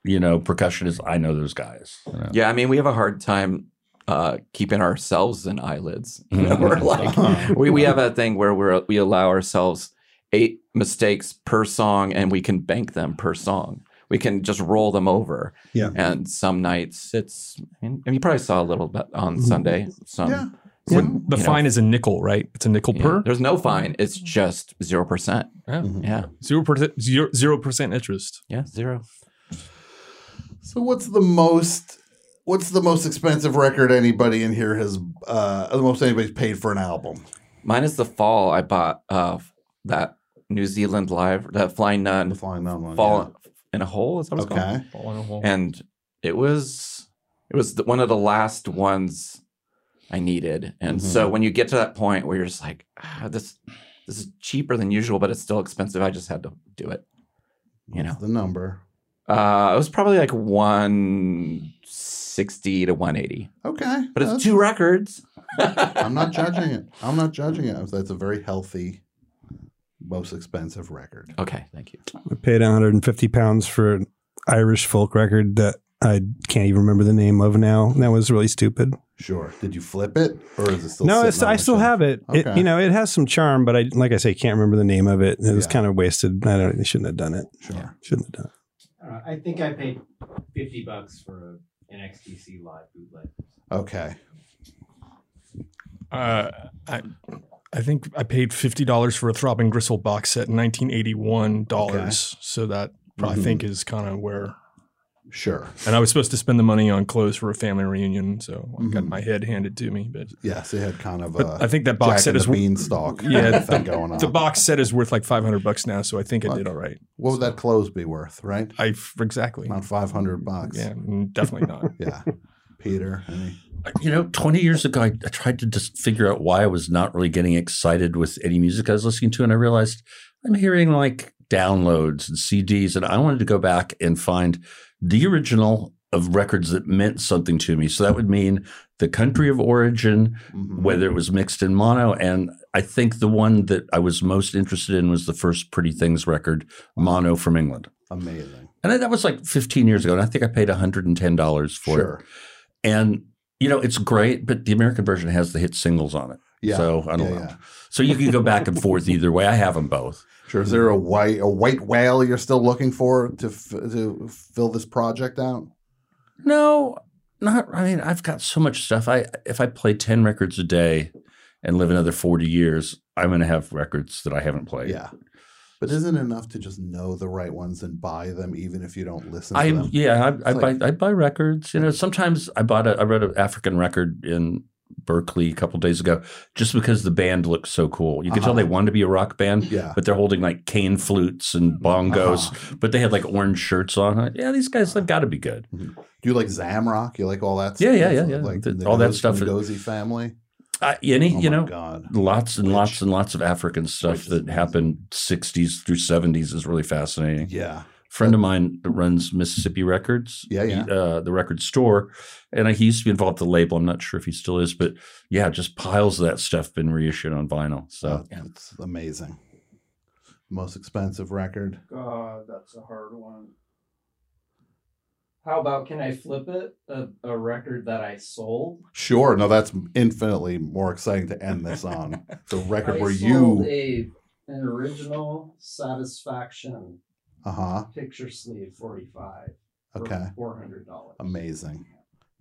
you know, percussionist, I know those guys. you know. Yeah, I mean, we have a hard time uh, keeping ourselves in eyelids. You know, Mhm. we're like we, we have a thing where we're we allow ourselves eight mistakes per song, and we can bank them per song. We can just roll them over. Yeah. And some nights it's, and you probably saw a little bit on Mhm. Sunday. Some. Yeah. some, The you know, fine is a nickel, right? It's a nickel yeah, per. There's no fine. It's just zero percent. Yeah. Yeah. Zero percent zero zero percent interest. Yeah, zero. So what's the most what's the most expensive record anybody in here has uh the most anybody's paid for an album? Mine is the fall. I bought uh that New Zealand live, that Flying Nun. The Flying Nun one. Fall in a hole. Is that what it's Okay. called? Fall a hole. And it was it was the, one of the last ones I needed. And so Mhm. when you get to that point where you're just like, ah, this this is cheaper than usual, but it's still expensive. I just had to do it. You know, the number. uh, it was probably like one sixty to one eighty. Okay. But it's two records. I'm not judging it. I'm not judging it. That's a very healthy most expensive record. Okay, thank you. I paid 150 pounds for an Irish folk record that I can't even remember the name of now. That was really stupid. Sure. Did you flip it or is it still no, it's, I still shelf? have it. it. You know, it has some charm, but I, like I say, can't remember the name of it. It was Yeah. kind of wasted. I don't. I shouldn't have done it. Sure. Shouldn't have done it. Uh, I think I paid fifty bucks for a, an XTC live bootleg. Okay. Uh, I I think I paid fifty dollars for a Throbbing Gristle box set in nineteen eighty one dollars. So that I Mhm. think is kind of where. Sure. And I was supposed to spend the money on clothes for a family reunion, so I got Mhm. my head handed to me. But Yes, it had kind of but a I think that box set is the beanstalk Yeah, thing going on. The box set is worth like five hundred bucks now, so I think I did all right. What would that clothes be worth, right? I exactly Not five hundred bucks. Yeah, mm, definitely not. yeah. Peter, any uh, You know, 20 years ago, I, I tried to just figure out why I was not really getting excited with any music I was listening to. And I realized I'm hearing like downloads and CDs. And I wanted to go back and find the original of records that meant something to me. So that would mean the country of origin, mm-hmm. whether it was mixed in mono. And I think the one that I was most interested in was the first Pretty Things record, mono from England. amazing. And that was like 15 years ago. And I think I paid $110 for Sure. it. And, you know, it's great, but the American version has the hit singles on it. Yeah. So I don't Yeah, know. yeah. So you can go back and forth either way. I have them both. Sure. Is there a white a white whale you're still looking for to f- to fill this project out? No, not. I mean, I've got so much stuff. I if I play 10 records a day and live another 40 years, I'm going to have records that I haven't played. Yeah. But isn't it enough to just know the right ones and buy them, even if you don't listen to I them? yeah, I, I like- buy I buy records. You know, sometimes I bought a I read an African record in Berkeley a couple days ago just because the band looked so cool. You could tell Uh-huh. they wanted to be a rock band, Yeah. but they're holding like cane flutes and bongos, Uh-huh. but they had like orange shirts on. Like, Yeah, these guys they've got to be good. Do you like Zamrock? You like all that? Yeah, yeah, stuff? yeah, yeah. Like The- the all that stuff. Ngozi family. Uh, any, Oh you know, God. lots and lots and lots of African stuff that happened 60s through 70s is really fascinating. Yeah. friend of mine that runs Mississippi Records, Yeah, yeah. he- uh, the record store, and he used to be involved with the label. I'm not sure if he still is, but yeah, just piles of that stuff been reissued on vinyl. So yeah. It's amazing. Most expensive record. God, that's a hard one. How about can I flip it? A, a record that I sold. Sure. No, that's infinitely more exciting to end this on. The record I where sold you. a an original Satisfaction Uh huh. picture sleeve forty five. Okay. Four hundred dollars. Amazing.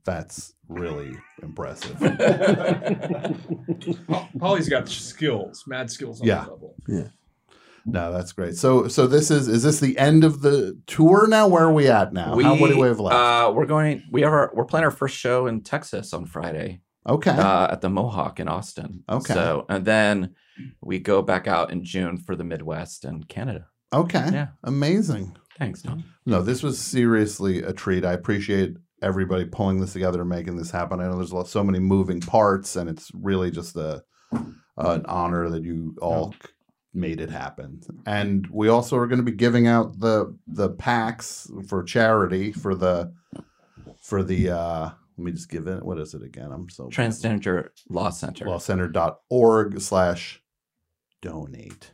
That's really impressive. Polly's got skills, mad skills on Yeah. the level. Yeah. No, that's great. So, so this is is this the end of the tour now? Where are we at now? How what do we have left? Uh, we're going. We have our. We're playing our first show in Texas on Friday. Okay. Uh, at the Mohawk in Austin. Okay. So and then we go back out in June for the Midwest and Canada. Okay. Yeah. Amazing. Thanks, Tom. No, this was seriously a treat. I appreciate everybody pulling this together and making this happen. I know there's lot, so many moving parts, and it's really just a an honor that you all made it happen. And we also are going to be giving out the the packs for charity for the for the. uh Let me just give it. What is it again? I'm so Transgender Law Center. lawcenter.org slash donate.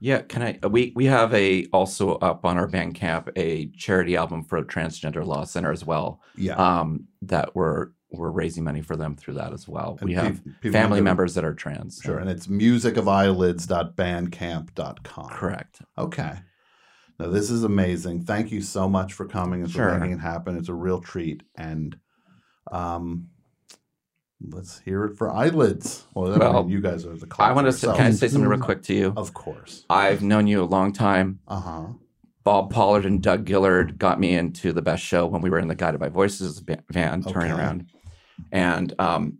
Yeah, can I? uh, We we have a also up on our Bandcamp a charity album for Transgender Law Center as well. Yeah. um, that we're we're raising money for them through that as well. And we have people family can members that are trans. Sure. And it's musicofeyelids.bandcamp.com. Correct. Okay. Now, this is amazing. Thank you so much for coming and for Sure. making it happen. It's a real treat. And um, let's hear it for eyelids. Well, I Well, mean, you guys are the I want to. Say, can I say something real quick to you? Of course. I've known you a long time. Uh huh. Bob Pollard and Doug Gillard got me into the best show when we were in the Guided by Voices ba- van touring Okay. around, and um,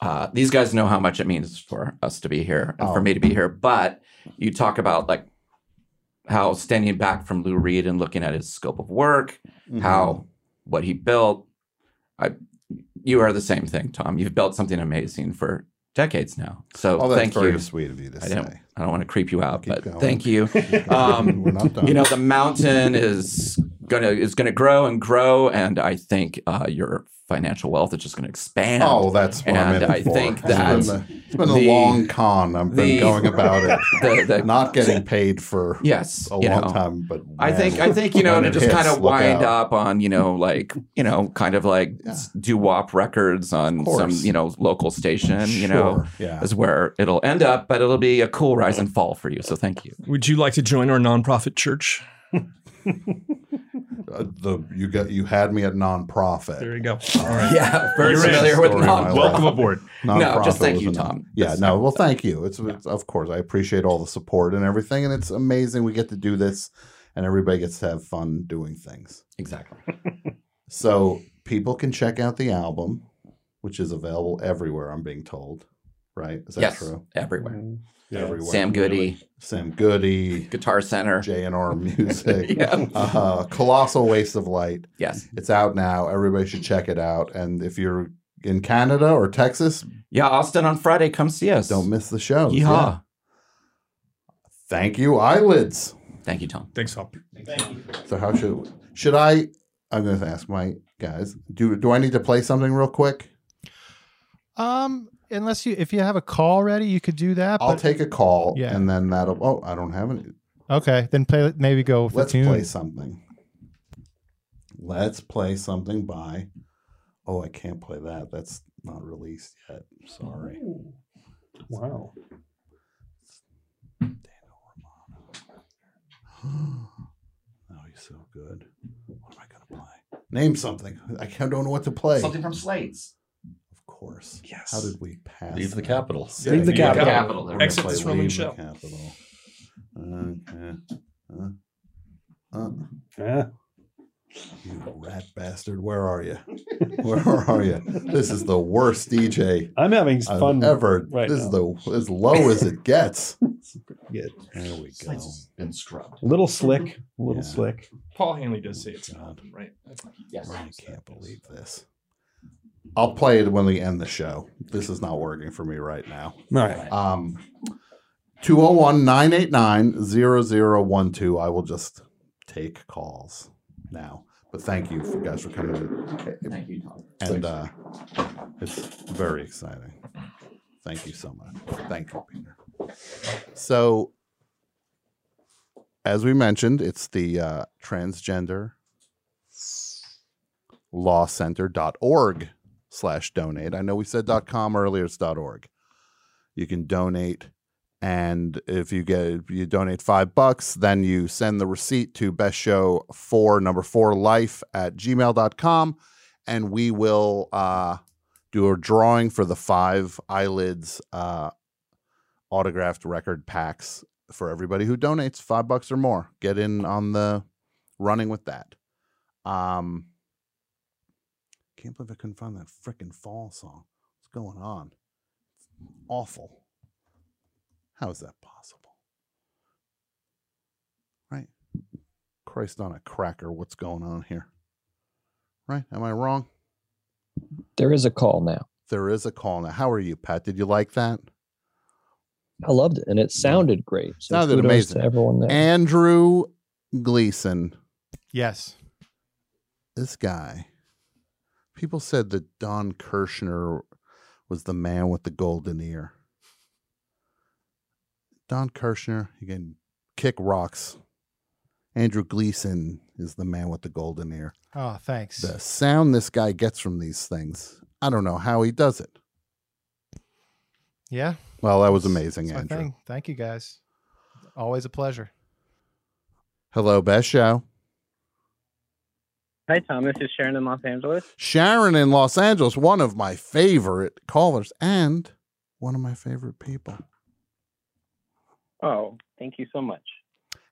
uh, these guys know how much it means for us to be here and for Oh. me to be here. But you talk about like how standing back from Lou Reed and looking at his scope of work, Mhm. how what he built. I, you are the same thing, Tom. You've built something amazing for decades now. So Oh, thank very you. sweet of you to I don't, say. I don't want to creep you out, but going. thank you. Um, We're not done. You know, the mountain is gonna is gonna grow and grow, and I think uh, your financial wealth is just gonna expand. Oh, that's what and I'm in I for. think It's that been the- it's been the- a long con. I've been the- going about it, the- the- not getting paid for Yes, a long know. time. But I think I think you know when to it just hits, kind of wind out. up on you know like you know kind of like doo wop records on some you know local station you know yeah. is where it'll end up, but it'll be a cool rise and fall for you. So thank you. Would you like to join our nonprofit church? Uh, the you got you had me at nonprofit. There you go. All right. Yeah, very You're familiar with Story of my non. life. Welcome aboard. No, just Nonprofit thank you, a- Tom. Yeah, no, well, thank you. It's, it's of course I appreciate all the support and everything, and it's amazing we get to do this, and everybody gets to have fun doing things. Exactly. So people can check out the album, which is available everywhere. I'm being told, right? Is that Yes, true? everywhere. Everywhere. Sam Goody, Sam Goody, Guitar Center, J&R Music, Yeah. uh, Colossal Waste of Light. Yes. It's out now. Everybody should check it out. And if you're in Canada or Texas, Yeah, Austin on Friday. Come see us. don't miss the show. Yeehaw. Thank you, eyelids. Thank you, Tom. Thanks, Tom. Thank you. So how should should I? I'm going to ask my guys. Do do I need to play something real quick? Um, unless you if you have a call ready, you could do that. I'll but- take a call, Yeah. and then that'll. Oh, I don't have any. Okay, then play. Maybe go with Let's the tune. play something. Let's play something by. Oh, I can't play that. That's not released yet. Sorry. Wow. Oh, he's so good. What am I going to play? Name something. I can't- don't know what to play. Something from Slates. Of course. Yes. How did we pass? Leave the that? Capitol. Yeah, Leave the Leave Capitol. Capitol. We're gonna Exit this Roman Leave the show. Capitol. Okay. Uh, uh, Yeah. you rat bastard. Where are you? Where are you? This is the worst DJ I'm having I've fun ever. right this now. is the as low as it gets. Good. There we go. Slates has been scrubbed. A little slick. A little Yeah. slick. Paul Hanley does say it's not right. Yes. I can't believe this. I'll play it when we end the show. This is not working for me right now. All right. Um, 201 989 0012. I will just take calls now. But thank you for guys for coming in. Thank you, Tom. And uh, it's very exciting. Thank you so much. Thank you, Peter. So, as we mentioned, it's the uh, transgender lawcenter.org slash donate. I know we said .com earlier, it's .org. You can donate and if you get you donate five bucks, then you send the receipt to best show four number four life at gmail.com and we will uh do a drawing for the five eyelids uh autographed record packs for everybody who donates five bucks or more. Get in on the running with that. Um can't believe I couldn't find that frickin' fall song. What's going on? It's awful. How is that possible? Right? Christ on a cracker, what's going on here? Right? Am I wrong? There is a call now. There is a call now. How are you, Pat? Did you like that? I loved it, and it sounded great. So Sounded kudos amazing. to everyone there. Andrew Gleason. Yes. This guy. People said that Don Kirshner was the man with the golden ear. Don Kirshner, he can kick rocks. Andrew Gleason is the man with the golden ear. Oh, thanks. The sound this guy gets from these things, I don't know how he does it. Yeah. Well, that was amazing, Andrew. thing. Thank you guys. Always a pleasure. Hello, best show. Hi, Tom. This is Sharon in Los Angeles. Sharon in Los Angeles, one of my favorite callers and one of my favorite people. Oh, thank you so much.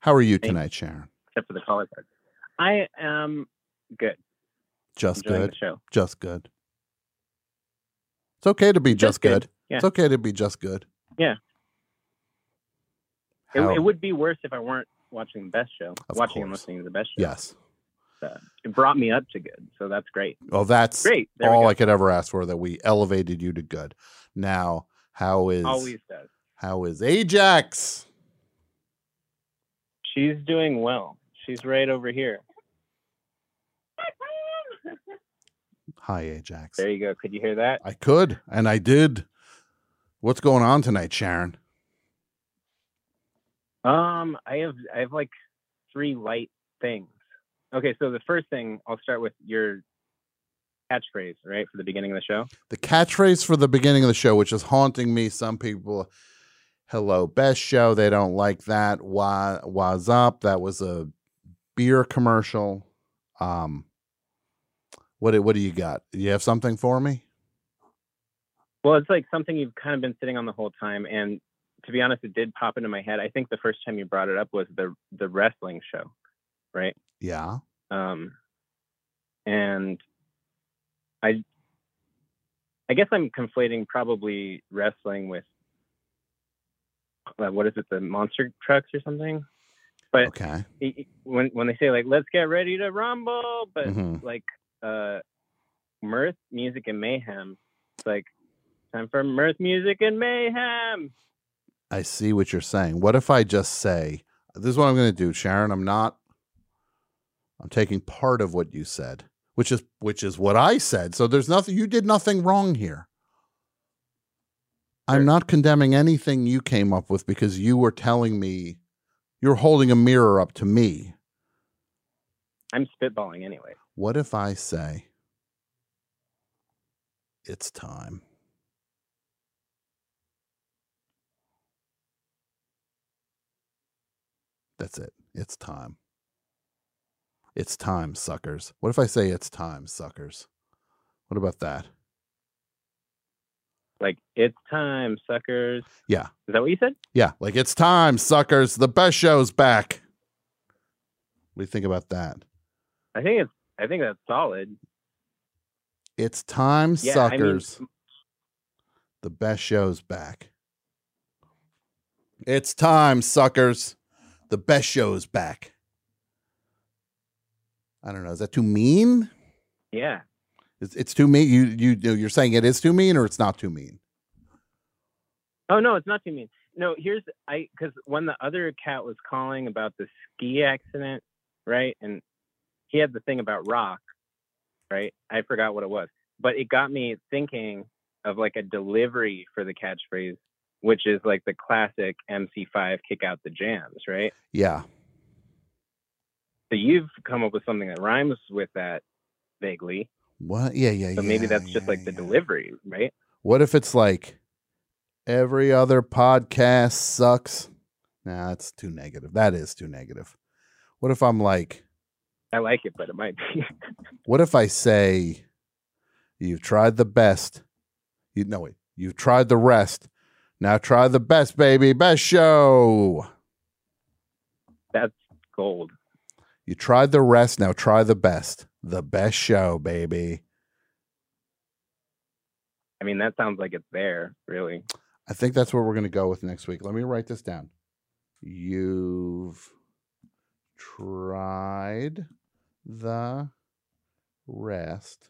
How are you Thank- tonight, Sharon? Except for the caller card. I am good. Just Enjoying good. show. Just good. It's okay to be just, Just good. good. Yeah. It's okay to be just good. Yeah. It, it would be worse if I weren't watching the best show, Of watching and listening to the best show. Yes. Uh, it brought me up to good, so that's great. Well, that's Great. There all. I could ever ask for that we elevated you to good. Now, how is Always does. how is Ajax? She's doing well. She's right over here. Hi, Ajax. There you go. Could you hear that? I could, and I did. What's going on tonight, Sharon? Um, I have I have like three light things. Okay, so the first thing I'll start with your catchphrase, right, for the beginning of the show. The catchphrase for the beginning of the show, which is haunting me. Some people, hello, best show. They don't like that. Why, why's up? That was a beer commercial. Um, what, do- what do you got? You have something for me? Well, it's like something you've kind of been sitting on the whole time, and to be honest, it did pop into my head. I think the first time you brought it up was the the wrestling show, right? Yeah. Um, and I, I guess I'm conflating probably wrestling with uh, what is it, the monster trucks or something? But Okay. i- i- when when they say like let's get ready to rumble, but Mhm. like uh, mirth, music, and mayhem, it's like time for mirth, music, and mayhem. I see what you're saying. What if I just say, this is what I'm going to do, Sharon? I'm not, I'm taking part of what you said, which is, which is what I said. So there's nothing, you did nothing wrong here. I'm not condemning anything you came up with because you were telling me, you're holding a mirror up to me. I'm spitballing anyway. What if I say, it's time? That's it. It's time. It's time, suckers. What if I say it's time, suckers? What about that? Like it's time, suckers. Yeah. Is that what you said? Yeah. Like it's time, suckers. The best show's back. What do you think about that? I think it's. I think that's solid. It's time, Yeah, I mean, suckers. the best show's back. It's time, suckers. The best show's back. I don't know. Is that too mean? Yeah. It's, it's too mean. You you you're saying it is too mean, or it's not too mean. Oh no, it's not too mean. No, here's I because when the other cat was calling about the ski accident, right, and he had the thing about rock, right? I forgot what it was, but it got me thinking of like a delivery for the catchphrase, which is like the classic MC5 kick out the jams, right? Yeah. So you've come up with something that rhymes with that vaguely. What? Yeah, yeah, So yeah. maybe that's just like the delivery, right? What if it's like every other podcast sucks? Nah, that's too negative. That is too negative. What if I'm like, I like it, but it might be. what if I say, you've tried the best? You know it. You've tried the rest. Now try the best, baby. Best show. That's gold. You tried the rest. Now try the best. The best show, baby. I mean, that sounds like it's there, really. I think that's what we're going to go with next week. Let me write this down. You've tried the rest.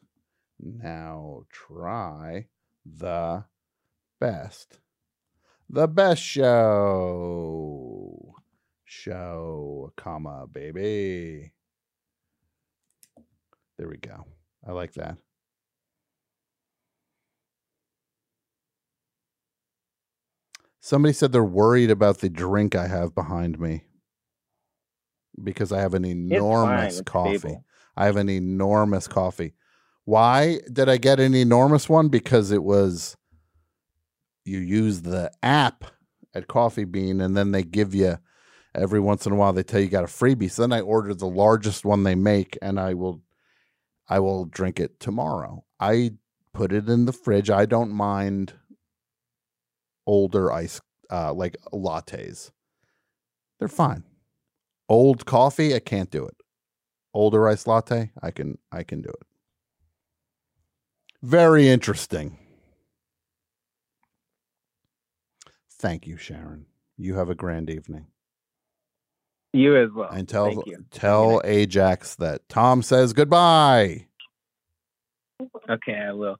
Now try the best. The best show. Show, comma, baby. There we go. I like that. Somebody said they're worried about the drink I have behind me because I have an enormous coffee. stable. I have an enormous coffee. Why did I get an enormous one? Because it was you use the app at Coffee Bean and then they give you every once in a while they tell you got a freebie. So then I order the largest one they make and I will I will drink it tomorrow. I put it in the fridge. I don't mind older ice uh like lattes. They're fine. Old coffee, I can't do it. Older ice latte, I can I can do it. Very interesting. Thank you, Sharon. You have a grand evening. You as well. And tell Thank you. tell Ajax that Tom says goodbye. Okay, I will.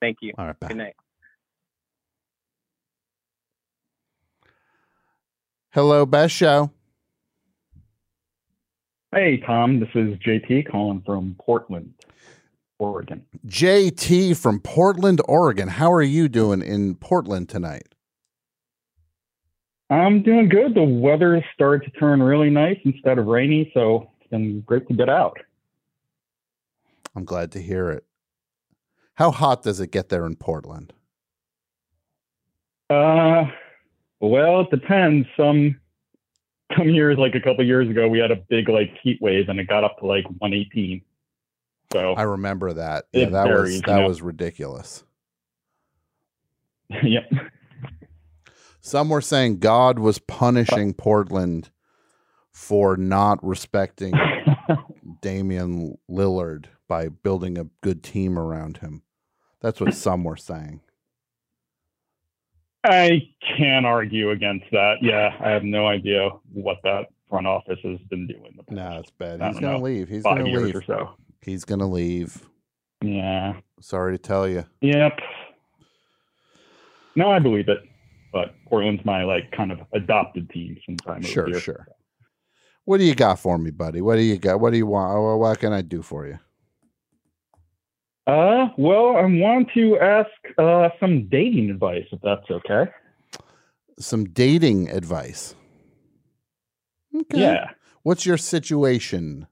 Thank you. All right, bye. Good night. Hello, best show. Hey, Tom. This is JT calling from Portland, Oregon. JT from Portland, Oregon. How are you doing in Portland tonight? I'm doing good. The weather has started to turn really nice instead of rainy, so it's been great to get out. I'm glad to hear it. How hot does it get there in Portland? Uh, well, it depends. Some some years, like a couple years ago, we had a big like heat wave, and it got up to like 118. So I remember that. Yeah, that was varies, you that know. was ridiculous. yep. Some were saying God was punishing Portland for not respecting Damian Lillard by building a good team around him. That's what some were saying. I can't argue against that. Yeah, I have no idea what that front office has been doing. the No, past, it's bad. He's gonna know, leave. He's gonna leave. or so. He's gonna leave. Yeah. Sorry to tell you. Yep. No, I believe it. But Portland's my like kind of adopted team moved Sure, here. sure. What do you got for me, buddy? What do you got? What do you want? What- What can I do for you? Uh, well, I want to ask uh some dating advice if that's okay. Some dating advice. Okay. Yeah. What's your situation,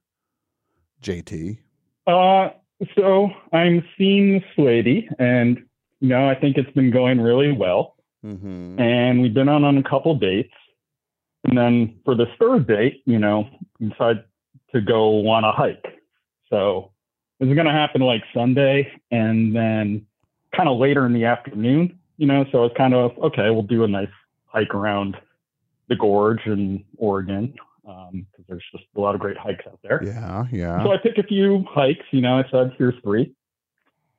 JT? Uh, so I'm seeing this lady, and you know I think it's been going really well. Mm-hmm. and we've been on, on a couple dates. And then for the third date, you know, we decided to go on a hike. So it was going to happen like Sunday and then kind of later in the afternoon, you know. So it's kind of okay, we'll do a nice hike around the gorge in Oregon because there's just a lot of great hikes out there. Yeah, yeah. So I pick a few hikes, you know, I said, here's three.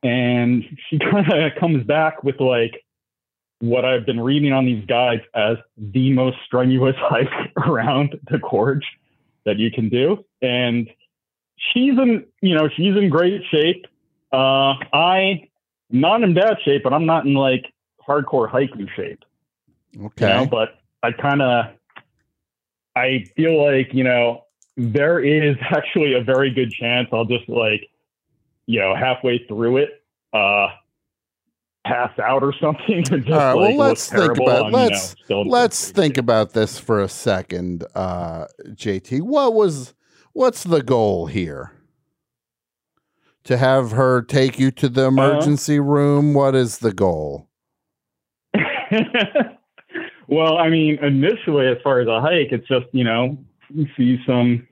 And she kind of comes back with like what I've been reading on these guides as the most strenuous hike around the gorge that you can do. And she's in, you know, she's in great shape. Uh, I not in bad shape, but I'm not in like hardcore hiking shape. Okay. You know, but I kind of, I feel like you know there is actually a very good chance I'll just like, you know, halfway through it, uh, pass out or something. just, All right. like, well, let's think about on, let's still- let's think about this for a second, uh, JT. What was what's the goal here? To have her take you to the Uh-huh. emergency room. What is the goal? well, I mean, initially, as far as a hike, it's just you know see some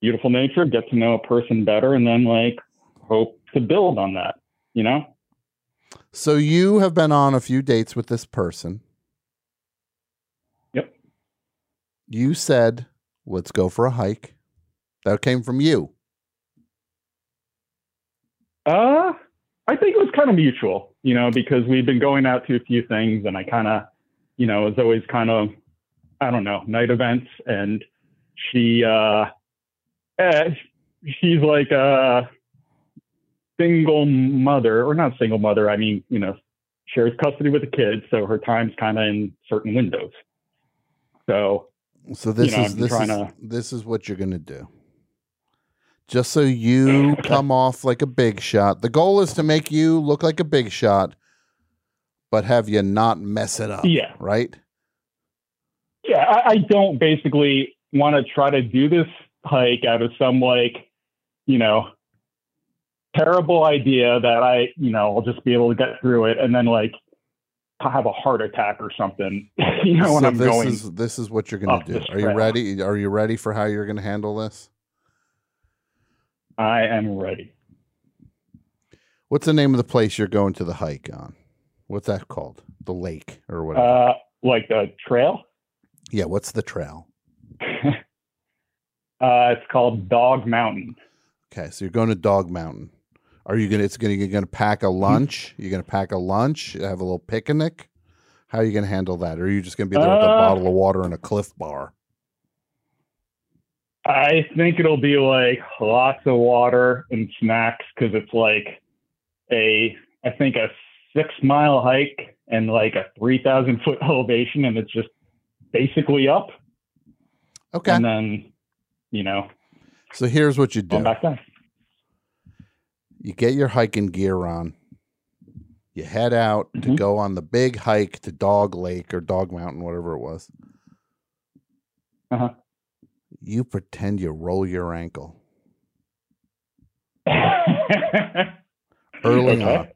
beautiful nature, get to know a person better, and then like hope to build on that. You know. So you have been on a few dates with this person. Yep. You said, "Let's go for a hike." That came from you. Uh, I think it was kind of mutual, you know, because we've been going out to a few things, and I kind of, you know, it was always kind of, I don't know, night events, and she, uh, eh, she's like a single mother, or not single mother. I mean, you know, shares custody with the kids, so her time's kind of in certain windows. So, So this you know, is this trying is to. this is what you're gonna do. Just so you come off like a big shot. The goal is to make you look like a big shot, but have you not mess it up. Yeah. Right? Yeah, I, I don't basically want to try to do this hike out of some like, you know, terrible idea that I, you know, I'll just be able to get through it and then like have a heart attack or something. you know, when I'm this going. is this is what you're gonna do. Are you ready? Are you ready for how you're gonna handle this? I am ready. What's the name of the place you're going to the hike on? What's that called? The lake or whatever. Uh, like the trail. yeah, what's the trail? Uh, it's called Dog Mountain. Okay, so you're going to Dog Mountain. Are you gonna? It's gonna. You're gonna pack a lunch. You're gonna pack a lunch. Have a little picnic. How are you gonna handle that? Or are you just gonna be there with a Uh, bottle of water and a Clif Bar? I think it'll be like lots of water and snacks because it's like a, I think a six mile hike and like a 3,000 foot elevation and it's just basically up. Okay. And then, you know, So here's what you do. Going back down. You get your hiking gear on. You head out Mm-hmm. to go on the big hike to Dog Lake or Dog Mountain, whatever it was. Uh-huh. You pretend you roll your ankle early Okay. on.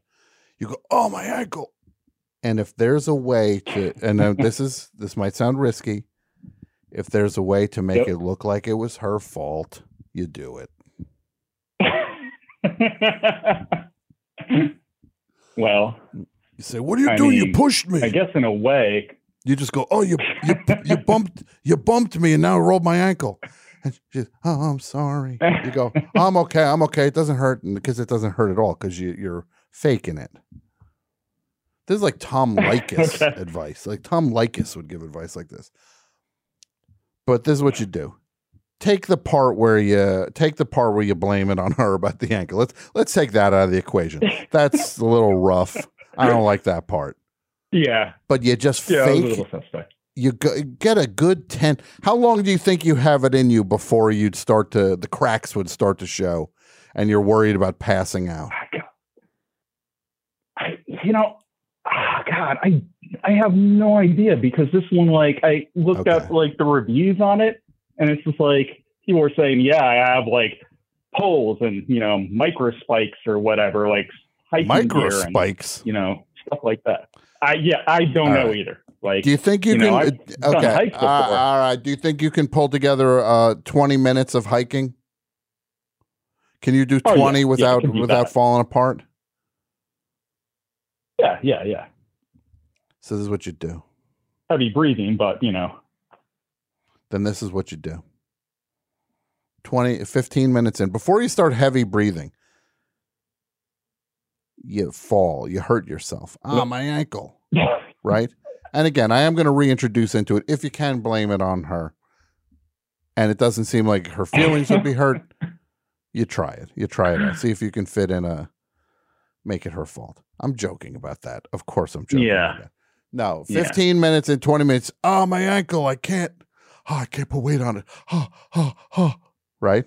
You go, "Oh, my ankle!" And if there's a way to, and uh, this is this might sound risky, if there's a way to make Yep. it look like it was her fault, you do it. well, you say, "What are you I doing? you mean, pushed me." I guess in a way, You just go, "Oh, you you you bumped you bumped me, and now I rolled my ankle." And she's, "Oh, I'm sorry." You go, "I'm okay. I'm okay. It doesn't hurt," because it doesn't hurt at all because you you're faking it. This is like Tom Likas Okay. advice. Like Tom Likas would give advice like this. But this is what you do. Take the part where you take the part where you blame it on her about the ankle. Let's let's take that out of the equation. That's a little rough. I don't like that part. yeah. But you just Yeah, it was a fake you go, get a good 10 how long do you think you have it in you before you'd start to the cracks would start to show and you're worried about passing out I, you know, ah, God, I I have no idea because this one, like, I looked at like the reviews on it, and it's just like people were saying, yeah, I have like poles and you know micro spikes or whatever, like hiking Micro gear and, spikes? you know, stuff like that. I yeah, I don't All know right. either. Like, do you think you, know, can I've okay uh, all right do you think you can pull together uh 20 minutes of hiking can you do Oh, 20 yeah. Yeah, without can do without that. falling apart yeah, yeah, yeah. so this is what you do Heavy breathing, but you know, then this is what you do 20 15 minutes in before you start heavy breathing you fall you hurt yourself ah my ankle right and again i am going to reintroduce into it if you can blame it on her and it doesn't seem like her feelings would be hurt you try it you try it out see if you can fit in a make it her fault. I'm joking about that. Of course, I'm joking. Yeah. No, Yeah. 15 minutes and 20 minutes. Oh, my ankle. I can't. Oh, I can't put weight on it. Ha, ha, ha. Right?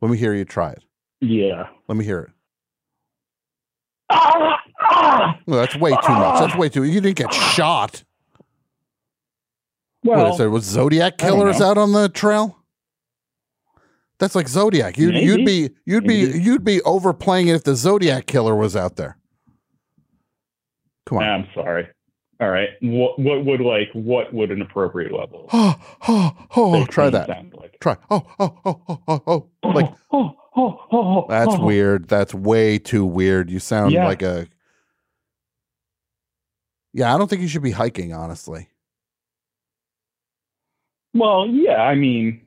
Let me hear you try it. Yeah. Let me hear it. Ah, Well, that's way too much. That's way too. You didn't get shot. what Well, is there? Was Zodiac killers out on the trail? That's like Zodiac. You'd you'd be you'd be you'd be overplaying it if the Zodiac killer was out there. Come on. I'm sorry. All right. What what would like what would an appropriate level? Oh, oh, oh, oh Fifteen try that. like? Try. Oh, oh, oh, oh, oh, oh. oh like oh, oh, oh, oh, that's oh. weird. That's way too weird. You sound Yeah. like a Yeah, I don't think you should be hiking, honestly. Well, yeah. I mean,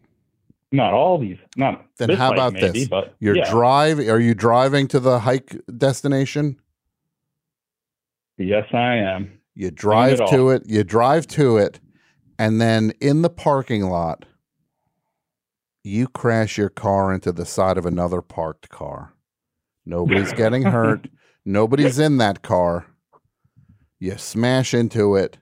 not all these. Not Then this how about maybe, this? But You're yeah. drive are you driving to the hike destination? Yes, I am. You drive it to all. it, you drive to it, and then in the parking lot, you crash your car into the side of another parked car. Nobody's getting hurt. Nobody's in that car. You smash into it,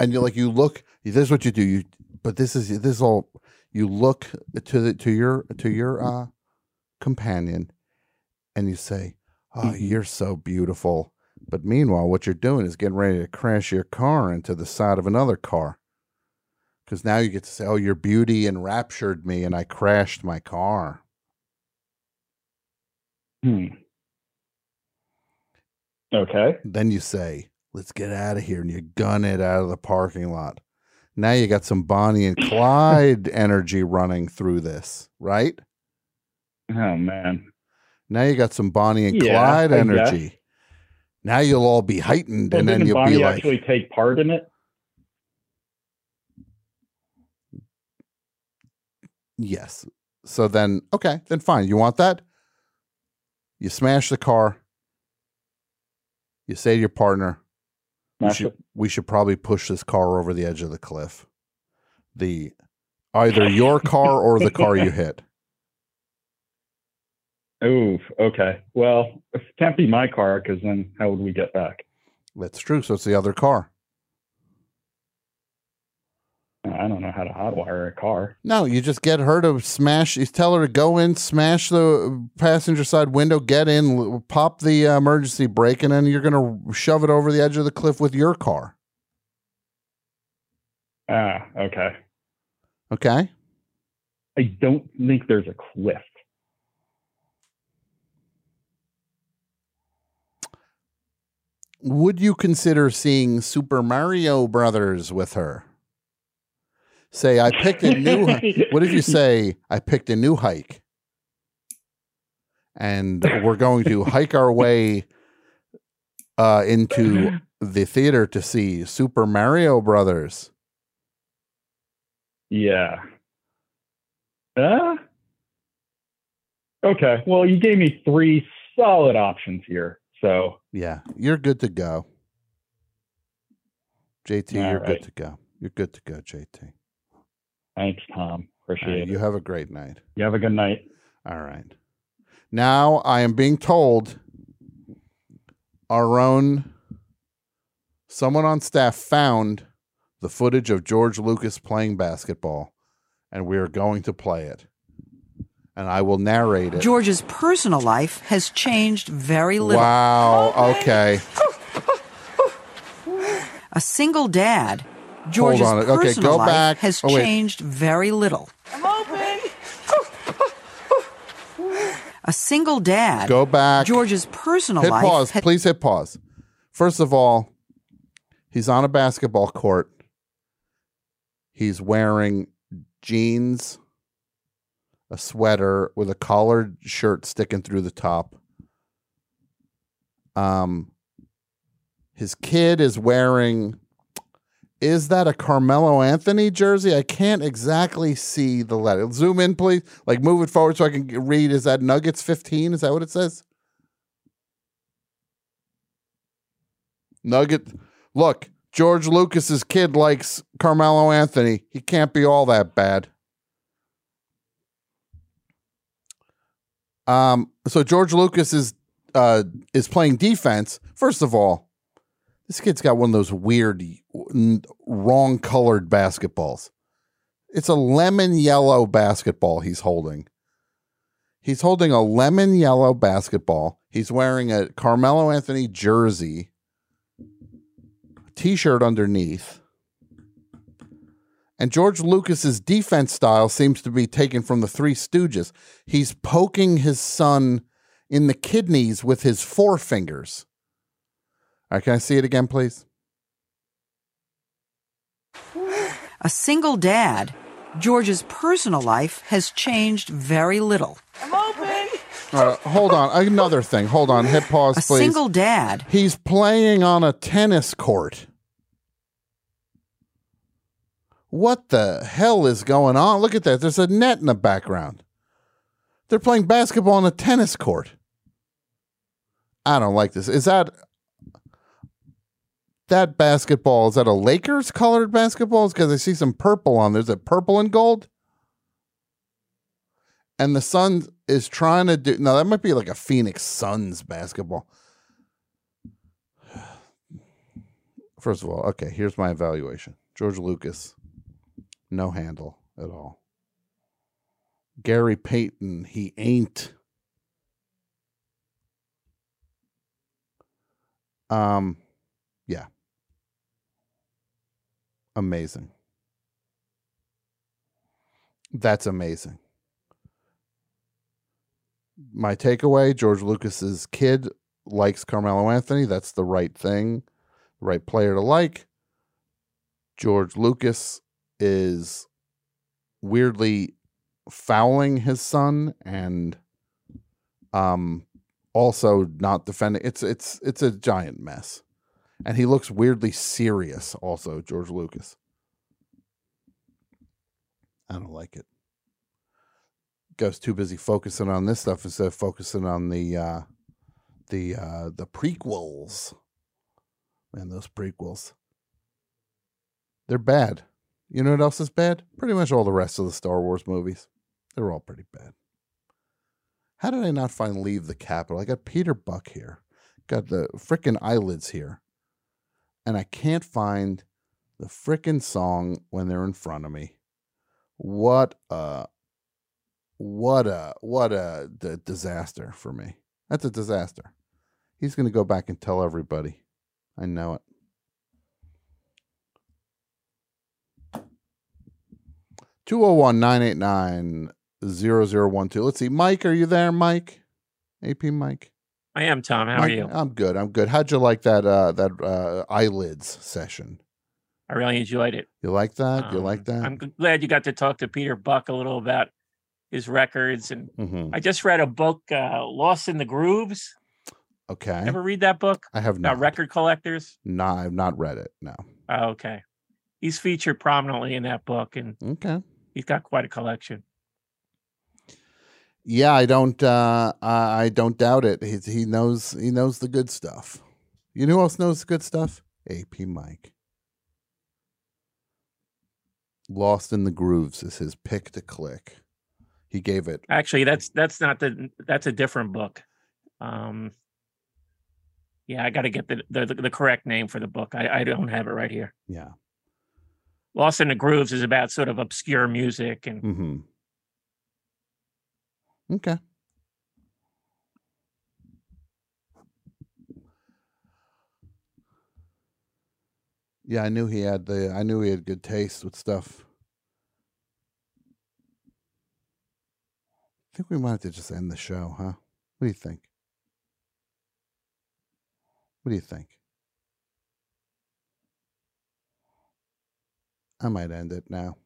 and you're like, you look. This is what you do. You, but this is this is all. You look to the to your to your uh, companion, and you say, "Oh, you're so beautiful." But meanwhile, what you're doing is getting ready to crash your car into the side of another car. Because now you get to say, "Oh, your beauty enraptured me, and I crashed my car." Hmm. Okay. Then you say, "Let's get out of here," and you gun it out of the parking lot. Now you got some Bonnie and Clyde energy running through this, right? Oh man. Now you got some Bonnie and Yeah, Clyde energy. Now you'll all be heightened, Well, and then you'll Bonnie be like, actually take part in it? Yes. So then, okay, then fine. You want that? You smash the car. You say to your partner, we should, we should probably push this car over the edge of the cliff. The either your car or the car you hit. Ooh. Okay. Well, it can't be my car because then how would we get back? That's true. So it's the other car. I don't know how to hotwire a car. No, you just get her to smash. You tell her to go in, smash the passenger side window, get in, pop the uh, emergency brake, and then you're going to shove it over the edge of the cliff with your car. Ah. Okay. Okay. I don't think there's a cliff. Would you consider seeing Super Mario Brothers with her? Say, I picked a new. what if you say, I picked a new hike, and we're going to hike our way uh, into the theater to see Super Mario Brothers. Yeah. Uh, okay. Well, you gave me three solid options here. So Yeah, you're good to go. JT, All you're right. good to go. You're good to go, JT. thanks, Tom. Appreciate right, it. you have a great night. You have a good night. All right. Now I am being told our own someone on staff found the footage of George Lucas playing basketball, and we are going to play it. And I will narrate it. George's personal life has changed very little. Wow. Oh, okay. A single dad, George's on. Okay, personal go life back. has Oh, wait. changed very little. I'm open. A single dad, Go back. George's personal hit life pause. ha- Please hit pause. First of all, he's on a basketball court. He's wearing jeans, a sweater with a collared shirt sticking through the top. Um, his kid is wearing. Is that a Carmelo Anthony jersey? I can't exactly see the letter. Zoom in, please. Like move it forward so I can read. Is that Nuggets 15? Is that what it says? Nugget. Look, George Lucas's kid likes Carmelo Anthony. He can't be all that bad. Um, so George Lucas is uh, is playing defense. First of all, this kid's got one of those weird, wrong colored basketballs. It's a lemon yellow basketball he's holding. He's holding a lemon yellow basketball. He's wearing a Carmelo Anthony jersey, t shirt underneath. And George Lucas's defense style seems to be taken from the Three Stooges. He's poking his son in the kidneys with his forefingers. All right, can I see it again, please? A single dad, George's personal life has changed very little. I'm open. All right, hold on. Another thing. Hold on. Hit pause, please. A single dad, He's playing on a tennis court. What the hell is going on? Look at that. There's a net in the background. They're playing basketball on a tennis court. I don't like this. Is that that basketball? Is that a Lakers colored basketball? Because I see some purple on there. Is it purple and gold? And the Sun is trying to do. No, that might be like a Phoenix Suns basketball. First of all, okay, here's my evaluation. George Lucas, no handle at all. Gary Payton, he ain't. Um, yeah. Amazing. That's amazing. My takeaway George Lucas's kid likes Carmelo Anthony. That's the right thing, right player to like. George Lucas is weirdly fouling his son and um also not defending it's it's it's a giant mess. And he looks weirdly serious also george lucas. I don't like it. Goes too busy focusing on this stuff instead of focusing on the uh the uh the prequels. Man those prequels. They're bad you know what else is bad pretty much all the rest of the star wars movies they're all pretty bad how did I not find Leave the Capitol? I got Peter Buck here, got the frickin' eyelids here, and I can't find the frickin' song when they're in front of me. What a, what a, what a d- disaster for me. That's a disaster. He's going to go back and tell everybody. I know it. Two zero one nine eight nine zero zero one two. Let's see, Mike, are you there, Mike? AP Mike. I am Tom. How are you? I'm good. I'm good. How'd you like that uh that uh eyelids session? I really enjoyed it. You like that? you like Um, that? I'm glad you got to talk to Peter Buck a little about his records, and Mhm. I just read a book, uh, "Lost in the Grooves." Okay. Ever read that book? I have About not. record collectors. No, I've not read it. No. Oh, okay. He's featured prominently in that book, and Okay. He's got quite a collection. Yeah, I don't. uh I don't doubt it. He he knows he knows the good stuff. You know who else knows the good stuff? AP Mike. Lost in the Grooves is his pick to click. He gave it. Actually, that's that's not the that's a different book. Um, yeah, I got to get the, the the correct name for the book. I, I don't have it right here. Yeah. Lost in the Grooves is about sort of obscure music and Mm-hmm. Okay. Yeah, I knew he had the. I knew he had good taste with stuff. I think we might have to just end the show, huh? What do you think? What do you think? I might end it now.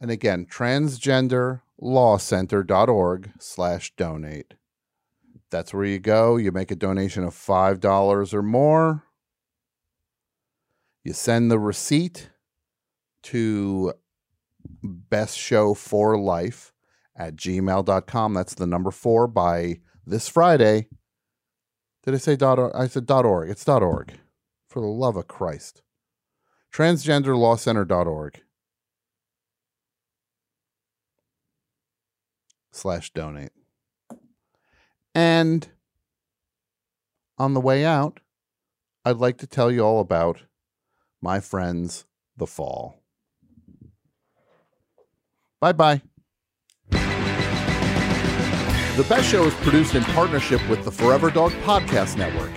And again, transgenderlawcenter.org slash donate. That's where you go. You make a donation of $5 or more. You send the receipt to best show for life at gmail.com. That's the number four by this Friday. Did I say dot org? I said dot org. It's dot org. For the love of Christ. transgenderlawcenter.org slash donate. And on the way out, I'd like to tell you all about my friends, The Fall. Bye bye. The Best Show is produced in partnership with the Forever Dog Podcast Network.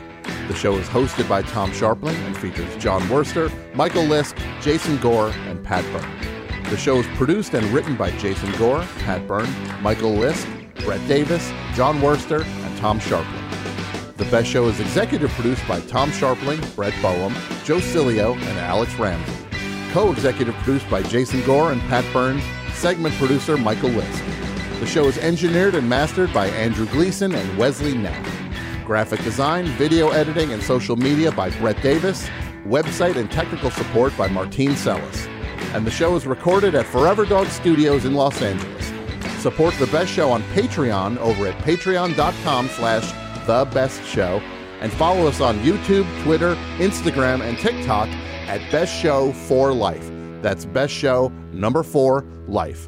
The show is hosted by Tom Scharpling and features John Wurster, Michael Lisk, Jason Gore, and Pat Byrne. The show is produced and written by Jason Gore, Pat Byrne, Michael Lisk, Brett Davis, John Wurster, and Tom Scharpling. The Best Show is executive produced by Tom Scharpling, Brett Boehm, Joe Cilio, and Alex Ramsey. Co-executive produced by Jason Gore and Pat Burns. Segment producer Michael Lisk. The show is engineered and mastered by Andrew Gleason and Wesley Knapp. Graphic design, video editing, and social media by Brett Davis. Website and technical support by Martine Sellis. And the show is recorded at Forever Dog Studios in Los Angeles. Support the best show on Patreon over at patreon.com slash the best show and follow us on YouTube, Twitter, Instagram, and TikTok at Best Show for Life. That's Best Show number four life.